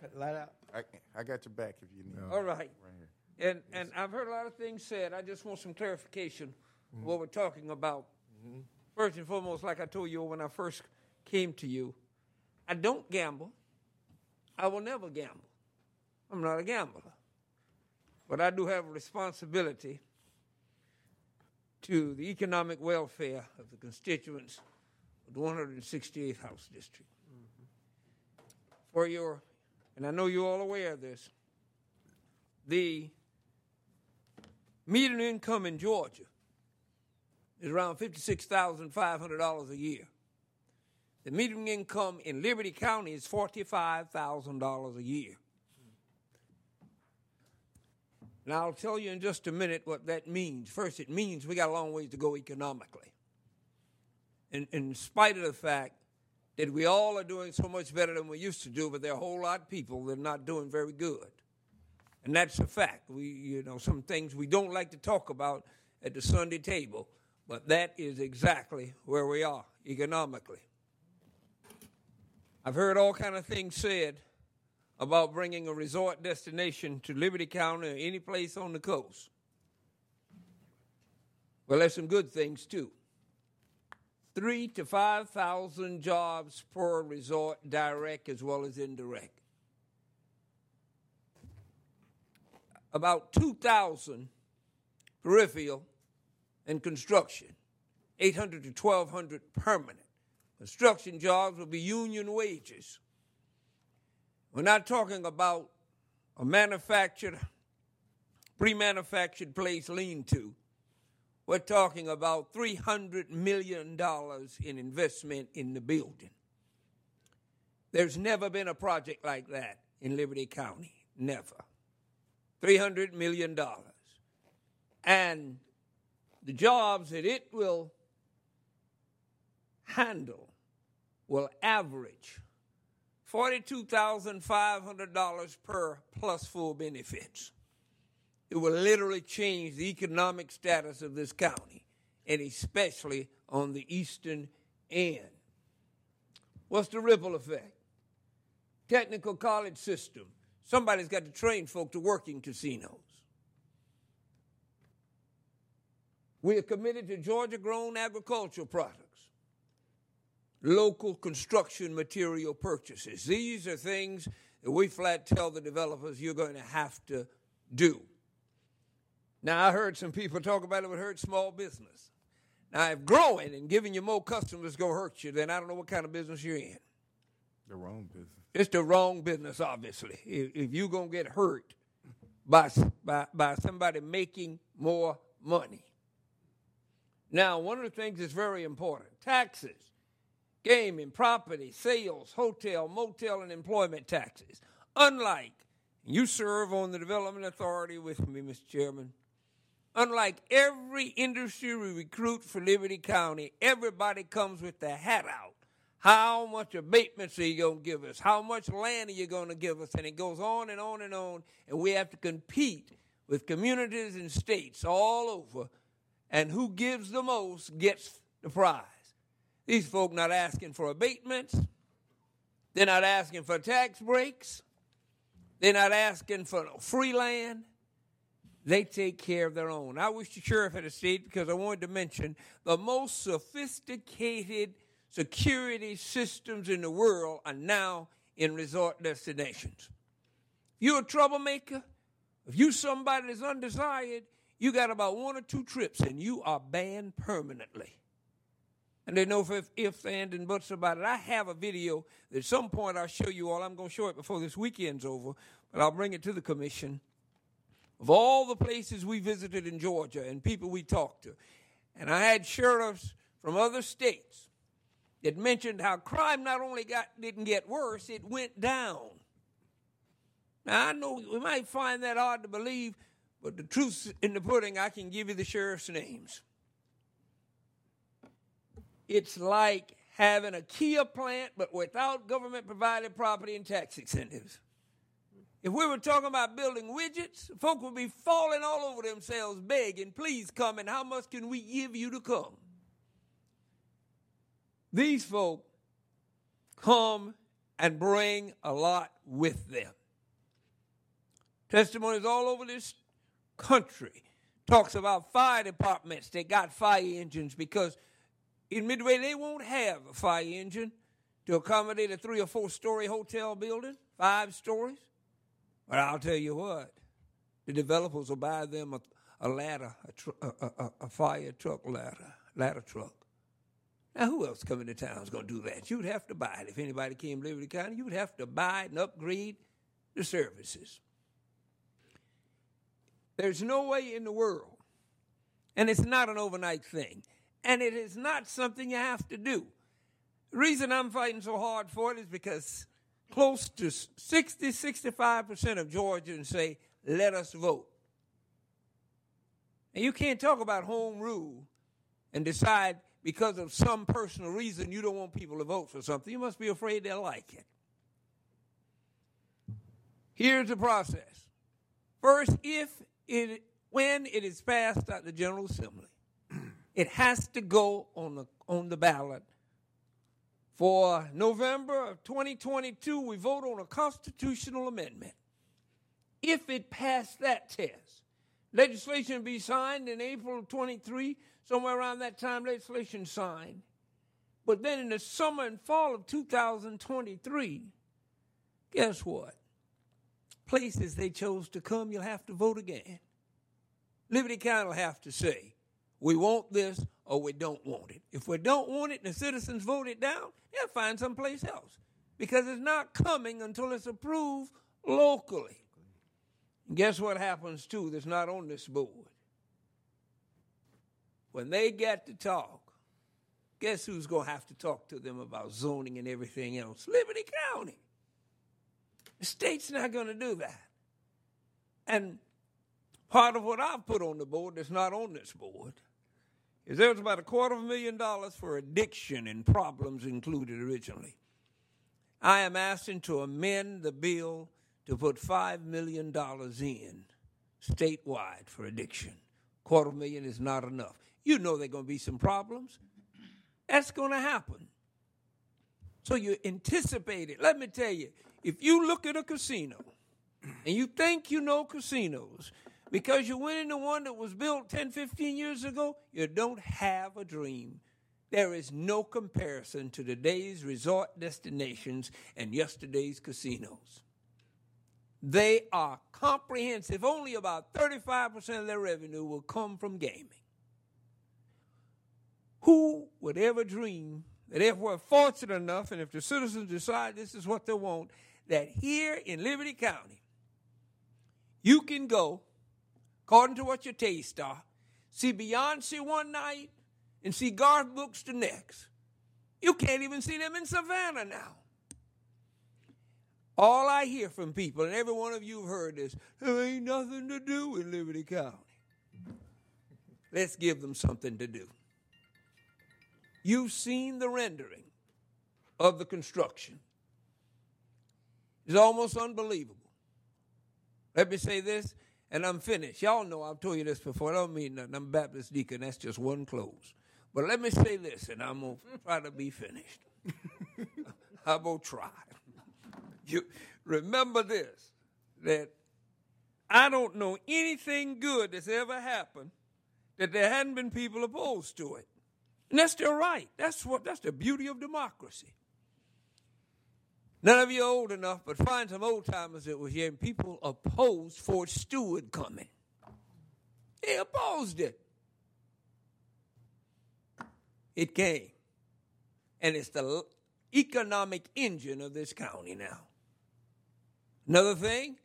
[SPEAKER 15] Cut light out.
[SPEAKER 8] I, I got your back if you need.
[SPEAKER 15] All right.
[SPEAKER 8] Right here.
[SPEAKER 15] And and I've heard a lot of things said. I just want some clarification mm-hmm. what we're talking about. Mm-hmm. First and foremost, like I told you when I first came to you, I don't gamble. I will never gamble. I'm not a gambler. But I do have a responsibility to the economic welfare of the constituents of the 168th House District. For your, and I know you're all aware of this, the median income in Georgia is around $56,500 a year. The median income in Liberty County is $45,000 a year. Now, I'll tell you in just a minute what that means. First, it means we got a long ways to go economically. In, in spite of the fact that we all are doing so much better than we used to do, but there are a whole lot of people that are not doing very good. And that's a fact. We, you know, some things we don't like to talk about at the Sunday table, but that is exactly where we are economically. I've heard all kind of things said about bringing a resort destination to Liberty County or any place on the coast. Well, there's some good things too. Three to five thousand jobs per resort, direct as well as indirect. about 2,000 peripheral and construction, 800 to 1,200 permanent. Construction jobs will be union wages. We're not talking about a manufactured, pre manufactured place lean to. We're talking about $300 million in investment in the building. There's never been a project like that in Liberty County. Never. $300 million. And the jobs that it will handle will average $42,500 per plus full benefits. It will literally change the economic status of this county, and especially on the eastern end. What's the ripple effect? Technical college system. Somebody's got to train folk to work in casinos. We are committed to Georgia grown agricultural products local construction material purchases. These are things that we flat tell the developers you're going to have to do. Now, I heard some people talk about it would hurt small business. Now, if growing and giving you more customers go hurt you, then I don't know what kind of business you're in.
[SPEAKER 8] The wrong business.
[SPEAKER 15] It's the wrong business, obviously. If, if you're going to get hurt by, by, by somebody making more money. Now, one of the things that's very important taxes gaming, property, sales, hotel, motel, and employment taxes. Unlike, you serve on the Development Authority with me, Mr. Chairman. Unlike every industry we recruit for Liberty County, everybody comes with their hat out. How much abatements are you going to give us? How much land are you going to give us? And it goes on and on and on. And we have to compete with communities and states all over. And who gives the most gets the prize. These folk not asking for abatements. They're not asking for tax breaks. They're not asking for free land. They take care of their own. I wish the sheriff had a seat because I wanted to mention the most sophisticated security systems in the world are now in resort destinations. If you're a troublemaker. If you somebody that's undesired, you got about one or two trips and you are banned permanently and they know if ifs, ands, and buts about it. I have a video that at some point I'll show you all. I'm going to show it before this weekend's over, but I'll bring it to the commission of all the places we visited in Georgia and people we talked to. And I had sheriffs from other states that mentioned how crime not only got didn't get worse, it went down. Now I know we might find that hard to believe, but the truth's in the pudding. I can give you the sheriff's names. It's like having a Kia plant, but without government provided property and tax incentives. If we were talking about building widgets, folk would be falling all over themselves begging, please come, and how much can we give you to come? These folk come and bring a lot with them. Testimonies all over this country talks about fire departments that got fire engines because in Midway, they won't have a fire engine to accommodate a three or four story hotel building, five stories. But I'll tell you what, the developers will buy them a, a ladder, a, tr- a, a, fire truck ladder, ladder truck. Now, who else coming to town is going to do that? You would have to buy it. If anybody came to Liberty County, you would have to buy and upgrade the services. There's no way in the world, and it's not an overnight thing and it is not something you have to do. The reason I'm fighting so hard for it is because close to 60, 65% of Georgians say, let us vote. And you can't talk about home rule and decide because of some personal reason you don't want people to vote for something. You must be afraid they'll like it. Here's the process. First, if it, when it is passed at the General Assembly, it has to go on the, on the ballot. For November of 2022, we vote on a constitutional amendment. If it passed that test, legislation be signed in April of 23, somewhere around that time, legislation signed. But then in the summer and fall of 2023, guess what? Places they chose to come, you'll have to vote again. Liberty County will have to say, we want this or we don't want it. If we don't want it and the citizens vote it down, they'll find someplace else because it's not coming until it's approved locally. And guess what happens too that's not on this board? When they get to talk, guess who's going to have to talk to them about zoning and everything else? Liberty County. The state's not going to do that. And part of what I've put on the board that's not on this board is there was about a quarter of a million dollars for addiction and problems included originally. I am asking to amend the bill to put $5 million in statewide for addiction. Quarter million is not enough. You know there are going to be some problems. That's going to happen. So you anticipate it. Let me tell you, if you look at a casino and you think you know casinos because you went into one that was built 10, 15 years ago, you don't have a dream. There is no comparison to today's resort destinations and yesterday's casinos. They are comprehensive. Only about 35% of their revenue will come from gaming. Who would ever dream that if we're fortunate enough and if the citizens decide this is what they want, that here in Liberty County, you can go, according to what your tastes are, see Beyonce one night and see Garth Brooks the next. You can't even see them in Savannah now. All I hear from people, and every one of you have heard this, there ain't nothing to do in Liberty County. Let's give them something to do. You've seen the rendering of the construction. It's almost unbelievable. Let me say this, and I'm finished. Y'all know I've told you this before. I don't mean nothing. I'm a Baptist deacon. That's just one close. But let me say this, and I'm going to try to be finished. I'm going to try. You remember this, that I don't know anything good that's ever happened that there hadn't been people opposed to it. And that's their right. That's what that's the beauty of democracy. None of you old enough, but find some old timers that were here and people opposed Fort Stewart coming. They opposed it. It came. And it's the economic engine of this county now. Another thing,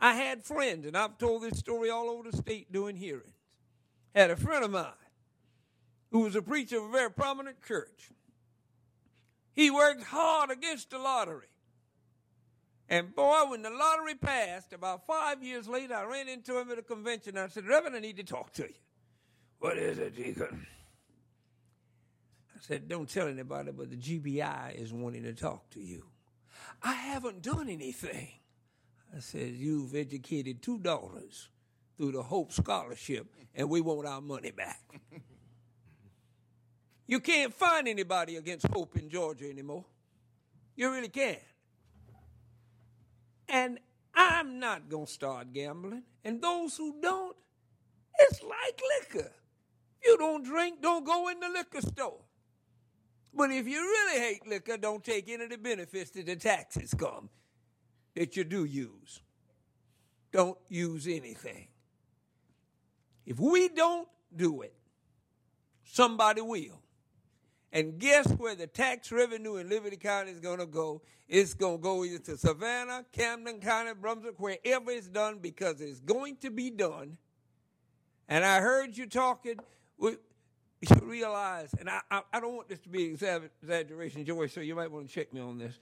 [SPEAKER 15] I had friends, and I've told this story all over the state doing hearings. Had a friend of mine who was a preacher of a very prominent church. He worked hard against the lottery. And boy, when the lottery passed, about five years later, I ran into him at a convention. I said, Reverend, I need to talk to you. What is it, Deacon? I said, Don't tell anybody, but the GBI is wanting to talk to you. I haven't done anything. I said, You've educated two daughters through the Hope Scholarship, and we want our money back. you can't find anybody against Hope in Georgia anymore. You really can't. And I'm not going to start gambling. And those who don't, it's like liquor. You don't drink, don't go in the liquor store. But if you really hate liquor, don't take any of the benefits that the taxes come that you do use. Don't use anything. If we don't do it, somebody will. And guess where the tax revenue in Liberty County is going to go? It's going to go either to Savannah, Camden County, Brunswick, wherever it's done, because it's going to be done. And I heard you talking. You realize, and I, I, I don't want this to be exaggeration, Joey, so you might want to check me on this.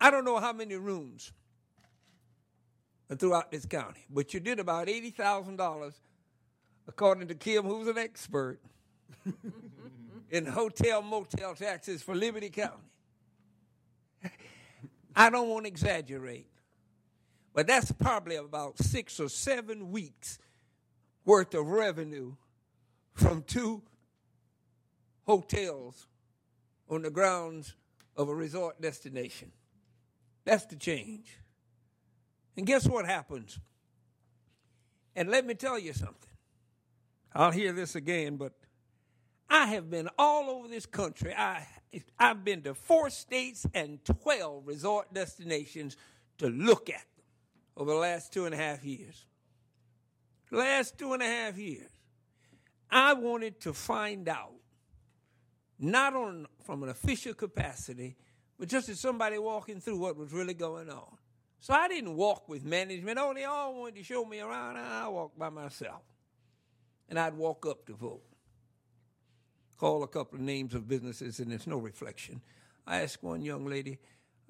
[SPEAKER 15] I don't know how many rooms throughout this county, but you did about $80,000, according to Kim, who's an expert in hotel motel taxes for Liberty County. I don't want to exaggerate, but that's probably about six or seven weeks worth of revenue from two hotels on the grounds of a resort destination. That's the change. And guess what happens? And let me tell you something. I'll hear this again, but I have been all over this country. I, I've been to four states and 12 resort destinations to look at them. over the last two and a half years. Last two and a half years, I wanted to find out, not on from an official capacity, but just as somebody walking through what was really going on. So I didn't walk with management. Oh, they all wanted to show me around. I walked by myself. And I'd walk up to vote. Call a couple of names of businesses, and there's no reflection. I asked one young lady,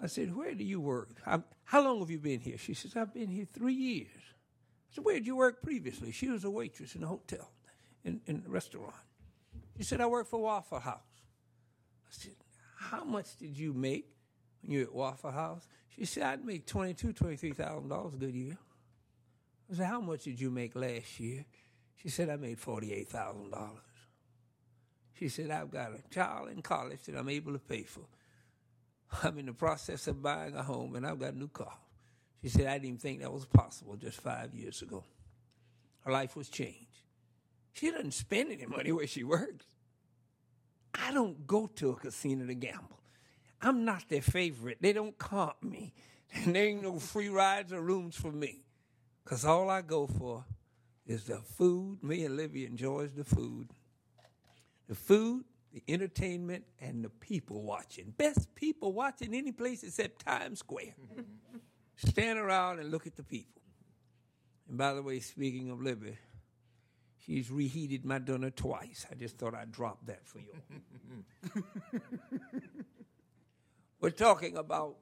[SPEAKER 15] I said, Where do you work? I'm, how long have you been here? She says, I've been here three years. I said, Where did you work previously? She was a waitress in a hotel, in, in a restaurant. She said, I work for Waffle House. I said, How much did you make when you were at Waffle House? She said, I'd make twenty-two, twenty-three thousand dollars a good year. I said, How much did you make last year? She said, I made forty-eight thousand dollars. She said, I've got a child in college that I'm able to pay for. I'm in the process of buying a home and I've got a new car. She said, I didn't think that was possible just five years ago. Her life was changed. She doesn't spend any money where she works. I don't go to a casino to gamble. I'm not their favorite. They don't comp me. And there ain't no free rides or rooms for me. Because all I go for is the food. Me and Livy enjoys the food. The food, the entertainment, and the people watching. Best people watching any place except Times Square. Stand around and look at the people. And by the way, speaking of Libby, she's reheated my dinner twice. I just thought I'd drop that for you. We're talking about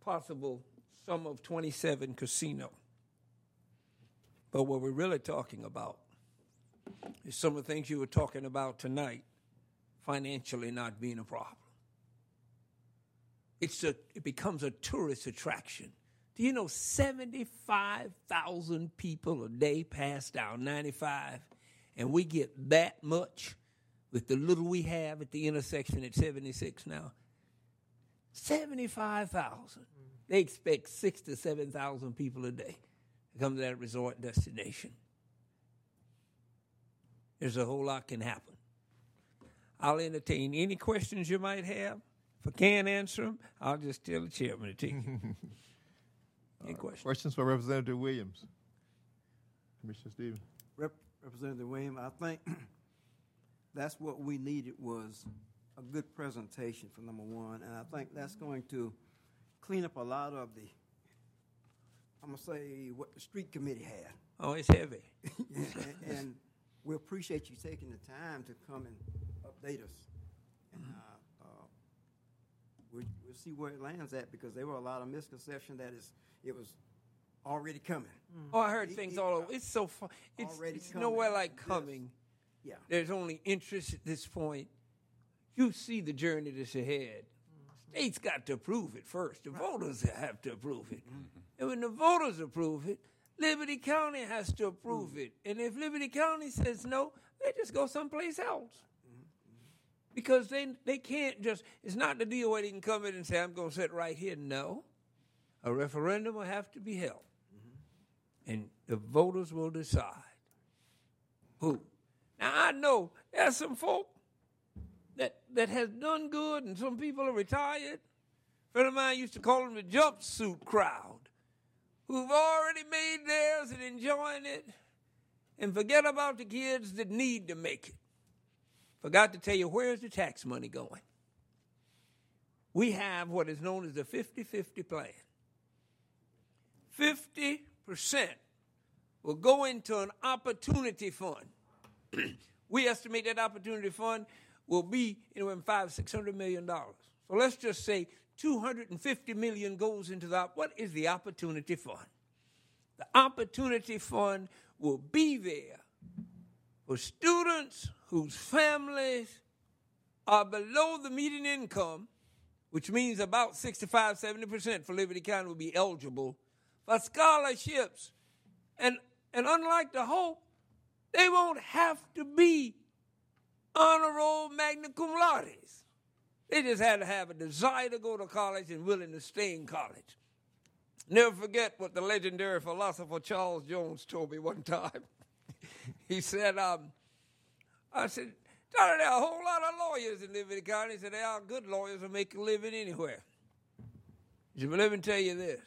[SPEAKER 15] possible sum of 27 casino. But what we're really talking about is some of the things you were talking about tonight, financially not being a problem. It's a, it becomes a tourist attraction. Do you know 75,000 people a day pass down 95, and we get that much with the little we have at the intersection at 76 now? 75,000. They expect six to 7,000 people a day to come to that resort destination. There's a whole lot can happen. I'll entertain any questions you might have. If I can't answer them, I'll just tell the chairman to take it. Any questions?
[SPEAKER 1] Questions for Representative Williams? Commissioner Stevens?
[SPEAKER 4] Rep- Representative William, I think that's what we needed was a good presentation for number one, and I think that's going to clean up a lot of the, I'm gonna say, what the street committee had.
[SPEAKER 15] Oh, it's heavy.
[SPEAKER 4] and, and we appreciate you taking the time to come and update us. And mm-hmm. uh, uh, we, we'll see where it lands at because there were a lot of misconception that is it was already coming. Mm.
[SPEAKER 15] Oh, I heard things all over. Uh, it's so fun. It's,
[SPEAKER 4] Already
[SPEAKER 15] it's
[SPEAKER 4] coming
[SPEAKER 15] nowhere like
[SPEAKER 4] this.
[SPEAKER 15] coming.
[SPEAKER 4] Yeah.
[SPEAKER 15] There's only interest at this point. You see the journey that's ahead. Mm-hmm. States got to approve it first. The voters have to approve it. Mm-hmm. And when the voters approve it, Liberty County has to approve hmm. it. And if Liberty County says no, they just go someplace else. Because they they can't just it's not the deal where they can come in and say, I'm gonna sit right here. No. A referendum will have to be held. Mm-hmm. And the voters will decide who. Now I know there's some folk that that has done good, and some people are retired. A friend of mine used to call them the jumpsuit crowd, who've already made theirs and enjoying it, and forget about the kids that need to make it. Forgot to tell you where's the tax money going. We have what is known as the 50-50 plan. 50% will go into an opportunity fund. we estimate that opportunity fund will be anywhere from five, six hundred million dollars. So let's just say 250 million goes into that. what is the opportunity fund? The opportunity fund will be there for students whose families are below the median income, which means about 65, 70% for Liberty County will be eligible for scholarships. And, and unlike the Hope, they won't have to be honor roll magna cum laudes. They just had to have a desire to go to college and willing to stay in college. Never forget what the legendary philosopher Charles Jones told me one time. he said, um, I said, Johnny, there are a whole lot of lawyers in Liberty County. He said, there are good lawyers who make a living anywhere. He said, but let me tell you this.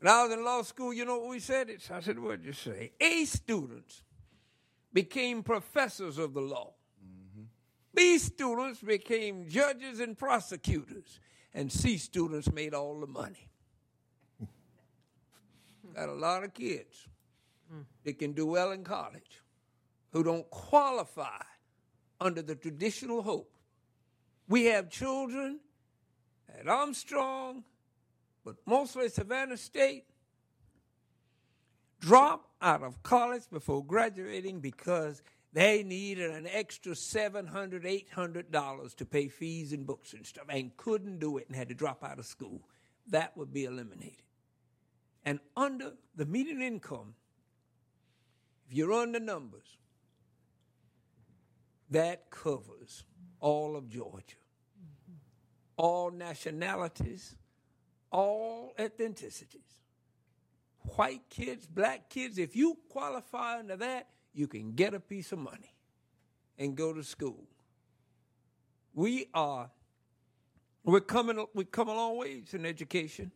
[SPEAKER 15] When I was in law school, you know what we said? It's, I said, what'd you say? A students became professors of the law. B students became judges and prosecutors. And C students made all the money. Got a lot of kids that can do well in college who don't qualify under the traditional hope. We have children at Armstrong, but mostly Savannah State, drop out of college before graduating because they needed an extra $700, $800 to pay fees and books and stuff and couldn't do it and had to drop out of school. That would be eliminated. And under the median income, if you run the numbers, that covers all of Georgia, all nationalities, all ethnicities. White kids, black kids, if you qualify under that, you can get a piece of money and go to school. We are, we're coming, we've come a long ways in education.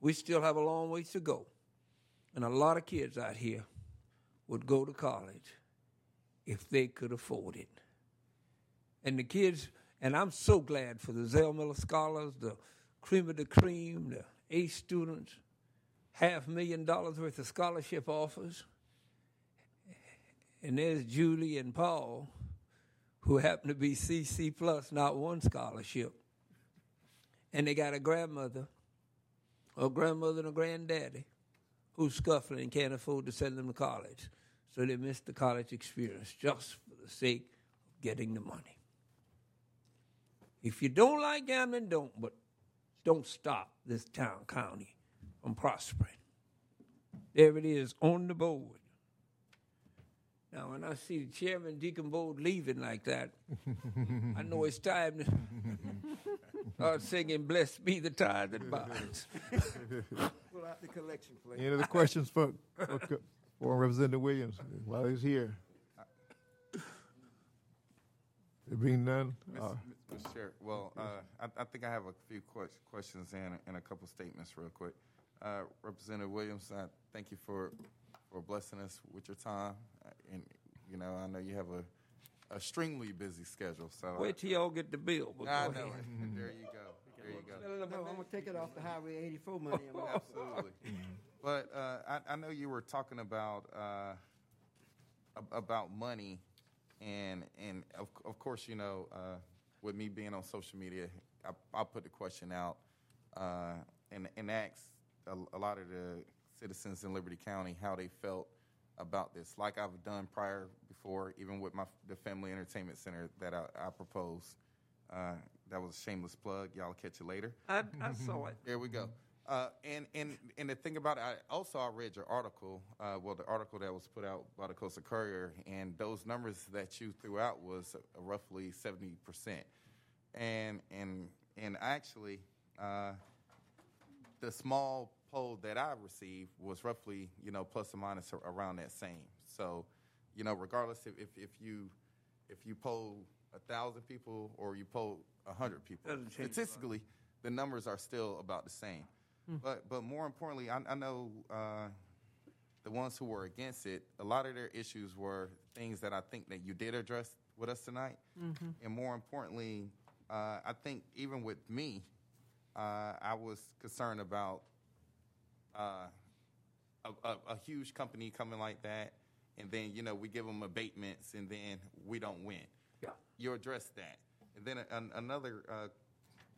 [SPEAKER 15] We still have a long ways to go. And a lot of kids out here would go to college if they could afford it. And the kids, and I'm so glad for the Zell Miller Scholars, the cream of the cream, the A students, half million dollars worth of scholarship offers. And there's Julie and Paul, who happen to be CC plus, not one scholarship. And they got a grandmother, a grandmother and a granddaddy, who's scuffling and can't afford to send them to college. So they miss the college experience just for the sake of getting the money. If you don't like gambling, don't, but don't stop this town, county from prospering. There it is on the board. Now, when I see the chairman, Deacon Bold, leaving like that, I know it's time to start singing, Blessed be the tithe that binds.
[SPEAKER 4] Pull out the collection plate.
[SPEAKER 1] Any other questions for, for, for Representative Williams while he's here? There being none,
[SPEAKER 8] Mr.
[SPEAKER 1] uh,
[SPEAKER 8] Mr. Chair, well, uh, I, I think I have a few que- questions and, and a couple statements real quick. Uh, Representative Williams, I thank you for, for blessing us with your time. Uh, And, you know, I know you have a extremely busy schedule, so.
[SPEAKER 15] Wait till y'all get the bill.
[SPEAKER 8] I know it. There you go. There you go.
[SPEAKER 4] No, I'm gonna take it off the Highway 84 money.
[SPEAKER 8] Absolutely. But uh, I, I know you were talking about uh, about money, and and of, of course, you know, uh, with me being on social media, I, I put the question out uh, and and asked a, a lot of the citizens in Liberty County how they felt about this, like I've done prior before, even with my the Family Entertainment Center that I, I proposed. Uh, that was a shameless plug. Y'all catch it later.
[SPEAKER 15] I, I saw it.
[SPEAKER 8] There we go. Uh, and, and, and the thing about it, I also I read your article, uh, well, the article that was put out by the Coastal Courier, and those numbers that you threw out was uh, roughly 70%. And, and, and actually, uh, the small poll that I received was roughly, you know, plus or minus around that same. So, you know, regardless if, if, if you if you poll a thousand people or you poll a hundred people, statistically, the numbers are still about the same. But but more importantly, I, I know uh, the ones who were against it. A lot of their issues were things that I think that you did address with us tonight, and more importantly, uh, I think even with me, uh, I was concerned about uh, a, a, a huge company coming like that, and then you know we give them abatements, and then we don't win.
[SPEAKER 15] Yeah.
[SPEAKER 8] You address that, and then an, another uh,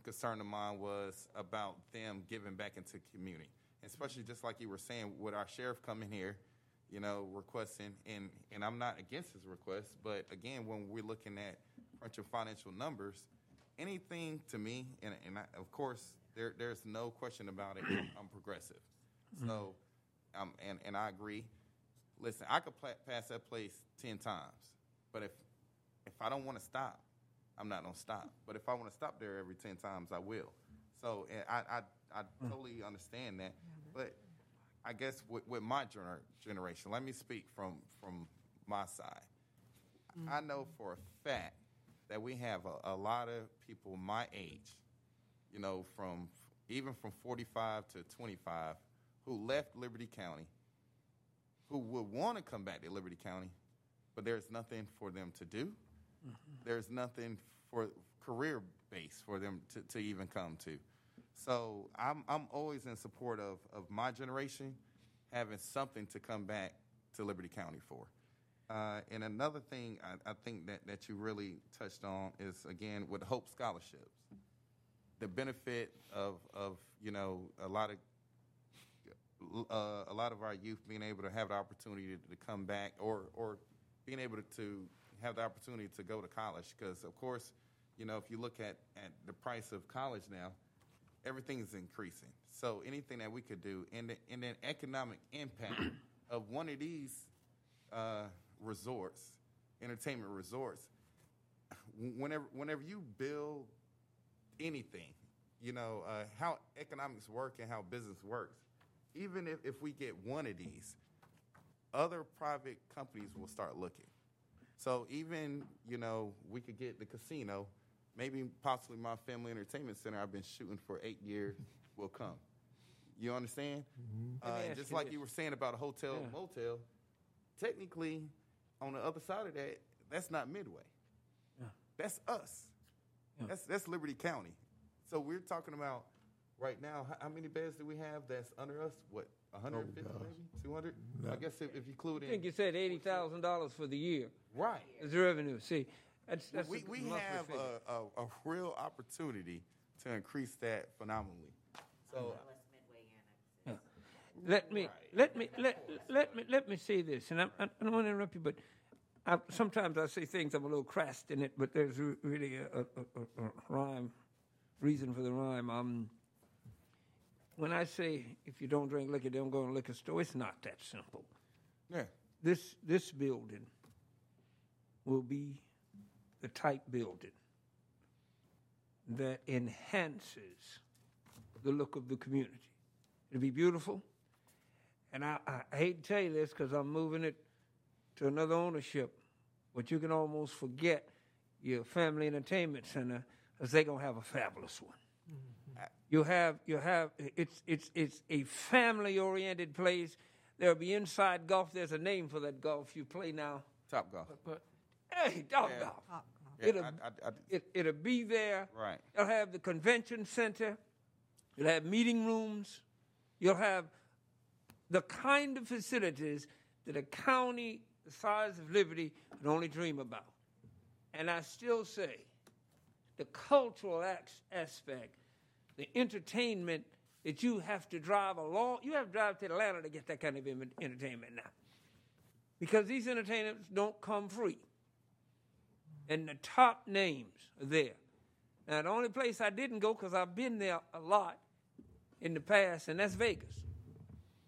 [SPEAKER 8] concern of mine was about them giving back into community, especially just like you were saying, with our sheriff coming here, you know, requesting, and and I'm not against his request, but again, when we're looking at crunching financial numbers, anything to me, and, and I, of course, there there's no question about it. I'm progressive, so, mm-hmm. um, and and I agree. Listen, I could pla- pass that place ten times, but if if I don't want to stop, I'm not gonna stop. But if I want to stop there every ten times, I will. So and I I, I mm. totally understand that, but I guess with, with my gener- generation, let me speak from from my side. I mm-hmm. know for a fact that we have a, a lot of people my age, you know, from even from 45 to 25, who left Liberty County who would want to come back to Liberty County, but there's nothing for them to do. There's nothing for career base for them to, to even come to. So I'm, I'm always in support of, of my generation having something to come back to Liberty County for. Uh, and another thing I, I think that, that you really touched on is, again, with Hope Scholarships. The benefit of, of you know, a lot of uh, a lot of our youth being able to have the opportunity to, to come back or, or being able to, to have the opportunity to go to college. Because, of course, you know, if you look at, at the price of college now, everything is increasing. So anything that we could do and the, and the economic impact of one of these uh, resorts, entertainment resorts, whenever whenever you build anything, you know uh, how economics work and how business works. Even if, if we get one of these, other private companies will start looking. So even you know we could get the casino, maybe possibly my family entertainment center I've been shooting for eight years will come. You understand?
[SPEAKER 15] Let me
[SPEAKER 8] Uh,
[SPEAKER 15] ask
[SPEAKER 8] and just like
[SPEAKER 15] this.
[SPEAKER 8] you were saying about a hotel
[SPEAKER 15] Yeah.
[SPEAKER 8] motel, technically, on the other side of that, that's not Midway. That's us. That's that's Liberty County. So we're talking about right now. How, how many beds do we have that's under us? What, 150
[SPEAKER 1] gosh.
[SPEAKER 8] maybe 200? I guess if, if you include in.
[SPEAKER 15] I
[SPEAKER 8] in
[SPEAKER 15] think you said eighty thousand dollars for the year.
[SPEAKER 8] Right.
[SPEAKER 15] As revenue. See, that's that's
[SPEAKER 8] we,
[SPEAKER 15] a
[SPEAKER 8] we
[SPEAKER 15] monthly
[SPEAKER 8] have
[SPEAKER 15] figure.
[SPEAKER 8] a, a, a real opportunity to increase that phenomenally. So
[SPEAKER 15] Let me let me let let me let me say this, and I'm, I don't want to interrupt you, but I, sometimes I say things I'm a little crass in it, but there's re- really a, a, a, a rhyme, reason for the rhyme. Um, when I say if you don't drink liquor, don't go to a liquor store, it's not that simple.
[SPEAKER 8] Yeah.
[SPEAKER 15] This this building will be the type building that enhances the look of the community. It'll be beautiful. And I, I hate to tell you this because I'm moving it to another ownership, but you can almost forget your family entertainment center because they're going to have a fabulous one. You have, you have, it's, it's, it's a family oriented place. There'll be inside golf. There's a name for that golf you play now.
[SPEAKER 8] Top golf.
[SPEAKER 15] But, hey, dog
[SPEAKER 8] Yeah.
[SPEAKER 15] golf.
[SPEAKER 8] Yeah,
[SPEAKER 15] it'll,
[SPEAKER 8] I- I- I-
[SPEAKER 15] it, it'll be there.
[SPEAKER 8] Right.
[SPEAKER 15] You'll have the convention center. You'll have meeting rooms. You'll have the kind of facilities that a county the size of Liberty could only dream about. And I still say the cultural ax- aspect, the entertainment that you have to drive a long, you have to drive to Atlanta to get that kind of entertainment now. Because these entertainments don't come free. And the top names are there. Now, the only place I didn't go, because I've been there a lot in the past, and that's Vegas.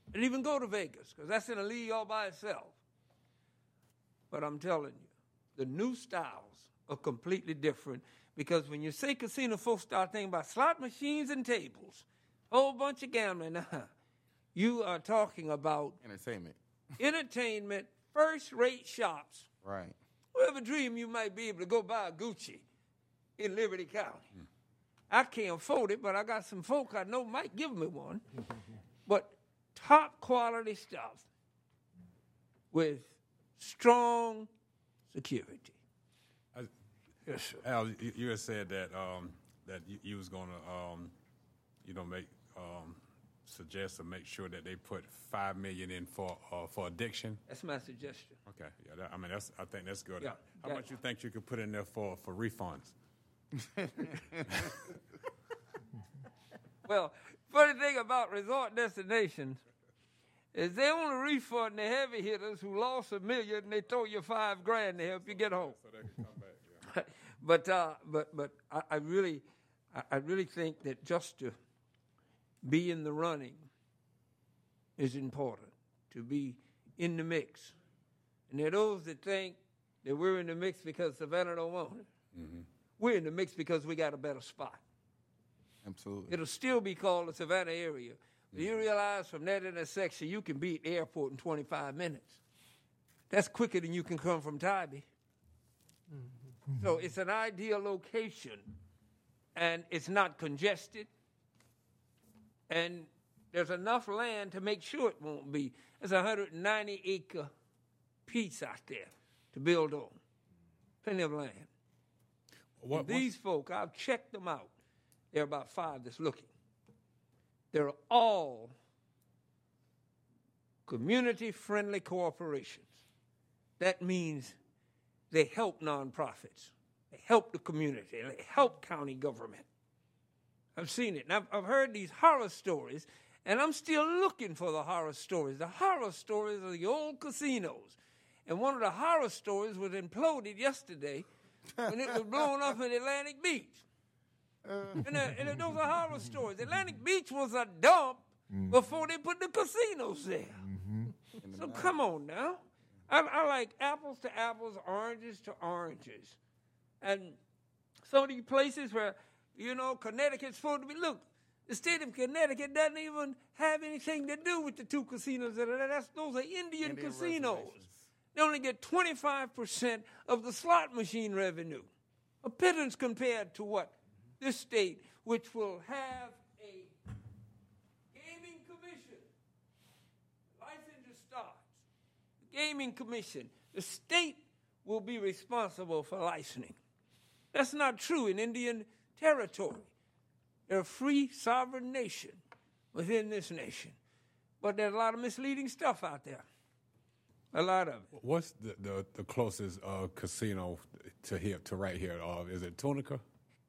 [SPEAKER 15] I didn't even go to Vegas, because that's in a league all by itself. But I'm telling you, the new styles are completely different because when you say casino, folks start thinking about slot machines and tables, whole bunch of gambling. you are talking about
[SPEAKER 8] entertainment,
[SPEAKER 15] entertainment, first-rate shops.
[SPEAKER 8] Right.
[SPEAKER 15] Whoever dream you might be able to go buy a Gucci in Liberty County. Hmm. I can't afford it, but I got some folk I know might give me one. but top quality stuff with strong security.
[SPEAKER 9] Yes, sir. Al, you, you had said that um, that you, you was going to, um, you know, make um, suggest or make sure that they put five million in for uh, for addiction.
[SPEAKER 15] That's my suggestion.
[SPEAKER 9] Okay, yeah, that, I mean that's I think that's good.
[SPEAKER 15] Yeah,
[SPEAKER 9] How
[SPEAKER 15] yeah.
[SPEAKER 9] much you think you could put in there for for refunds?
[SPEAKER 15] Well, funny thing about resort destinations is they only refund the heavy hitters who lost a million and they throw you five grand to help you get home.
[SPEAKER 9] So they can come back.
[SPEAKER 15] But uh, but but I, I really I, I really think that just to be in the running is important. To be in the mix. And there are those that think that we're in the mix because Savannah don't want it. Mm-hmm. We're in the mix because we got a better spot.
[SPEAKER 8] Absolutely.
[SPEAKER 15] It'll still be called the Savannah area. But you mm-hmm. realize from that intersection, you can be at the airport in 25 minutes. That's quicker than you can come from Tybee. Mm-hmm. So it's an ideal location, and it's not congested. And There's enough land to make sure it won't be. There's a 190 acre piece out there to build on. Plenty of land.
[SPEAKER 9] What-
[SPEAKER 15] these folk, I've checked them out. There are about five that's looking. They're all community friendly corporations. That means they help nonprofits, they help the community, they help county government. I've seen it. And I've, I've heard these horror stories, and I'm still looking for the horror stories. The horror stories of the old casinos. And one of the horror stories was imploded yesterday when it was blown up in Atlantic Beach. Uh. and, uh, and those are horror stories. Atlantic Beach was a dump mm. before they put the casinos there. Mm-hmm. So come on now. I, I like apples to apples, oranges to oranges. And some of these places where, you know, Connecticut's supposed to be, look, the state of Connecticut doesn't even have anything to do with the two casinos that are there. That's, those are Indian,
[SPEAKER 8] Indian
[SPEAKER 15] casinos. They only get 25% of the slot machine revenue. A pittance compared to what? This state, which will have a gaming commission. License starts. The gaming commission. The state will be responsible for licensing. That's not true in Indian territory. They're a free sovereign nation within this nation. But there's a lot of misleading stuff out there. A lot of it.
[SPEAKER 9] What's the, the, the closest uh, casino to here to right here? Uh, is it Tunica?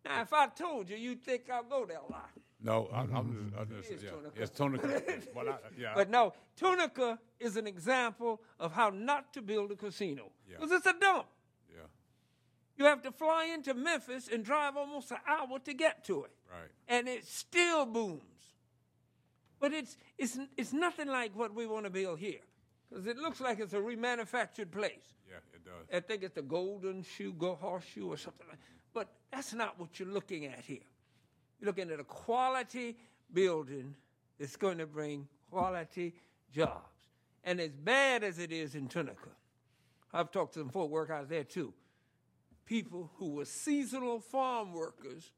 [SPEAKER 15] Now, if I told you, you'd think I'll go there a lot.
[SPEAKER 9] No, I'm, I'm just, I'm just
[SPEAKER 15] It is
[SPEAKER 9] yeah,
[SPEAKER 15] Tunica.
[SPEAKER 9] it's Tunica. well, I, yeah,
[SPEAKER 15] But no, Tunica is an example of how not to build a casino.
[SPEAKER 9] Yeah.
[SPEAKER 15] Because it's a dump.
[SPEAKER 9] yeah,
[SPEAKER 15] You have to fly into Memphis and drive almost an hour to get to it.
[SPEAKER 9] right.
[SPEAKER 15] And it still booms. But it's, it's, it's nothing like what we want to build here. Because it looks like it's a remanufactured place.
[SPEAKER 9] Yeah, it does.
[SPEAKER 15] I think it's the Golden Shoe, Go Horseshoe, or something like. But that's not what you're looking at here. You're looking at a quality building that's going to bring quality jobs. And as bad as it is in Tunica, I've talked to some folk work out there too. People who were seasonal farm workers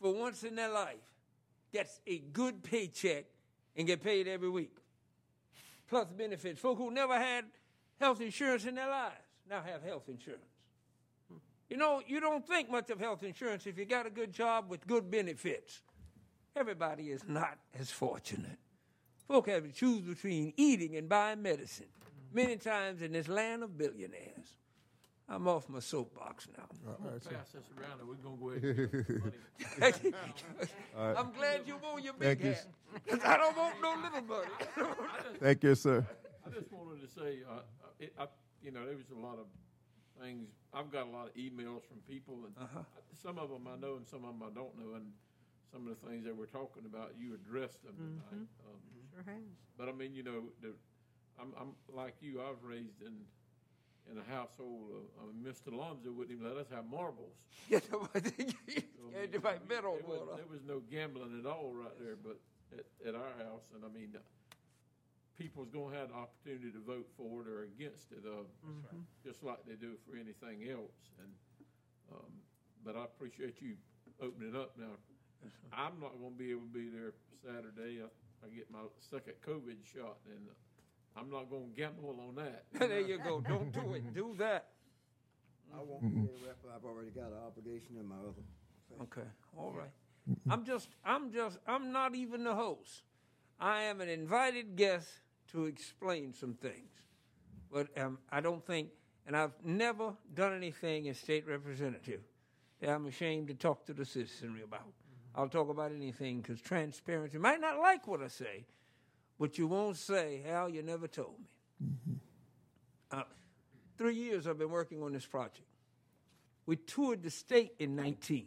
[SPEAKER 15] for once in their life gets a good paycheck and get paid every week plus benefits. Folk who never had health insurance in their lives now have health insurance. You know, you don't think much of health insurance if you got a good job with good benefits. Everybody is not as fortunate. Folk have to choose between eating and buying medicine many times in this land of billionaires. I'm off my soapbox now.
[SPEAKER 7] I'm gonna pass this around and we're gonna go ahead and get some money.
[SPEAKER 15] I'm glad you wore your
[SPEAKER 1] Thank
[SPEAKER 15] big
[SPEAKER 1] you.
[SPEAKER 15] hat. 'cause I don't want no little money.
[SPEAKER 1] Thank you, sir.
[SPEAKER 7] I just wanted to say, uh, uh, it, I, you know, there was a lot of things. I've got a lot of emails from people, and
[SPEAKER 15] Uh-huh.
[SPEAKER 7] some of them I know, and some of them I don't know. And some of the things that we're talking about, you addressed them tonight. Um,
[SPEAKER 2] Sure has.
[SPEAKER 7] but I mean, you know, the, I'm, I'm like you. I was raised in in a household. Of, of Mr. Lonzo wouldn't even let us have marbles.
[SPEAKER 15] Yeah, nobody-
[SPEAKER 7] So, I mean,
[SPEAKER 15] bet on
[SPEAKER 7] there was, there was no gambling at all right there, but at, at our house, and I mean, people's gonna have the opportunity to vote for it or against it, uh,
[SPEAKER 15] Mm-hmm.
[SPEAKER 7] just like they do for anything else. And um, but I appreciate you opening up now. I'm not gonna be able to be there Saturday. I, I get my second COVID shot, and I'm not gonna gamble on that.
[SPEAKER 15] there you go. Don't do it. Do that.
[SPEAKER 4] I won't be there, Rep. I've already got an obligation in my other.
[SPEAKER 15] Okay, all right. I'm just, I'm just, I'm not even the host. I am an invited guest to explain some things. But um, I don't think, and I've never done anything as state representative that I'm ashamed to talk to the citizenry about. I'll talk about anything because transparency might not like what I say, but you won't say, Al, you never told me. Uh, three years I've been working on this project. We toured the state in 19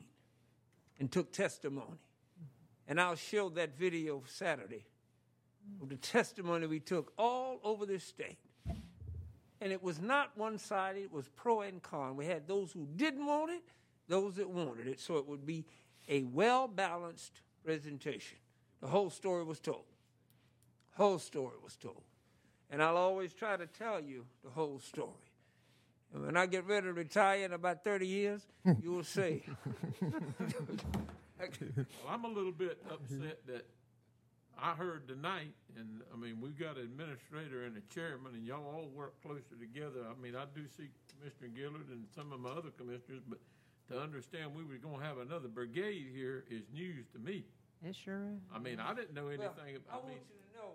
[SPEAKER 15] and took testimony. And I'll show that video Saturday of the testimony we took all over this state. And it was not one sided, it was pro and con. We had those who didn't want it, those that wanted it, so it would be a well balanced presentation. The whole story was told. Whole story was told. And I'll always try to tell you the whole story. And when I get ready to retire in about 30 years, you will see.
[SPEAKER 7] Well, I'm a little bit upset that I heard tonight, and I mean, we've got an administrator and a chairman, and y'all all work closer together. I mean, I do see Commissioner Gilliard and some of my other commissioners, but to understand we were gonna have another brigade here is news to me.
[SPEAKER 2] It sure is.
[SPEAKER 7] I mean, I didn't know
[SPEAKER 15] Well,
[SPEAKER 7] anything,
[SPEAKER 15] I
[SPEAKER 7] I
[SPEAKER 15] want
[SPEAKER 7] mean,
[SPEAKER 15] you to know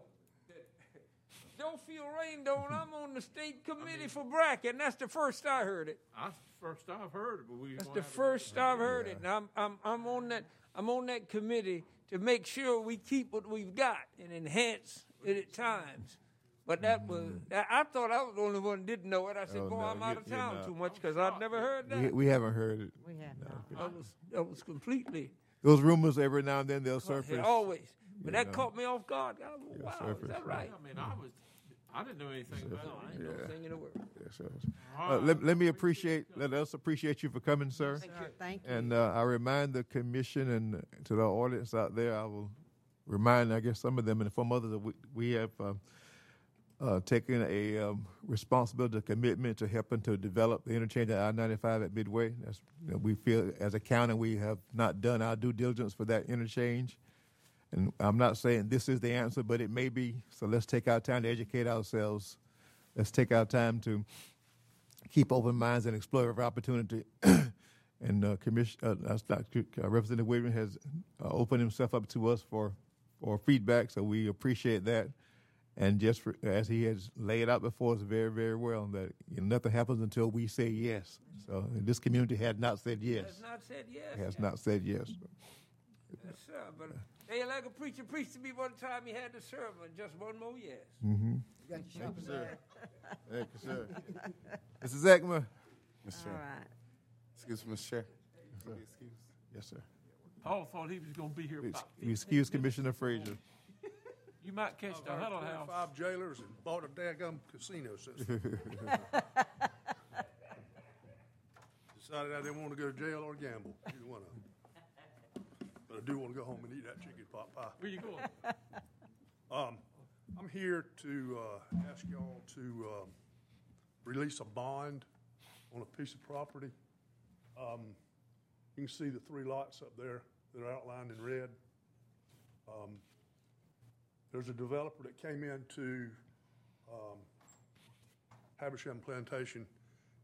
[SPEAKER 15] that don't feel rained on. I'm on the state committee for bracket, and that's the first I heard it.
[SPEAKER 7] I, first I've heard it, but we.
[SPEAKER 15] That's the first I've heard it. And I'm, I'm, I'm on that, I'm on that committee to make sure we keep what we've got and enhance it at times. But that was, I I thought I was the only one that didn't know it. I said,
[SPEAKER 1] Oh,
[SPEAKER 15] boy,
[SPEAKER 1] no,
[SPEAKER 15] I'm out of town
[SPEAKER 1] not.
[SPEAKER 15] too much because I've never heard that.
[SPEAKER 1] We, we haven't heard it.
[SPEAKER 2] We have not.
[SPEAKER 15] That was, that was completely,
[SPEAKER 1] Those rumors every now and then they'll surface.
[SPEAKER 15] always. But
[SPEAKER 1] you
[SPEAKER 15] that
[SPEAKER 1] know.
[SPEAKER 15] caught me off guard. I was, wow,
[SPEAKER 1] surface,
[SPEAKER 15] is that right?
[SPEAKER 7] I mean, I was, I didn't know anything about
[SPEAKER 15] No, I
[SPEAKER 7] it.
[SPEAKER 15] ain't no thing in the world.
[SPEAKER 1] Yes, sir. Uh, let, let me appreciate, let us appreciate you for coming, sir.
[SPEAKER 2] Thank you. Thank you.
[SPEAKER 1] And uh, I remind the commission and to the audience out there, I will remind, I guess, some of them and some others that we, we have uh, uh, taken a um, responsibility, a commitment to helping to develop the interchange at I-95 at Midway. That's, you know, we feel as a county we have not done our due diligence for that interchange. And I'm not saying this is the answer, but it may be. So let's take our time to educate ourselves. Let's take our time to keep open minds and explore every opportunity. and uh, commission, uh, not, uh, Representative Williams has uh, opened himself up to us for for feedback, so we appreciate that. And just for, as he has laid out before us very, very well, that you know, nothing happens until we say yes. So this community had not said yes.
[SPEAKER 15] Has not said yes.
[SPEAKER 1] Has not said yes.
[SPEAKER 15] Yes, sir. But they like a preacher preached to me one time. He had the sermon. Just one more yes.
[SPEAKER 1] Mm-hmm.
[SPEAKER 2] Thank
[SPEAKER 1] you, sir. Thank you, sir. Mrs. Ekman.
[SPEAKER 8] Mr.
[SPEAKER 2] All
[SPEAKER 8] Chair. Excuse me, Mr. Chair.
[SPEAKER 1] sir.
[SPEAKER 8] Excuse.
[SPEAKER 1] Yes, sir.
[SPEAKER 7] Paul thought he was gonna be here
[SPEAKER 1] We
[SPEAKER 7] about
[SPEAKER 1] excuse Commissioner Frazier.
[SPEAKER 7] You might catch the
[SPEAKER 16] I've hired
[SPEAKER 7] Huddle House.
[SPEAKER 16] Five jailers and bought a daggum casino since. Decided I didn't want to go to jail or gamble, either one of them. I do want to go home and eat that chicken pot pie.
[SPEAKER 7] Where you going?
[SPEAKER 16] Um, I'm here to, uh, ask y'all to, um, release a bond on a piece of property. Um, you can see the three lots up there that are outlined in red. Um, there's a developer that came into, um, Habersham Plantation,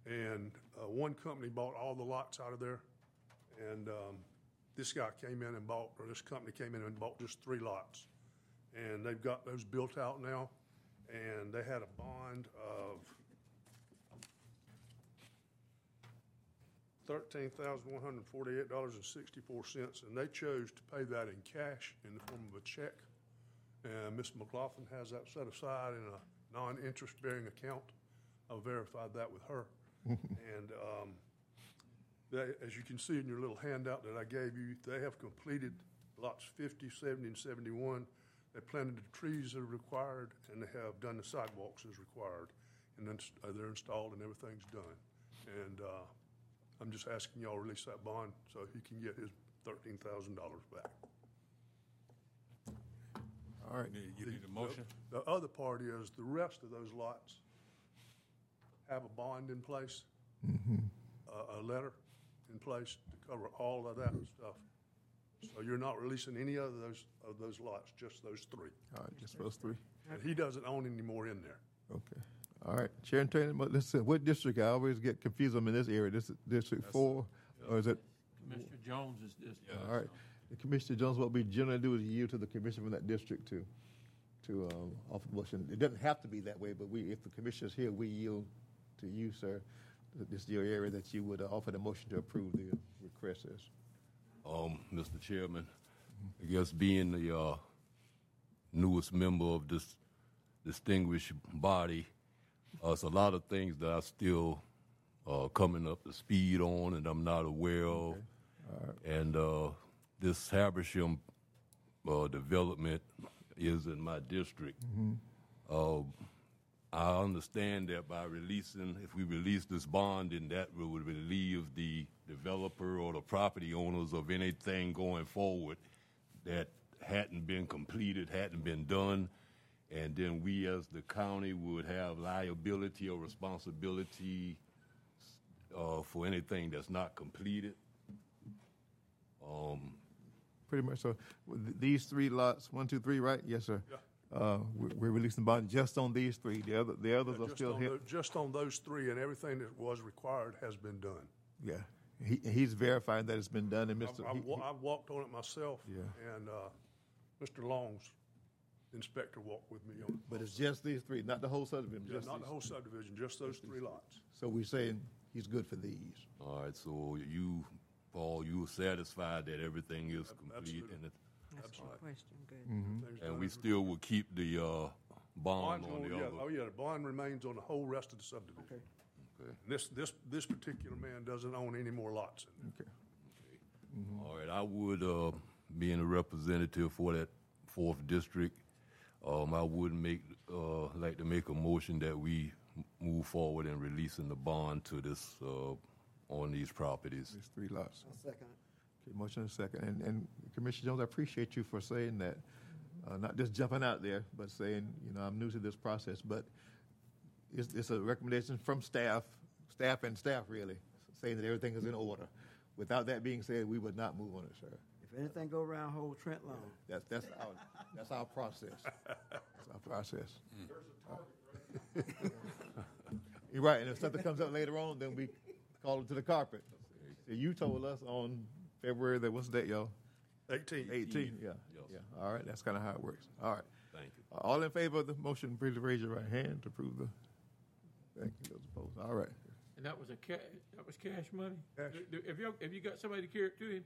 [SPEAKER 16] and, uh, one company bought all the lots out of there. And, um, this guy came in and bought, or this company came in and bought just three lots. And they've got those built out now, and they had a bond of thirteen thousand one hundred forty-eight dollars and sixty-four cents, and they chose to pay that in cash in the form of a check. And Ms. McLaughlin has that set aside in a non-interest bearing account. I verified that with her. And, um, they, as you can see in your little handout that I gave you, they have completed lots 50, 70, and 71. They planted the trees that are required, and they have done the sidewalks as required. And then uh, they're installed and everything's done. And uh, I'm just asking y'all release that bond so he can get his $13,000 back.
[SPEAKER 1] All right.
[SPEAKER 9] You need a motion?
[SPEAKER 16] The the other part is, the rest of those lots have a bond in place, a, a letter in place to cover all of that stuff. So you're not releasing any of those, of those lots, just those three.
[SPEAKER 1] All right, just those three.
[SPEAKER 16] And he doesn't own any more in there.
[SPEAKER 1] Okay. All right, Chair and Taylor, but listen, what district? I always get confused. I'm in this area. This is District Four, or is it?
[SPEAKER 7] Commissioner Jones is this.
[SPEAKER 1] All right. The Commissioner Jones, what we generally do is yield to the commission from that district to, to um, offer motion. It doesn't have to be that way, but we, if the commissioner's here, we yield to you, sir. This is your area that you would uh, offer the motion to approve the request is.
[SPEAKER 17] Um, Mr. Chairman, I guess being the uh, newest member of this distinguished body, uh, it's a lot of things that I still uh, coming up to speed on and I'm not aware of. And uh, this Habersham uh, development is in my district. Uh, I understand that by releasing, if we release this bond, then that would relieve the developer or the property owners of anything going forward that hadn't been completed, hadn't been done. And then we as the county would have liability or responsibility uh, for anything that's not completed. Um,
[SPEAKER 1] pretty much. So th- these three lots, one, two, three, right? Yes, sir.
[SPEAKER 16] Yeah.
[SPEAKER 1] Uh, we- we're releasing bond just on these three. The other, the others are
[SPEAKER 16] Just
[SPEAKER 1] still
[SPEAKER 16] on
[SPEAKER 1] here.
[SPEAKER 16] tho- Just on those three, and everything that was required has been done.
[SPEAKER 1] Yeah, he, he's verifying that it's been done, and Mr.
[SPEAKER 16] I've
[SPEAKER 1] he-
[SPEAKER 16] wa- I've walked on it myself.
[SPEAKER 1] Yeah.
[SPEAKER 16] And, uh, Mr. Long's inspector walked with me on it.
[SPEAKER 1] But it's just these three, not the whole subdivision.
[SPEAKER 16] Yeah,
[SPEAKER 1] just
[SPEAKER 16] not
[SPEAKER 1] these-
[SPEAKER 16] the whole subdivision, just those three lots.
[SPEAKER 1] So we're saying he's good for these.
[SPEAKER 17] All right, so you, Paul, you are satisfied that everything is complete
[SPEAKER 16] absolutely.
[SPEAKER 17] and it,
[SPEAKER 2] That's the question, good.
[SPEAKER 16] Everything's
[SPEAKER 17] and we
[SPEAKER 16] as-
[SPEAKER 17] still will keep the, uh, bond
[SPEAKER 16] Bond's
[SPEAKER 17] on
[SPEAKER 16] gonna-
[SPEAKER 17] the
[SPEAKER 16] yeah,
[SPEAKER 17] other?
[SPEAKER 16] Oh, yeah, the bond remains on the whole rest of the subdivision.
[SPEAKER 17] Okay.
[SPEAKER 16] And This, this, this particular man doesn't own any more lots in there.
[SPEAKER 1] Okay.
[SPEAKER 17] All right, I would, uh, being a representative for that fourth district, um, I would make, uh, like to make a motion that we m- move forward in releasing the bond to this, uh, on these properties.
[SPEAKER 1] These three lots.
[SPEAKER 4] I'll second it.
[SPEAKER 1] Okay, motion and second. And, and Commissioner Jones, I appreciate you for saying that, uh, not just jumping out there, but saying, you know, I'm new to this process, but it's, it's a recommendation from staff, staff and staff really, saying that everything is in order. Without that being said, we would not move on it, sir.
[SPEAKER 4] If anything go around, hold Trent long.
[SPEAKER 1] That's, that's our, that's our process. That's our process. You're right, and if something comes up later on, then we call it to the carpet. So You told us on February, that, what's the date, y'all?
[SPEAKER 16] Eighteen.
[SPEAKER 1] Eighteen, yeah,
[SPEAKER 17] Yes.
[SPEAKER 1] yeah, all right, that's kind of how it works. All right.
[SPEAKER 17] Thank you.
[SPEAKER 1] Uh, All in favor of the motion, please raise your right hand to approve the, thank you, those opposed, all right.
[SPEAKER 7] And that was a ca, that was cash money?
[SPEAKER 16] Cash.
[SPEAKER 7] Do- do- Have you, have you got somebody to carry it to him?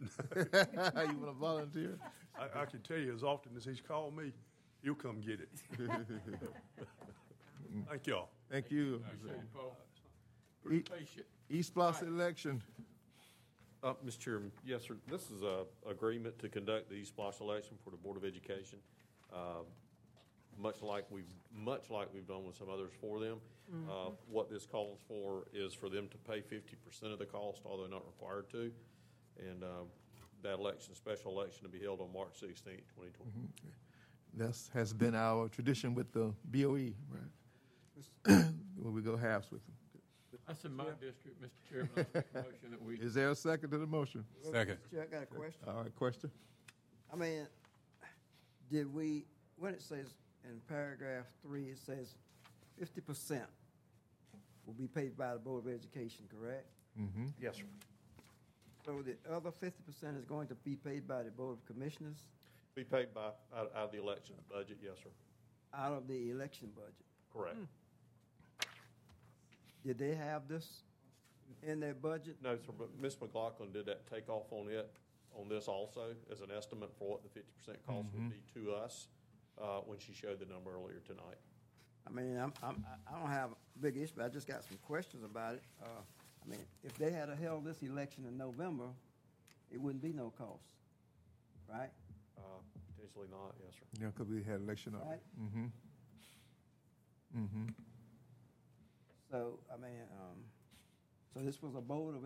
[SPEAKER 1] You want to volunteer?
[SPEAKER 16] I, I can tell you, as often as he's called me, he'll come get it. Thank y'all.
[SPEAKER 1] Thank you.
[SPEAKER 7] Appreciate it, Paul.
[SPEAKER 1] E-
[SPEAKER 7] Pretty patient.
[SPEAKER 1] ESPLOST election,
[SPEAKER 3] Uh, Mr. Chairman, yes, sir. This is a agreement to conduct the ESPLOST election for the Board of Education. Uh, Much like we've, much like we've done with some others for them. Uh, What this calls for is for them to pay fifty percent of the cost, although not required to. And uh, that election, special election to be held on March sixteenth, twenty twenty.
[SPEAKER 1] this has been our tradition with the BOE, right? When we go halves with them.
[SPEAKER 7] That's in my district, Mr. Chairman. I make a motion that we,
[SPEAKER 1] Is there a second to the motion?
[SPEAKER 9] Second.
[SPEAKER 4] Chair, I got a question.
[SPEAKER 1] All right, question?
[SPEAKER 4] I mean, did we, when it says in paragraph three, it says fifty percent will be paid by the Board of Education, correct?
[SPEAKER 1] Mm-hmm.
[SPEAKER 3] Yes, sir.
[SPEAKER 4] So the other fifty percent is going to be paid by the Board of Commissioners
[SPEAKER 3] Be paid by, out out of the election budget, yes, sir.
[SPEAKER 4] out of the election budget.
[SPEAKER 3] Correct.
[SPEAKER 4] Did they have this in their budget?
[SPEAKER 3] No, sir, but Ms. McLaughlin did that takeoff on it, on this also, as an estimate for what the fifty percent cost would be to us, uh, when she showed the number earlier tonight.
[SPEAKER 4] I mean, I'm, I'm, I- I don't have a big issue, but I just got some questions about it. Uh, I mean, if they had a held this election in November, it wouldn't be no cost, right?
[SPEAKER 3] Uh, potentially not, yes, sir.
[SPEAKER 1] Yeah, because we had election on
[SPEAKER 4] Right.
[SPEAKER 1] Mm-hmm. Mm-hmm.
[SPEAKER 4] So, I mean, um, so this was a Board of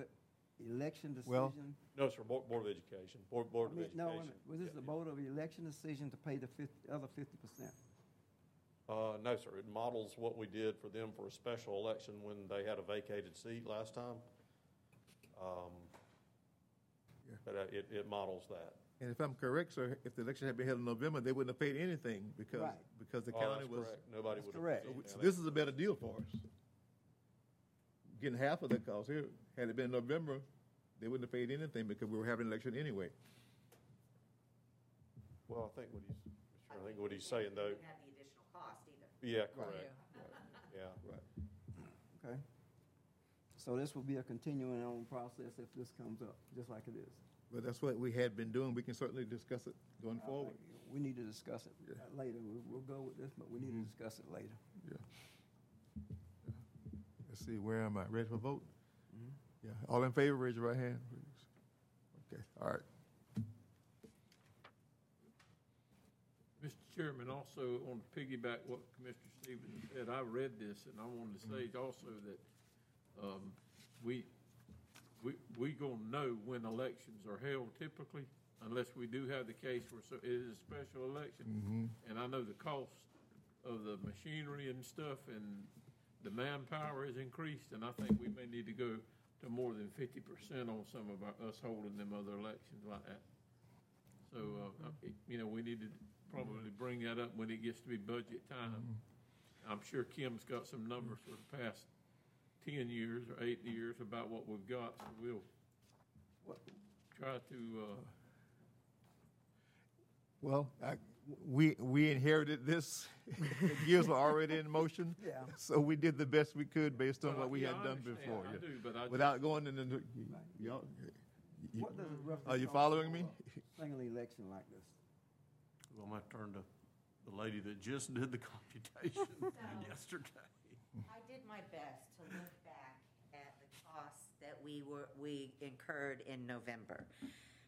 [SPEAKER 4] Election decision?
[SPEAKER 1] Well-
[SPEAKER 4] decision?
[SPEAKER 3] No, sir, Board, Board of Education, Board,
[SPEAKER 4] I
[SPEAKER 3] Board of
[SPEAKER 4] mean, no, wait a minute. was this the Board of Election decision to pay the fifty, other fifty percent?
[SPEAKER 3] Uh, no, sir, it models what we did for them for a special election when they had a vacated seat last time. Um,
[SPEAKER 1] Yeah.
[SPEAKER 3] But uh, it, it models that.
[SPEAKER 1] And if I'm correct, sir, if the election had been held in November, they wouldn't have paid anything because,
[SPEAKER 4] Right.
[SPEAKER 1] because the
[SPEAKER 3] Oh,
[SPEAKER 1] county
[SPEAKER 3] that's
[SPEAKER 1] was.
[SPEAKER 3] correct. Nobody
[SPEAKER 4] That's
[SPEAKER 3] would have.
[SPEAKER 4] correct.
[SPEAKER 1] So
[SPEAKER 3] received
[SPEAKER 1] so this is a better deal for us. Getting half of the cost here, had it been November, they wouldn't have paid anything because we were having an election anyway.
[SPEAKER 3] Well, I think what he's, Mr. Chairman, I think what he's saying though,
[SPEAKER 6] Have the additional cost either.
[SPEAKER 3] yeah, correct, yeah.
[SPEAKER 1] Right.
[SPEAKER 4] Okay. So this will be a continuing on process if this comes up, just like it is?
[SPEAKER 1] But that's what we had been doing. We can certainly discuss it going forward.
[SPEAKER 4] We need to discuss it
[SPEAKER 1] Yeah.
[SPEAKER 4] uh, later. We'll, we'll go with this, but we need to discuss it later.
[SPEAKER 1] Yeah. Let's see, where am I? Ready for mm-hmm. vote? Mm-hmm. Yeah. All in favor, raise your right hand, please. Okay, all right.
[SPEAKER 7] Mr. Chairman, also on to piggyback what Commissioner Stevens said, I read this and I wanted to mm-hmm. say also that, um, we, we, we gonna know when elections are held typically, unless we do have the case where so, it is a special election. And I know the cost of the machinery and stuff and the manpower is increased, and I think we may need to go to more than fifty percent on some of our, us holding them other elections like that. So, uh, uh, you know, we need to probably bring that up when it gets to be budget time. I'm sure Kim's got some numbers for the past ten years or eight years about what we've got, so we'll try to, uh,
[SPEAKER 1] Well, I, we, we inherited this. The Gears were already in motion.
[SPEAKER 4] Yeah.
[SPEAKER 1] So we did the best we could based on
[SPEAKER 7] Well,
[SPEAKER 1] what we
[SPEAKER 7] yeah,
[SPEAKER 1] had
[SPEAKER 7] I
[SPEAKER 1] done before.
[SPEAKER 7] I
[SPEAKER 1] yeah.
[SPEAKER 7] do, but I
[SPEAKER 1] Without going into, the- y'all, you-
[SPEAKER 4] What does
[SPEAKER 1] are you following me?
[SPEAKER 4] a Single election like this.
[SPEAKER 3] I'm gonna have to turn to the lady that just did the computation yesterday.
[SPEAKER 6] I did my best to look back at the costs that we were, we incurred in November,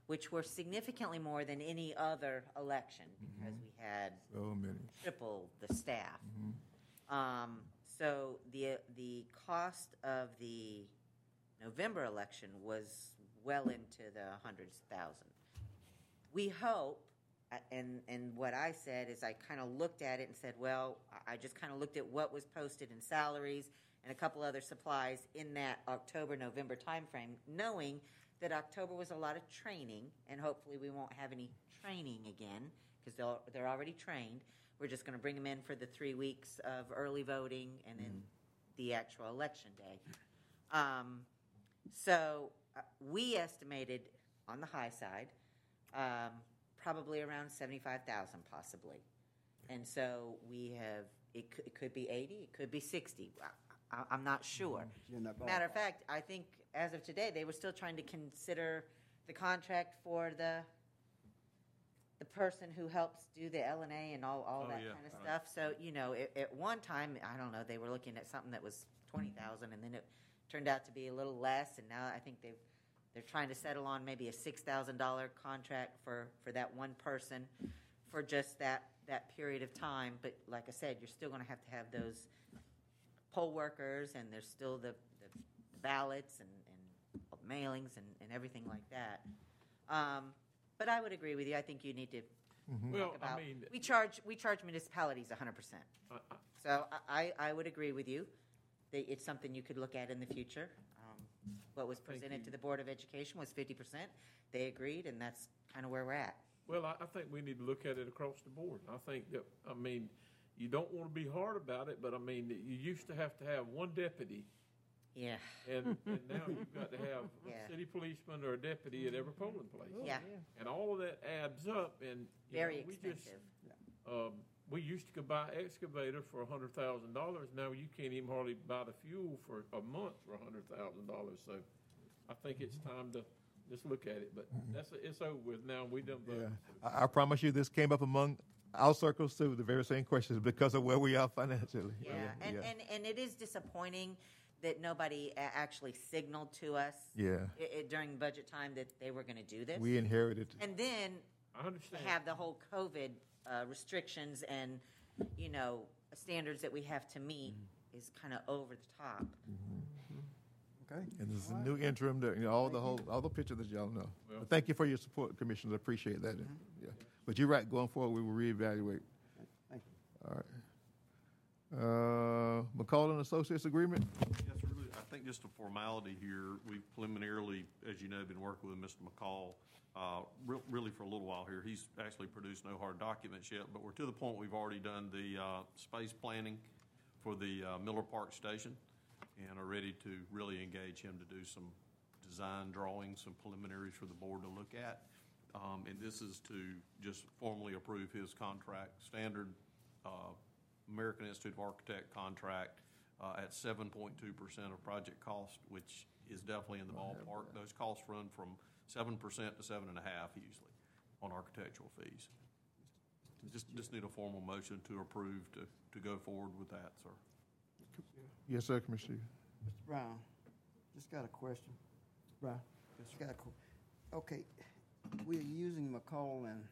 [SPEAKER 6] which were significantly more than any other election because we had
[SPEAKER 1] So many.
[SPEAKER 6] triple the staff. Um, so the, the cost of the November election was well into the hundreds of thousands. We hope, uh, and, and what I said is I kind of looked at it and said, well, I- I just kind of looked at what was posted in salaries and a couple other supplies in that October, November timeframe, knowing that October was a lot of training, and hopefully we won't have any training again, because they're, they're already trained. We're just going to bring them in for the three weeks of early voting and then the actual election day. Um, so uh, we estimated on the high side, um, probably around seventy-five thousand possibly. And so we have, it could, it could be eighty, it could be sixty. I, I, I'm not sure.
[SPEAKER 4] In that
[SPEAKER 6] Matter of
[SPEAKER 4] ballpark.
[SPEAKER 6] fact, I think as of today, they were still trying to consider the contract for the, the person who helps do the L and A and all, all
[SPEAKER 3] Oh,
[SPEAKER 6] that
[SPEAKER 3] yeah,
[SPEAKER 6] kind of
[SPEAKER 3] right.
[SPEAKER 6] stuff. So, you know, at, at one time, I don't know, they were looking at something that was twenty thousand and then it turned out to be a little less and now I think they've, they're trying to settle on maybe a six thousand dollar contract for, for that one person for just that, that period of time. But like I said, you're still gonna have to have those poll workers and there's still the, the ballots and mailings and, and everything like that. Um, but I would agree with you. I think you need to
[SPEAKER 7] well,
[SPEAKER 6] talk
[SPEAKER 7] I
[SPEAKER 6] about.
[SPEAKER 7] mean,
[SPEAKER 6] we charge we charge municipalities 100 percent.
[SPEAKER 7] I- I-
[SPEAKER 6] So I, I I would agree with you. That it's something you could look at in the future. Um, what was presented to the Board of Education was 50 percent. They agreed, and that's kind of where we're at.
[SPEAKER 7] Well, I, I think we need to look at it across the board. I think that, I mean, you don't want to be hard about it, but I mean, you used to have to have one deputy,
[SPEAKER 6] Yeah.
[SPEAKER 7] and, and now you've got to have
[SPEAKER 6] Yeah.
[SPEAKER 7] a city policeman or a deputy at every polling place.
[SPEAKER 6] Yeah.
[SPEAKER 7] And all of that adds up, and, you
[SPEAKER 6] Very
[SPEAKER 7] know, we just,
[SPEAKER 6] expensive.
[SPEAKER 7] um, we used to could buy excavator for a hundred thousand dollars. Now you can't even hardly buy the fuel for a month for a hundred thousand dollars. So I think it's time to just look at it. But that's, it's over with now. We done
[SPEAKER 1] Yeah,
[SPEAKER 7] voted.
[SPEAKER 1] I, I promise you, this came up among our circles too, the very same questions because of where we are financially.
[SPEAKER 6] Yeah, and, and, and it is disappointing that nobody a- actually signaled to us
[SPEAKER 1] Yeah.
[SPEAKER 6] i- i- during budget time that they were going to do this.
[SPEAKER 1] We inherited.
[SPEAKER 6] And then
[SPEAKER 7] I understand.
[SPEAKER 6] have the whole COVID uh, restrictions and, you know, standards that we have to meet is kind of over the top.
[SPEAKER 4] Okay.
[SPEAKER 1] And there's a new interim, that, you know, all the whole, all the picture that y'all know.
[SPEAKER 7] Well-
[SPEAKER 1] But thank you for your support, commissioners. I appreciate that. Yeah. But you're right, going forward, we will reevaluate.
[SPEAKER 4] Thank you.
[SPEAKER 1] All right. Uh, McCall and Associates Agreement?
[SPEAKER 3] Yes, really, I just a formality here, we've preliminarily, as you know, been working with Mr. McCall, uh, re- really for a little while here. He's actually produced no hard documents yet, but we're to the point we've already done the, uh, space planning for the, uh, Miller Park Station and are ready to really engage him to do some design drawings, some preliminaries for the board to look at. Um, and this is to just formally approve his contract, standard, uh, American Institute of Architect contract uh, at seven point two percent of project cost, which is definitely in the ballpark. Those costs run from seven percent to seven and a half usually on architectural fees. Just, just need a formal motion to approve to, to go forward with that, sir.
[SPEAKER 1] Yes, sir, Commissioner.
[SPEAKER 4] Mr. Brown, just got a question. Mr. Brown? Just got a que- Okay, we're using McCall and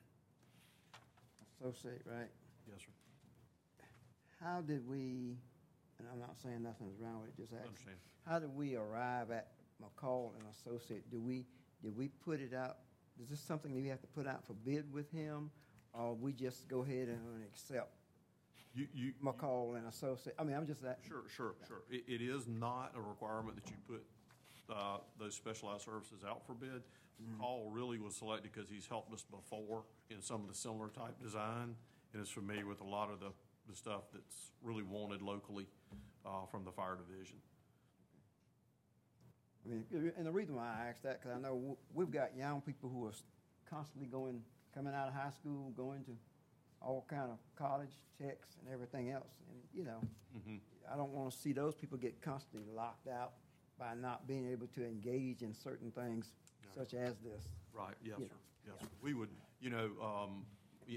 [SPEAKER 4] Associate, right?
[SPEAKER 3] Yes, sir.
[SPEAKER 4] How did we, and I'm not saying nothing's wrong with it, just asking.
[SPEAKER 3] Understand.
[SPEAKER 4] How do we arrive at McCall and Associate? Do we, did we put it out, is this something that we have to put out for bid with him? Or we just go ahead and accept
[SPEAKER 3] You, you,
[SPEAKER 4] McCall and Associate? I mean, I'm just that.
[SPEAKER 3] Sure, sure, sure. It, it is not a requirement that you put uh, those specialized services out for bid. Paul really was selected because he's helped us before in some of the similar type design and is familiar with a lot of the, the stuff that's really wanted locally uh, from the fire division.
[SPEAKER 4] I mean, and the reason why I asked that, because I know we've got young people who are constantly going, coming out of high school, going to all kind of college checks and everything else. And, you know,
[SPEAKER 3] Mhm.
[SPEAKER 4] I don't want to see those people get constantly locked out by not being able to engage in certain things such as this.
[SPEAKER 3] Right, yes, sir. Yes, sir. We would, you know, um,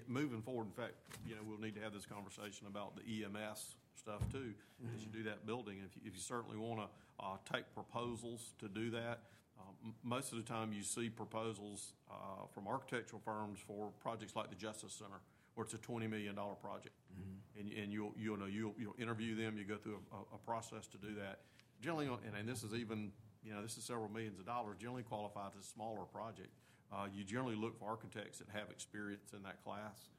[SPEAKER 3] moving forward, in fact, you know, we'll need to have this conversation about the EMS stuff too, as you do that building. If you, if you certainly want to, uh, take proposals to do that, um, m- most of the time you see proposals, uh, from architectural firms for projects like the Justice Center, where it's a twenty million dollar project. And, and you'll, you'll know, you'll, you'll interview them, you go through a, a, a process to do that. Generally, and, and this is even, you know, this is several millions of dollars, generally qualifies as a smaller project. Uh, you generally look for architects that have experience in that class.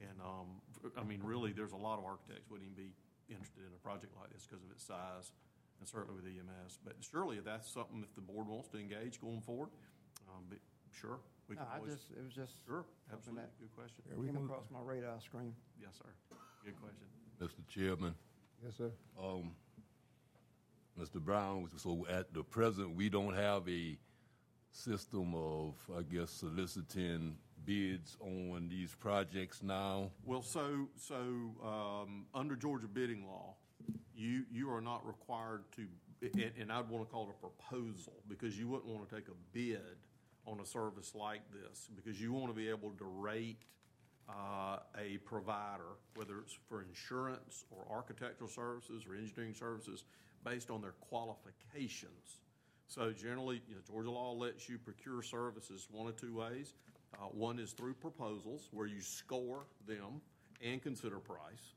[SPEAKER 3] And, um, I mean, really, there's a lot of architects wouldn't even be interested in a project like this because of its size, and certainly with EMS. But surely, if that's something, if the board wants to engage going forward, um, but, sure, we
[SPEAKER 4] No,
[SPEAKER 3] can
[SPEAKER 4] I
[SPEAKER 3] always.
[SPEAKER 4] just, it was just.
[SPEAKER 3] Sure, absolutely,
[SPEAKER 4] that
[SPEAKER 3] good question.
[SPEAKER 4] we Came across my radar screen.
[SPEAKER 3] Yes, sir, good question.
[SPEAKER 17] Mr. Chairman.
[SPEAKER 1] Yes, sir.
[SPEAKER 17] Um, Mr. Brown, so at the present, we don't have a system of, I guess, soliciting bids on these projects now?
[SPEAKER 3] Well, so, so, um, under Georgia bidding law, you, you are not required to, and, and I'd want to call it a proposal, because you wouldn't want to take a bid on a service like this, because you want to be able to rate, uh, a provider, whether it's for insurance or architectural services or engineering services, based on their qualifications. So generally, you know, Georgia law lets you procure services one of two ways. Uh, one is through proposals, where you score them and consider price.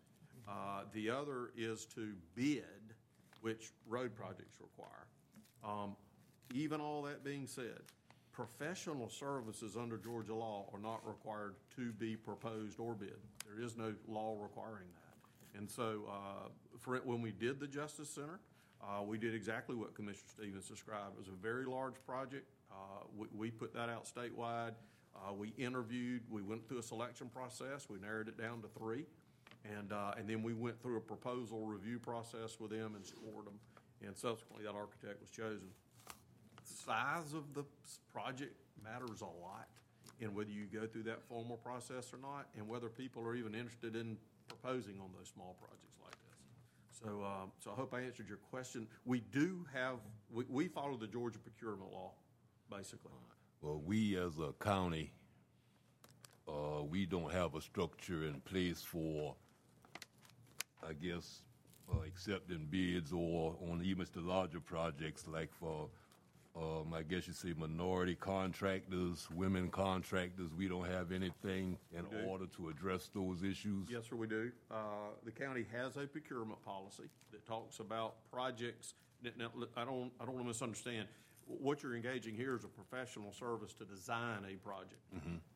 [SPEAKER 3] Uh, the other is to bid, which road projects require. Um, even all that being said, professional services under Georgia law are not required to be proposed or bid. There is no law requiring that. And so, uh, for, when we did the Justice Center, uh, we did exactly what Commissioner Stevens described. It was a very large project. Uh, we, we put that out statewide. Uh, we interviewed, we went through a selection process. We narrowed it down to three. And, uh, and then we went through a proposal review process with them and scored them. And subsequently, that architect was chosen. The size of the project matters a lot in whether you go through that formal process or not, and whether people are even interested in proposing on those small projects. So, um, so I hope I answered your question. We do have, we, we follow the Georgia procurement law, basically.
[SPEAKER 17] Well, we as a county, uh, we don't have a structure in place for, I guess, uh, accepting bids or on even the larger projects like for, um, I guess you say minority contractors, women contractors. We don't have anything in
[SPEAKER 3] We do.
[SPEAKER 17] order to address those issues.
[SPEAKER 3] Yes, sir, we do. Uh, The county has a procurement policy that talks about projects. Now, now, I don't, I don't want to misunderstand. What you're engaging here is a professional service to design a project.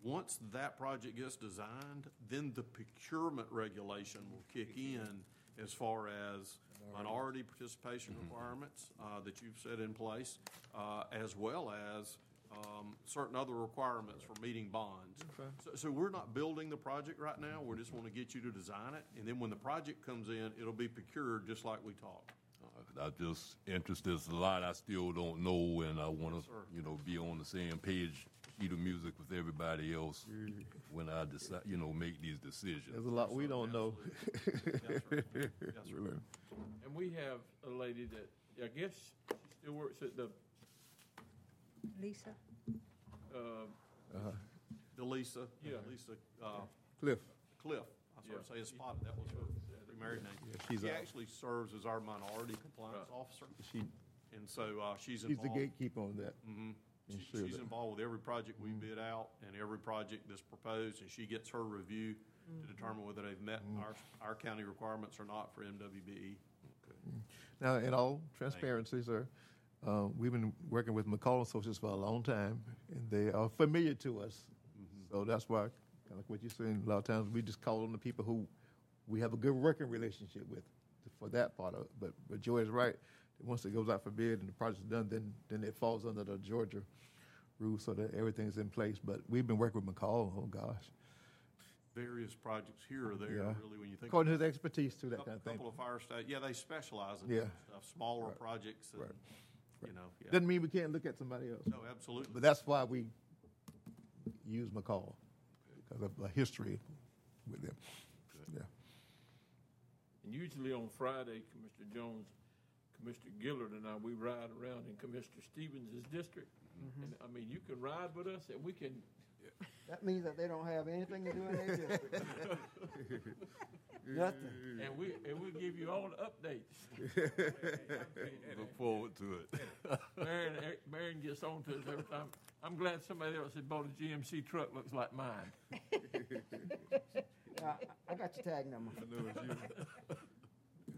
[SPEAKER 3] Once that project gets designed, then the procurement regulation will kick in as far as minority participation requirements uh, that you've set in place, uh, as well as um, certain other requirements for meeting bonds. So, so we're not building the project right now, we just want to get you to design it, and then when the project comes in, it'll be procured just like we talked.
[SPEAKER 17] I'm just interest There's a lot I still don't know, and I want to, you know, be on the same page, sheet of music with everybody else when I decide, you know, make these decisions.
[SPEAKER 1] There's a lot we don't know. Really.
[SPEAKER 7] And we have a lady that, I guess she still works at the,
[SPEAKER 2] Lisa?
[SPEAKER 7] uh,
[SPEAKER 1] Uh-huh.
[SPEAKER 3] Delisa,
[SPEAKER 7] Yeah.
[SPEAKER 3] Delisa, uh,
[SPEAKER 1] Cliff.
[SPEAKER 3] Cliff, I sort of say it's spotted, that was her married name.
[SPEAKER 1] Yeah, she's
[SPEAKER 3] She
[SPEAKER 1] a-
[SPEAKER 3] actually serves as our minority compliance officer.
[SPEAKER 1] She,
[SPEAKER 3] And so, uh, she's
[SPEAKER 1] she's
[SPEAKER 3] involved.
[SPEAKER 1] the gatekeeper on that.
[SPEAKER 3] Mm-hmm.
[SPEAKER 1] Ensure
[SPEAKER 3] She's
[SPEAKER 1] that-
[SPEAKER 3] involved with every project we mm-hmm. bid out and every project that's proposed, and she gets her review to mm-hmm. determine whether they've met mm-hmm. our, our county requirements or not for MWBE.
[SPEAKER 1] Now, in all transparency, sir, uh, we've been working with McCall Associates for a long time, and they are familiar to us. So that's why, kind of like what you're saying, a lot of times we just call on the people who we have a good working relationship with for that part of it. But, but Joy is right. Once it goes out for bid and the project's done, then, then it falls under the Georgia rules so that everything's in place. But we've been working with McCall, oh gosh.
[SPEAKER 3] Various projects here or there,
[SPEAKER 1] Yeah.
[SPEAKER 3] really, when you think.
[SPEAKER 1] According to his expertise too, that
[SPEAKER 3] Couple-
[SPEAKER 1] kind of thing.
[SPEAKER 3] Couple of fire stations, yeah, they specialize in
[SPEAKER 1] Yeah.
[SPEAKER 3] stuff, smaller
[SPEAKER 1] Right.
[SPEAKER 3] projects, and,
[SPEAKER 1] Right.
[SPEAKER 3] you know, yeah.
[SPEAKER 1] Doesn't mean we can't look at somebody else.
[SPEAKER 3] No, absolutely.
[SPEAKER 1] But that's why we use McCall, because of a history with them. Yeah.
[SPEAKER 7] And usually on Friday, Commissioner Jones, Commissioner Gilliard and I, we ride around in Commissioner Stevens' district. And, I mean, you can ride with us and we can,
[SPEAKER 4] That means that they don't have anything to do in their district. Nothing.
[SPEAKER 7] and we, and we'll give you all the updates.
[SPEAKER 17] Look forward to it.
[SPEAKER 7] Marion, eh, Marion gets on to us every time. I'm glad somebody else had bought a GMC truck looks like mine.
[SPEAKER 4] I, I got your tag number.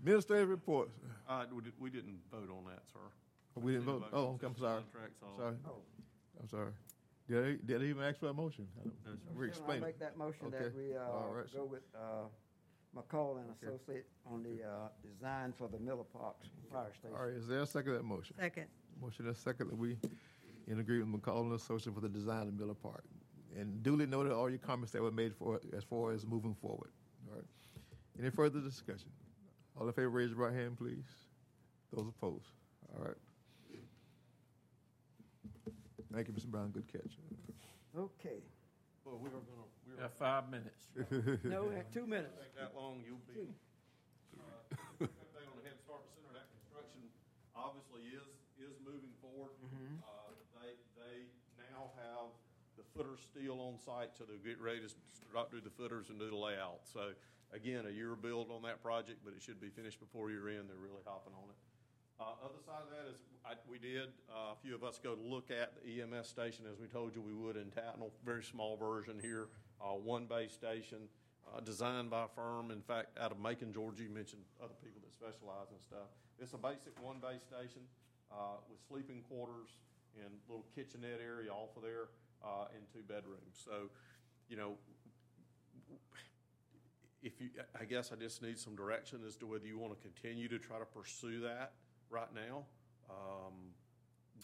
[SPEAKER 1] Administrative reports.
[SPEAKER 3] Uh, we, did, we didn't vote on that, sir.
[SPEAKER 1] We didn't vote.
[SPEAKER 3] Motion
[SPEAKER 1] Oh, okay, I'm sorry.
[SPEAKER 3] contracts on-
[SPEAKER 1] Sorry. I'm sorry. Did I, did I even ask for a motion? I don't-
[SPEAKER 3] No, sir.
[SPEAKER 1] We're
[SPEAKER 4] I'll
[SPEAKER 1] explaining.
[SPEAKER 4] make that motion
[SPEAKER 1] Okay.
[SPEAKER 4] that we, uh,
[SPEAKER 1] All right, sir.
[SPEAKER 4] go with, uh, McCall and
[SPEAKER 1] Okay.
[SPEAKER 4] Associate on the, uh, design for the Miller Parks Fire Station.
[SPEAKER 1] All right, is there a second to that motion?
[SPEAKER 2] Second.
[SPEAKER 1] Motion is second that we in agreement with McCall and Associates for the design of Miller Park. And duly noted all your comments that were made for, as far as moving forward. All right. Any further discussion? All in favor, raise your right hand, please. Those opposed? All right. Thank you, Mr. Brown. Good catch.
[SPEAKER 4] Okay.
[SPEAKER 3] Well, we are gonna, we are.
[SPEAKER 7] Got five minutes.
[SPEAKER 4] No, we have two minutes.
[SPEAKER 3] Take that long, you'll be. Uh, Update on the Head Start Center, that construction obviously is, is moving forward. Uh, They, they now have the footer steel on site, so they'll get ready to start do the footers and do the layout. So again, a year build on that project, but it should be finished before year end. They're really hopping on it. Uh, other side of that is, I, we did, uh, a few of us go to look at the EMS station as we told you we would in Tattnall, very small version here, uh, one base station, uh, designed by a firm, in fact, out of Macon, Georgia, you mentioned other people that specialize in stuff. It's a basic one base station, uh, with sleeping quarters and little kitchenette area off of there, uh, and two bedrooms. So, you know, if you, I guess I just need some direction as to whether you want to continue to try to pursue that right now. um,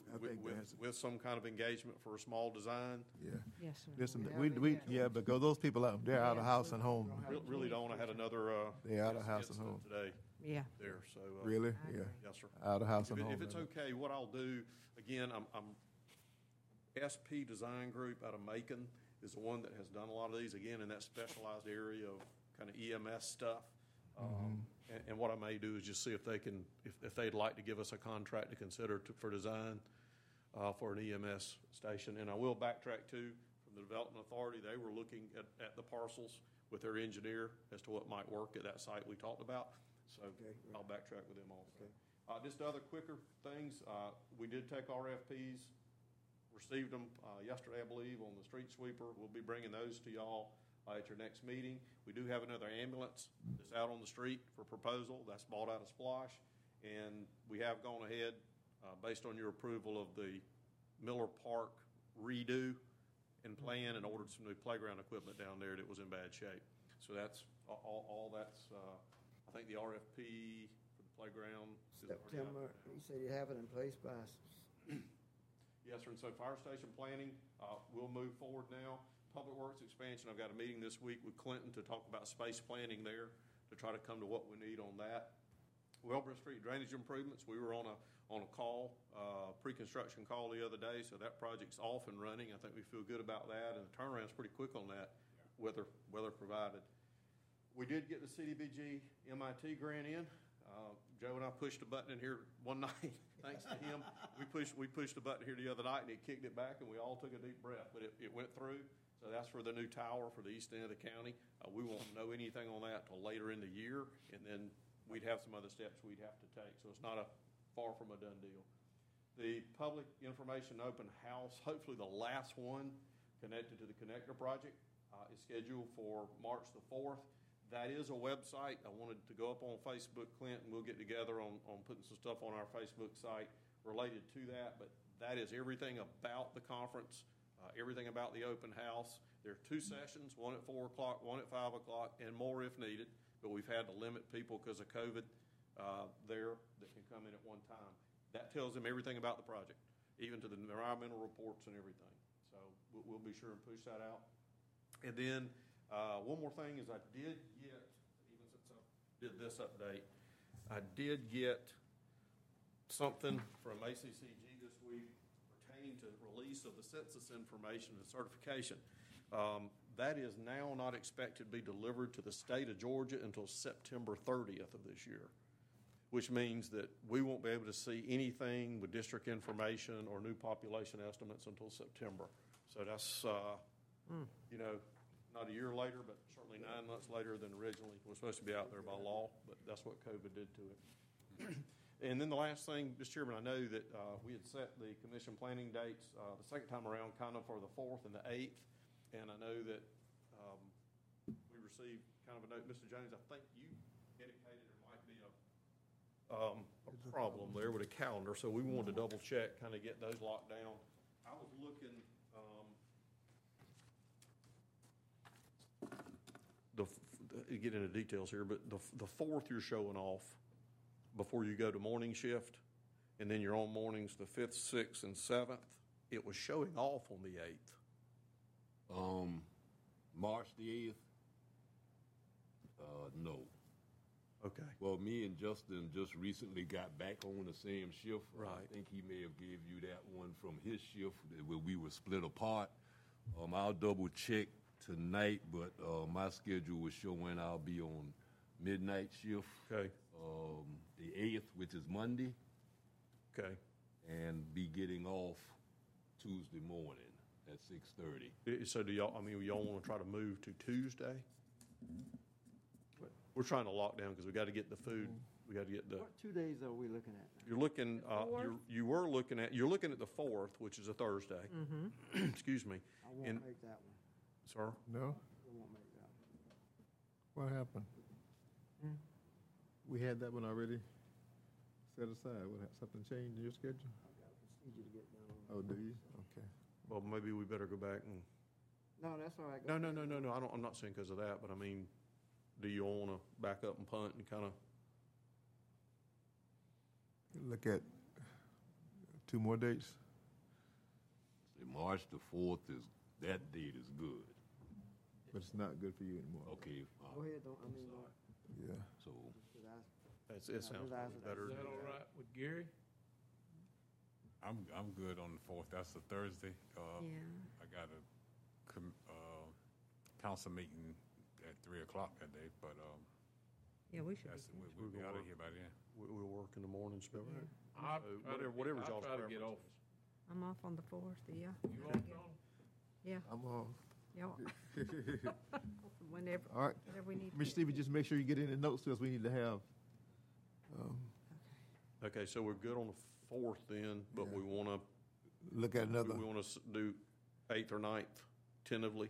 [SPEAKER 1] I
[SPEAKER 3] with-
[SPEAKER 1] think
[SPEAKER 3] with,
[SPEAKER 1] that's-
[SPEAKER 3] with some kind of engagement for a small design.
[SPEAKER 1] Yeah.
[SPEAKER 2] Yes, sir.
[SPEAKER 1] Listen, we, we, yeah, because those people out, they're out of house and home.
[SPEAKER 3] Re- Really don't, I had another, uh.
[SPEAKER 1] They're out of house and
[SPEAKER 3] incident
[SPEAKER 1] home.
[SPEAKER 3] Today.
[SPEAKER 2] Yeah.
[SPEAKER 3] There, so. uh,
[SPEAKER 1] Really? Yeah.
[SPEAKER 3] Yes, sir.
[SPEAKER 1] Out of house
[SPEAKER 3] If
[SPEAKER 1] and
[SPEAKER 3] it-
[SPEAKER 1] home.
[SPEAKER 3] If it's okay, what I'll do, again, I'm, I'm, SP Design Group out of Macon is the one that has done a lot of these, again, in that specialized area of kind of EMS stuff. Um,
[SPEAKER 1] Mm-hmm.
[SPEAKER 3] And, and what I may do is just see if they can, if, if they'd like to give us a contract to consider to, for design, uh, for an EMS station. And I will backtrack too, from the Development Authority, they were looking at, at the parcels with their engineer as to what might work at that site we talked about. So I'll backtrack with them also. Uh, just other quicker things, uh, we did take RFPs, received them, uh, yesterday, I believe, on the street sweeper. We'll be bringing those to y'all, uh, at your next meeting. We do have another ambulance that's out on the street for proposal. That's bought out of SPLOST. And we have gone ahead, uh, based on your approval of the Miller Park redo and plan and ordered some new playground equipment down there that was in bad shape. So that's, all, all- that's, uh, I think the RFP for the playground is already out
[SPEAKER 4] September, you said you have it in place by, s-
[SPEAKER 3] Yes, sir, and so fire station planning, uh, we'll move forward now. Public Works expansion, I've got a meeting this week with Clinton to talk about space planning there, to try to come to what we need on that. Wellborough Street drainage improvements, we were on a, on a call, uh, pre-construction call the other day, so that project's off and running. I think we feel good about that, and the turnaround's pretty quick on that, weather, weather provided. We did get the CDBG MIT grant in. Uh, Joe and I pushed a button in here one night, thanks to him. We pushed, we pushed a button here the other night and it kicked it back and we all took a deep breath, but it, it went through. So that's for the new tower for the east end of the county. Uh, we won't know anything on that till later in the year and then we'd have some other steps we'd have to take. So it's not a, far from a done deal. The public information open house, hopefully the last one connected to the connector project, uh, is scheduled for March the fourth. That is a website. I wanted to go up on Facebook, Clint, and we'll get together on, on putting some stuff on our Facebook site related to that. But that is everything about the conference, uh, everything about the open house. There are two sessions, one at four o'clock, one at five o'clock, and more if needed. But we've had to limit people because of COVID. uh, there that can come in at one time. That tells them everything about the project, even to the environmental reports and everything. So we'll, we'll be sure and push that out. And then, uh, one more thing is I did get, even since I did this update, I did get something from ACCG this week pertaining to release of the census information and certification. Um, that is now not expected to be delivered to the state of Georgia until September thirtieth of this year, which means that we won't be able to see anything with district information or new population estimates until September. So that's, uh, you know, not a year later, but certainly nine months later than originally was supposed to be out there by law, but that's what COVID did to it. And then the last thing, Mr. Chairman, I know that uh, we had set the commission planning dates uh, the second time around kind of for the 4th and the 8th. And I know that um, we received kind of a note, Mr. Jones, I think you indicated there might be a, um, a problem there with a calendar. So we wanted to double check, kind of get those locked down. I was looking, um, the, get into details here, but the, the 4th you're showing off before you go to morning shift, and then you're on mornings the fifth, sixth, and seventh. It was showing off on the eighth.
[SPEAKER 17] Um, March the eighth? Uh, no.
[SPEAKER 3] Okay.
[SPEAKER 17] Well, me and Justin just recently got back on the same shift.
[SPEAKER 3] Right.
[SPEAKER 17] I think he may have gave you that one from his shift where we were split apart. Um, I'll double check tonight, but, uh, my schedule was showing I'll be on midnight shift.
[SPEAKER 3] Okay.
[SPEAKER 17] Um, the eighth, which is Monday.
[SPEAKER 3] Okay.
[SPEAKER 17] And be getting off Tuesday morning at six thirty.
[SPEAKER 3] I- So do y'all, I mean, y'all want to try to move to Tuesday? We're trying to lock down because we got to get the food, we got to get the,
[SPEAKER 4] What two days are we looking at?
[SPEAKER 3] you're looking, uh, you're, you were looking at, you're looking at the fourth, which is a Thursday.
[SPEAKER 4] Mhm.
[SPEAKER 3] Excuse me.
[SPEAKER 4] I won't
[SPEAKER 3] And-
[SPEAKER 4] make that one.
[SPEAKER 3] Sir?
[SPEAKER 1] No?
[SPEAKER 4] I won't make that one.
[SPEAKER 1] What happened? We had that one already set aside. What, something changed in your schedule?
[SPEAKER 4] Procedure to get done.
[SPEAKER 1] Oh, do you? Okay.
[SPEAKER 3] Well, maybe we better go back and,
[SPEAKER 4] No, that's all right.
[SPEAKER 3] no, no, no, no, no, I don't, I'm not saying because of that, but I mean, do you want to back up and punt and kind of,
[SPEAKER 1] Look at two more dates.
[SPEAKER 17] See, March the fourth is, that date is good.
[SPEAKER 1] But it's not good for you anymore.
[SPEAKER 17] Okay.
[SPEAKER 4] Uh, go ahead, don't, I mean, don't.
[SPEAKER 1] Yeah.
[SPEAKER 17] So.
[SPEAKER 4] Did I-
[SPEAKER 3] It's- it sounds probably better.
[SPEAKER 7] Is that all right with Gary?
[SPEAKER 9] I'm, I'm good on the fourth. That's a Thursday. Uh,
[SPEAKER 2] Yeah.
[SPEAKER 9] I got a, com- uh, council meeting at three o'clock that day, but, um,
[SPEAKER 2] Yeah, we should be
[SPEAKER 9] that's,
[SPEAKER 2] good.
[SPEAKER 9] we- we'll be out of here by then.
[SPEAKER 3] We, we'll work in the mornings, but
[SPEAKER 7] I'll
[SPEAKER 3] So
[SPEAKER 7] try to
[SPEAKER 3] whatever,
[SPEAKER 7] get-
[SPEAKER 3] whatever's
[SPEAKER 7] I'll try to get
[SPEAKER 3] preference.
[SPEAKER 7] off.
[SPEAKER 2] I'm off on the fourth, yeah.
[SPEAKER 7] You off, John?
[SPEAKER 2] Yeah,
[SPEAKER 1] I'm off.
[SPEAKER 2] y'all. Whenever,
[SPEAKER 1] All right.
[SPEAKER 2] whatever we need. to
[SPEAKER 1] Mr.
[SPEAKER 2] do.
[SPEAKER 1] Stevie, just make sure you get any notes to us we need to have. Um,
[SPEAKER 3] Okay, so we're good on the fourth then, but we want to.
[SPEAKER 1] Look at another.
[SPEAKER 3] We want to do eighth or ninth tentatively.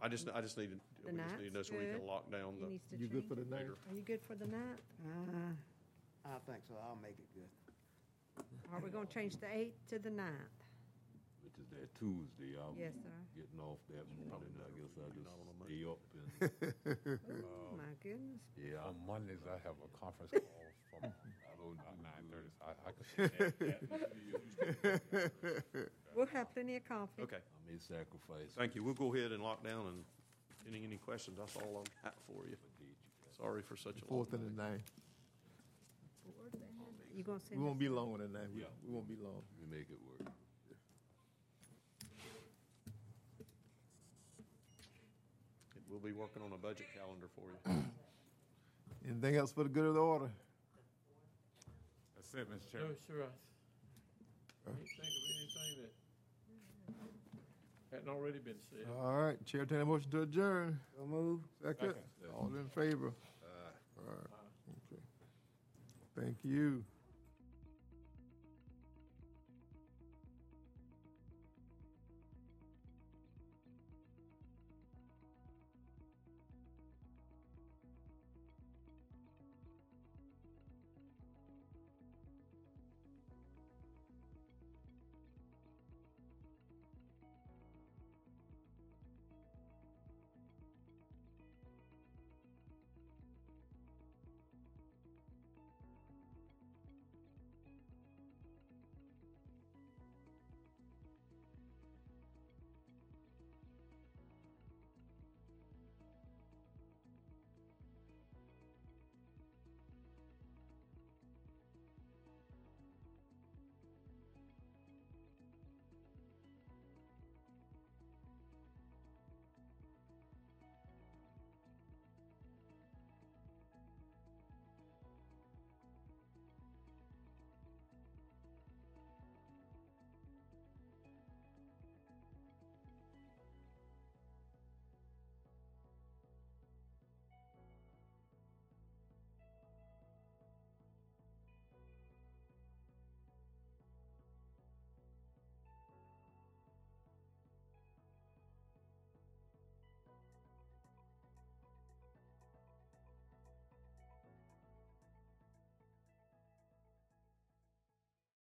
[SPEAKER 3] I just, I just need, to-
[SPEAKER 2] The
[SPEAKER 3] we just need to know
[SPEAKER 2] ninth's
[SPEAKER 3] so we can
[SPEAKER 2] good.
[SPEAKER 3] lock down
[SPEAKER 2] He
[SPEAKER 3] the.
[SPEAKER 2] needs to
[SPEAKER 1] You good
[SPEAKER 2] change
[SPEAKER 1] for the
[SPEAKER 2] it.
[SPEAKER 1] ninth?
[SPEAKER 2] Are you good for the ninth?
[SPEAKER 4] Uh, I think so. I'll make it good.
[SPEAKER 2] Are we gonna change the eighth to the ninth?
[SPEAKER 17] Which is that Tuesday. I'm
[SPEAKER 2] Yes, sir.
[SPEAKER 17] getting off that morning. I guess I just stay up and,
[SPEAKER 2] Oh, my goodness.
[SPEAKER 17] yeah.
[SPEAKER 9] On Mondays, I have a conference call from nine thirty, so I, I could.
[SPEAKER 2] We'll have plenty of coffee.
[SPEAKER 3] Okay,
[SPEAKER 17] I may sacrifice.
[SPEAKER 3] thank you. We'll go ahead and lock down and any, any questions, that's all I've got for you. Sorry for such a long.
[SPEAKER 1] Fourth and the ninth.
[SPEAKER 2] You gonna
[SPEAKER 1] We
[SPEAKER 2] send
[SPEAKER 1] won't be long on the ninth. We,
[SPEAKER 17] Yeah.
[SPEAKER 1] we won't be long.
[SPEAKER 17] We make it work.
[SPEAKER 3] We'll be working on a budget calendar for you.
[SPEAKER 1] Anything else for the good of the order?
[SPEAKER 9] That's it, Mr. Chair.
[SPEAKER 7] No,
[SPEAKER 9] Chairman.
[SPEAKER 7] sir, I can't think of anything that hadn't already been said.
[SPEAKER 1] All right, Chair, take a motion to adjourn.
[SPEAKER 4] So move.
[SPEAKER 1] Second. All in favor? Uh, all right. Okay. Thank you.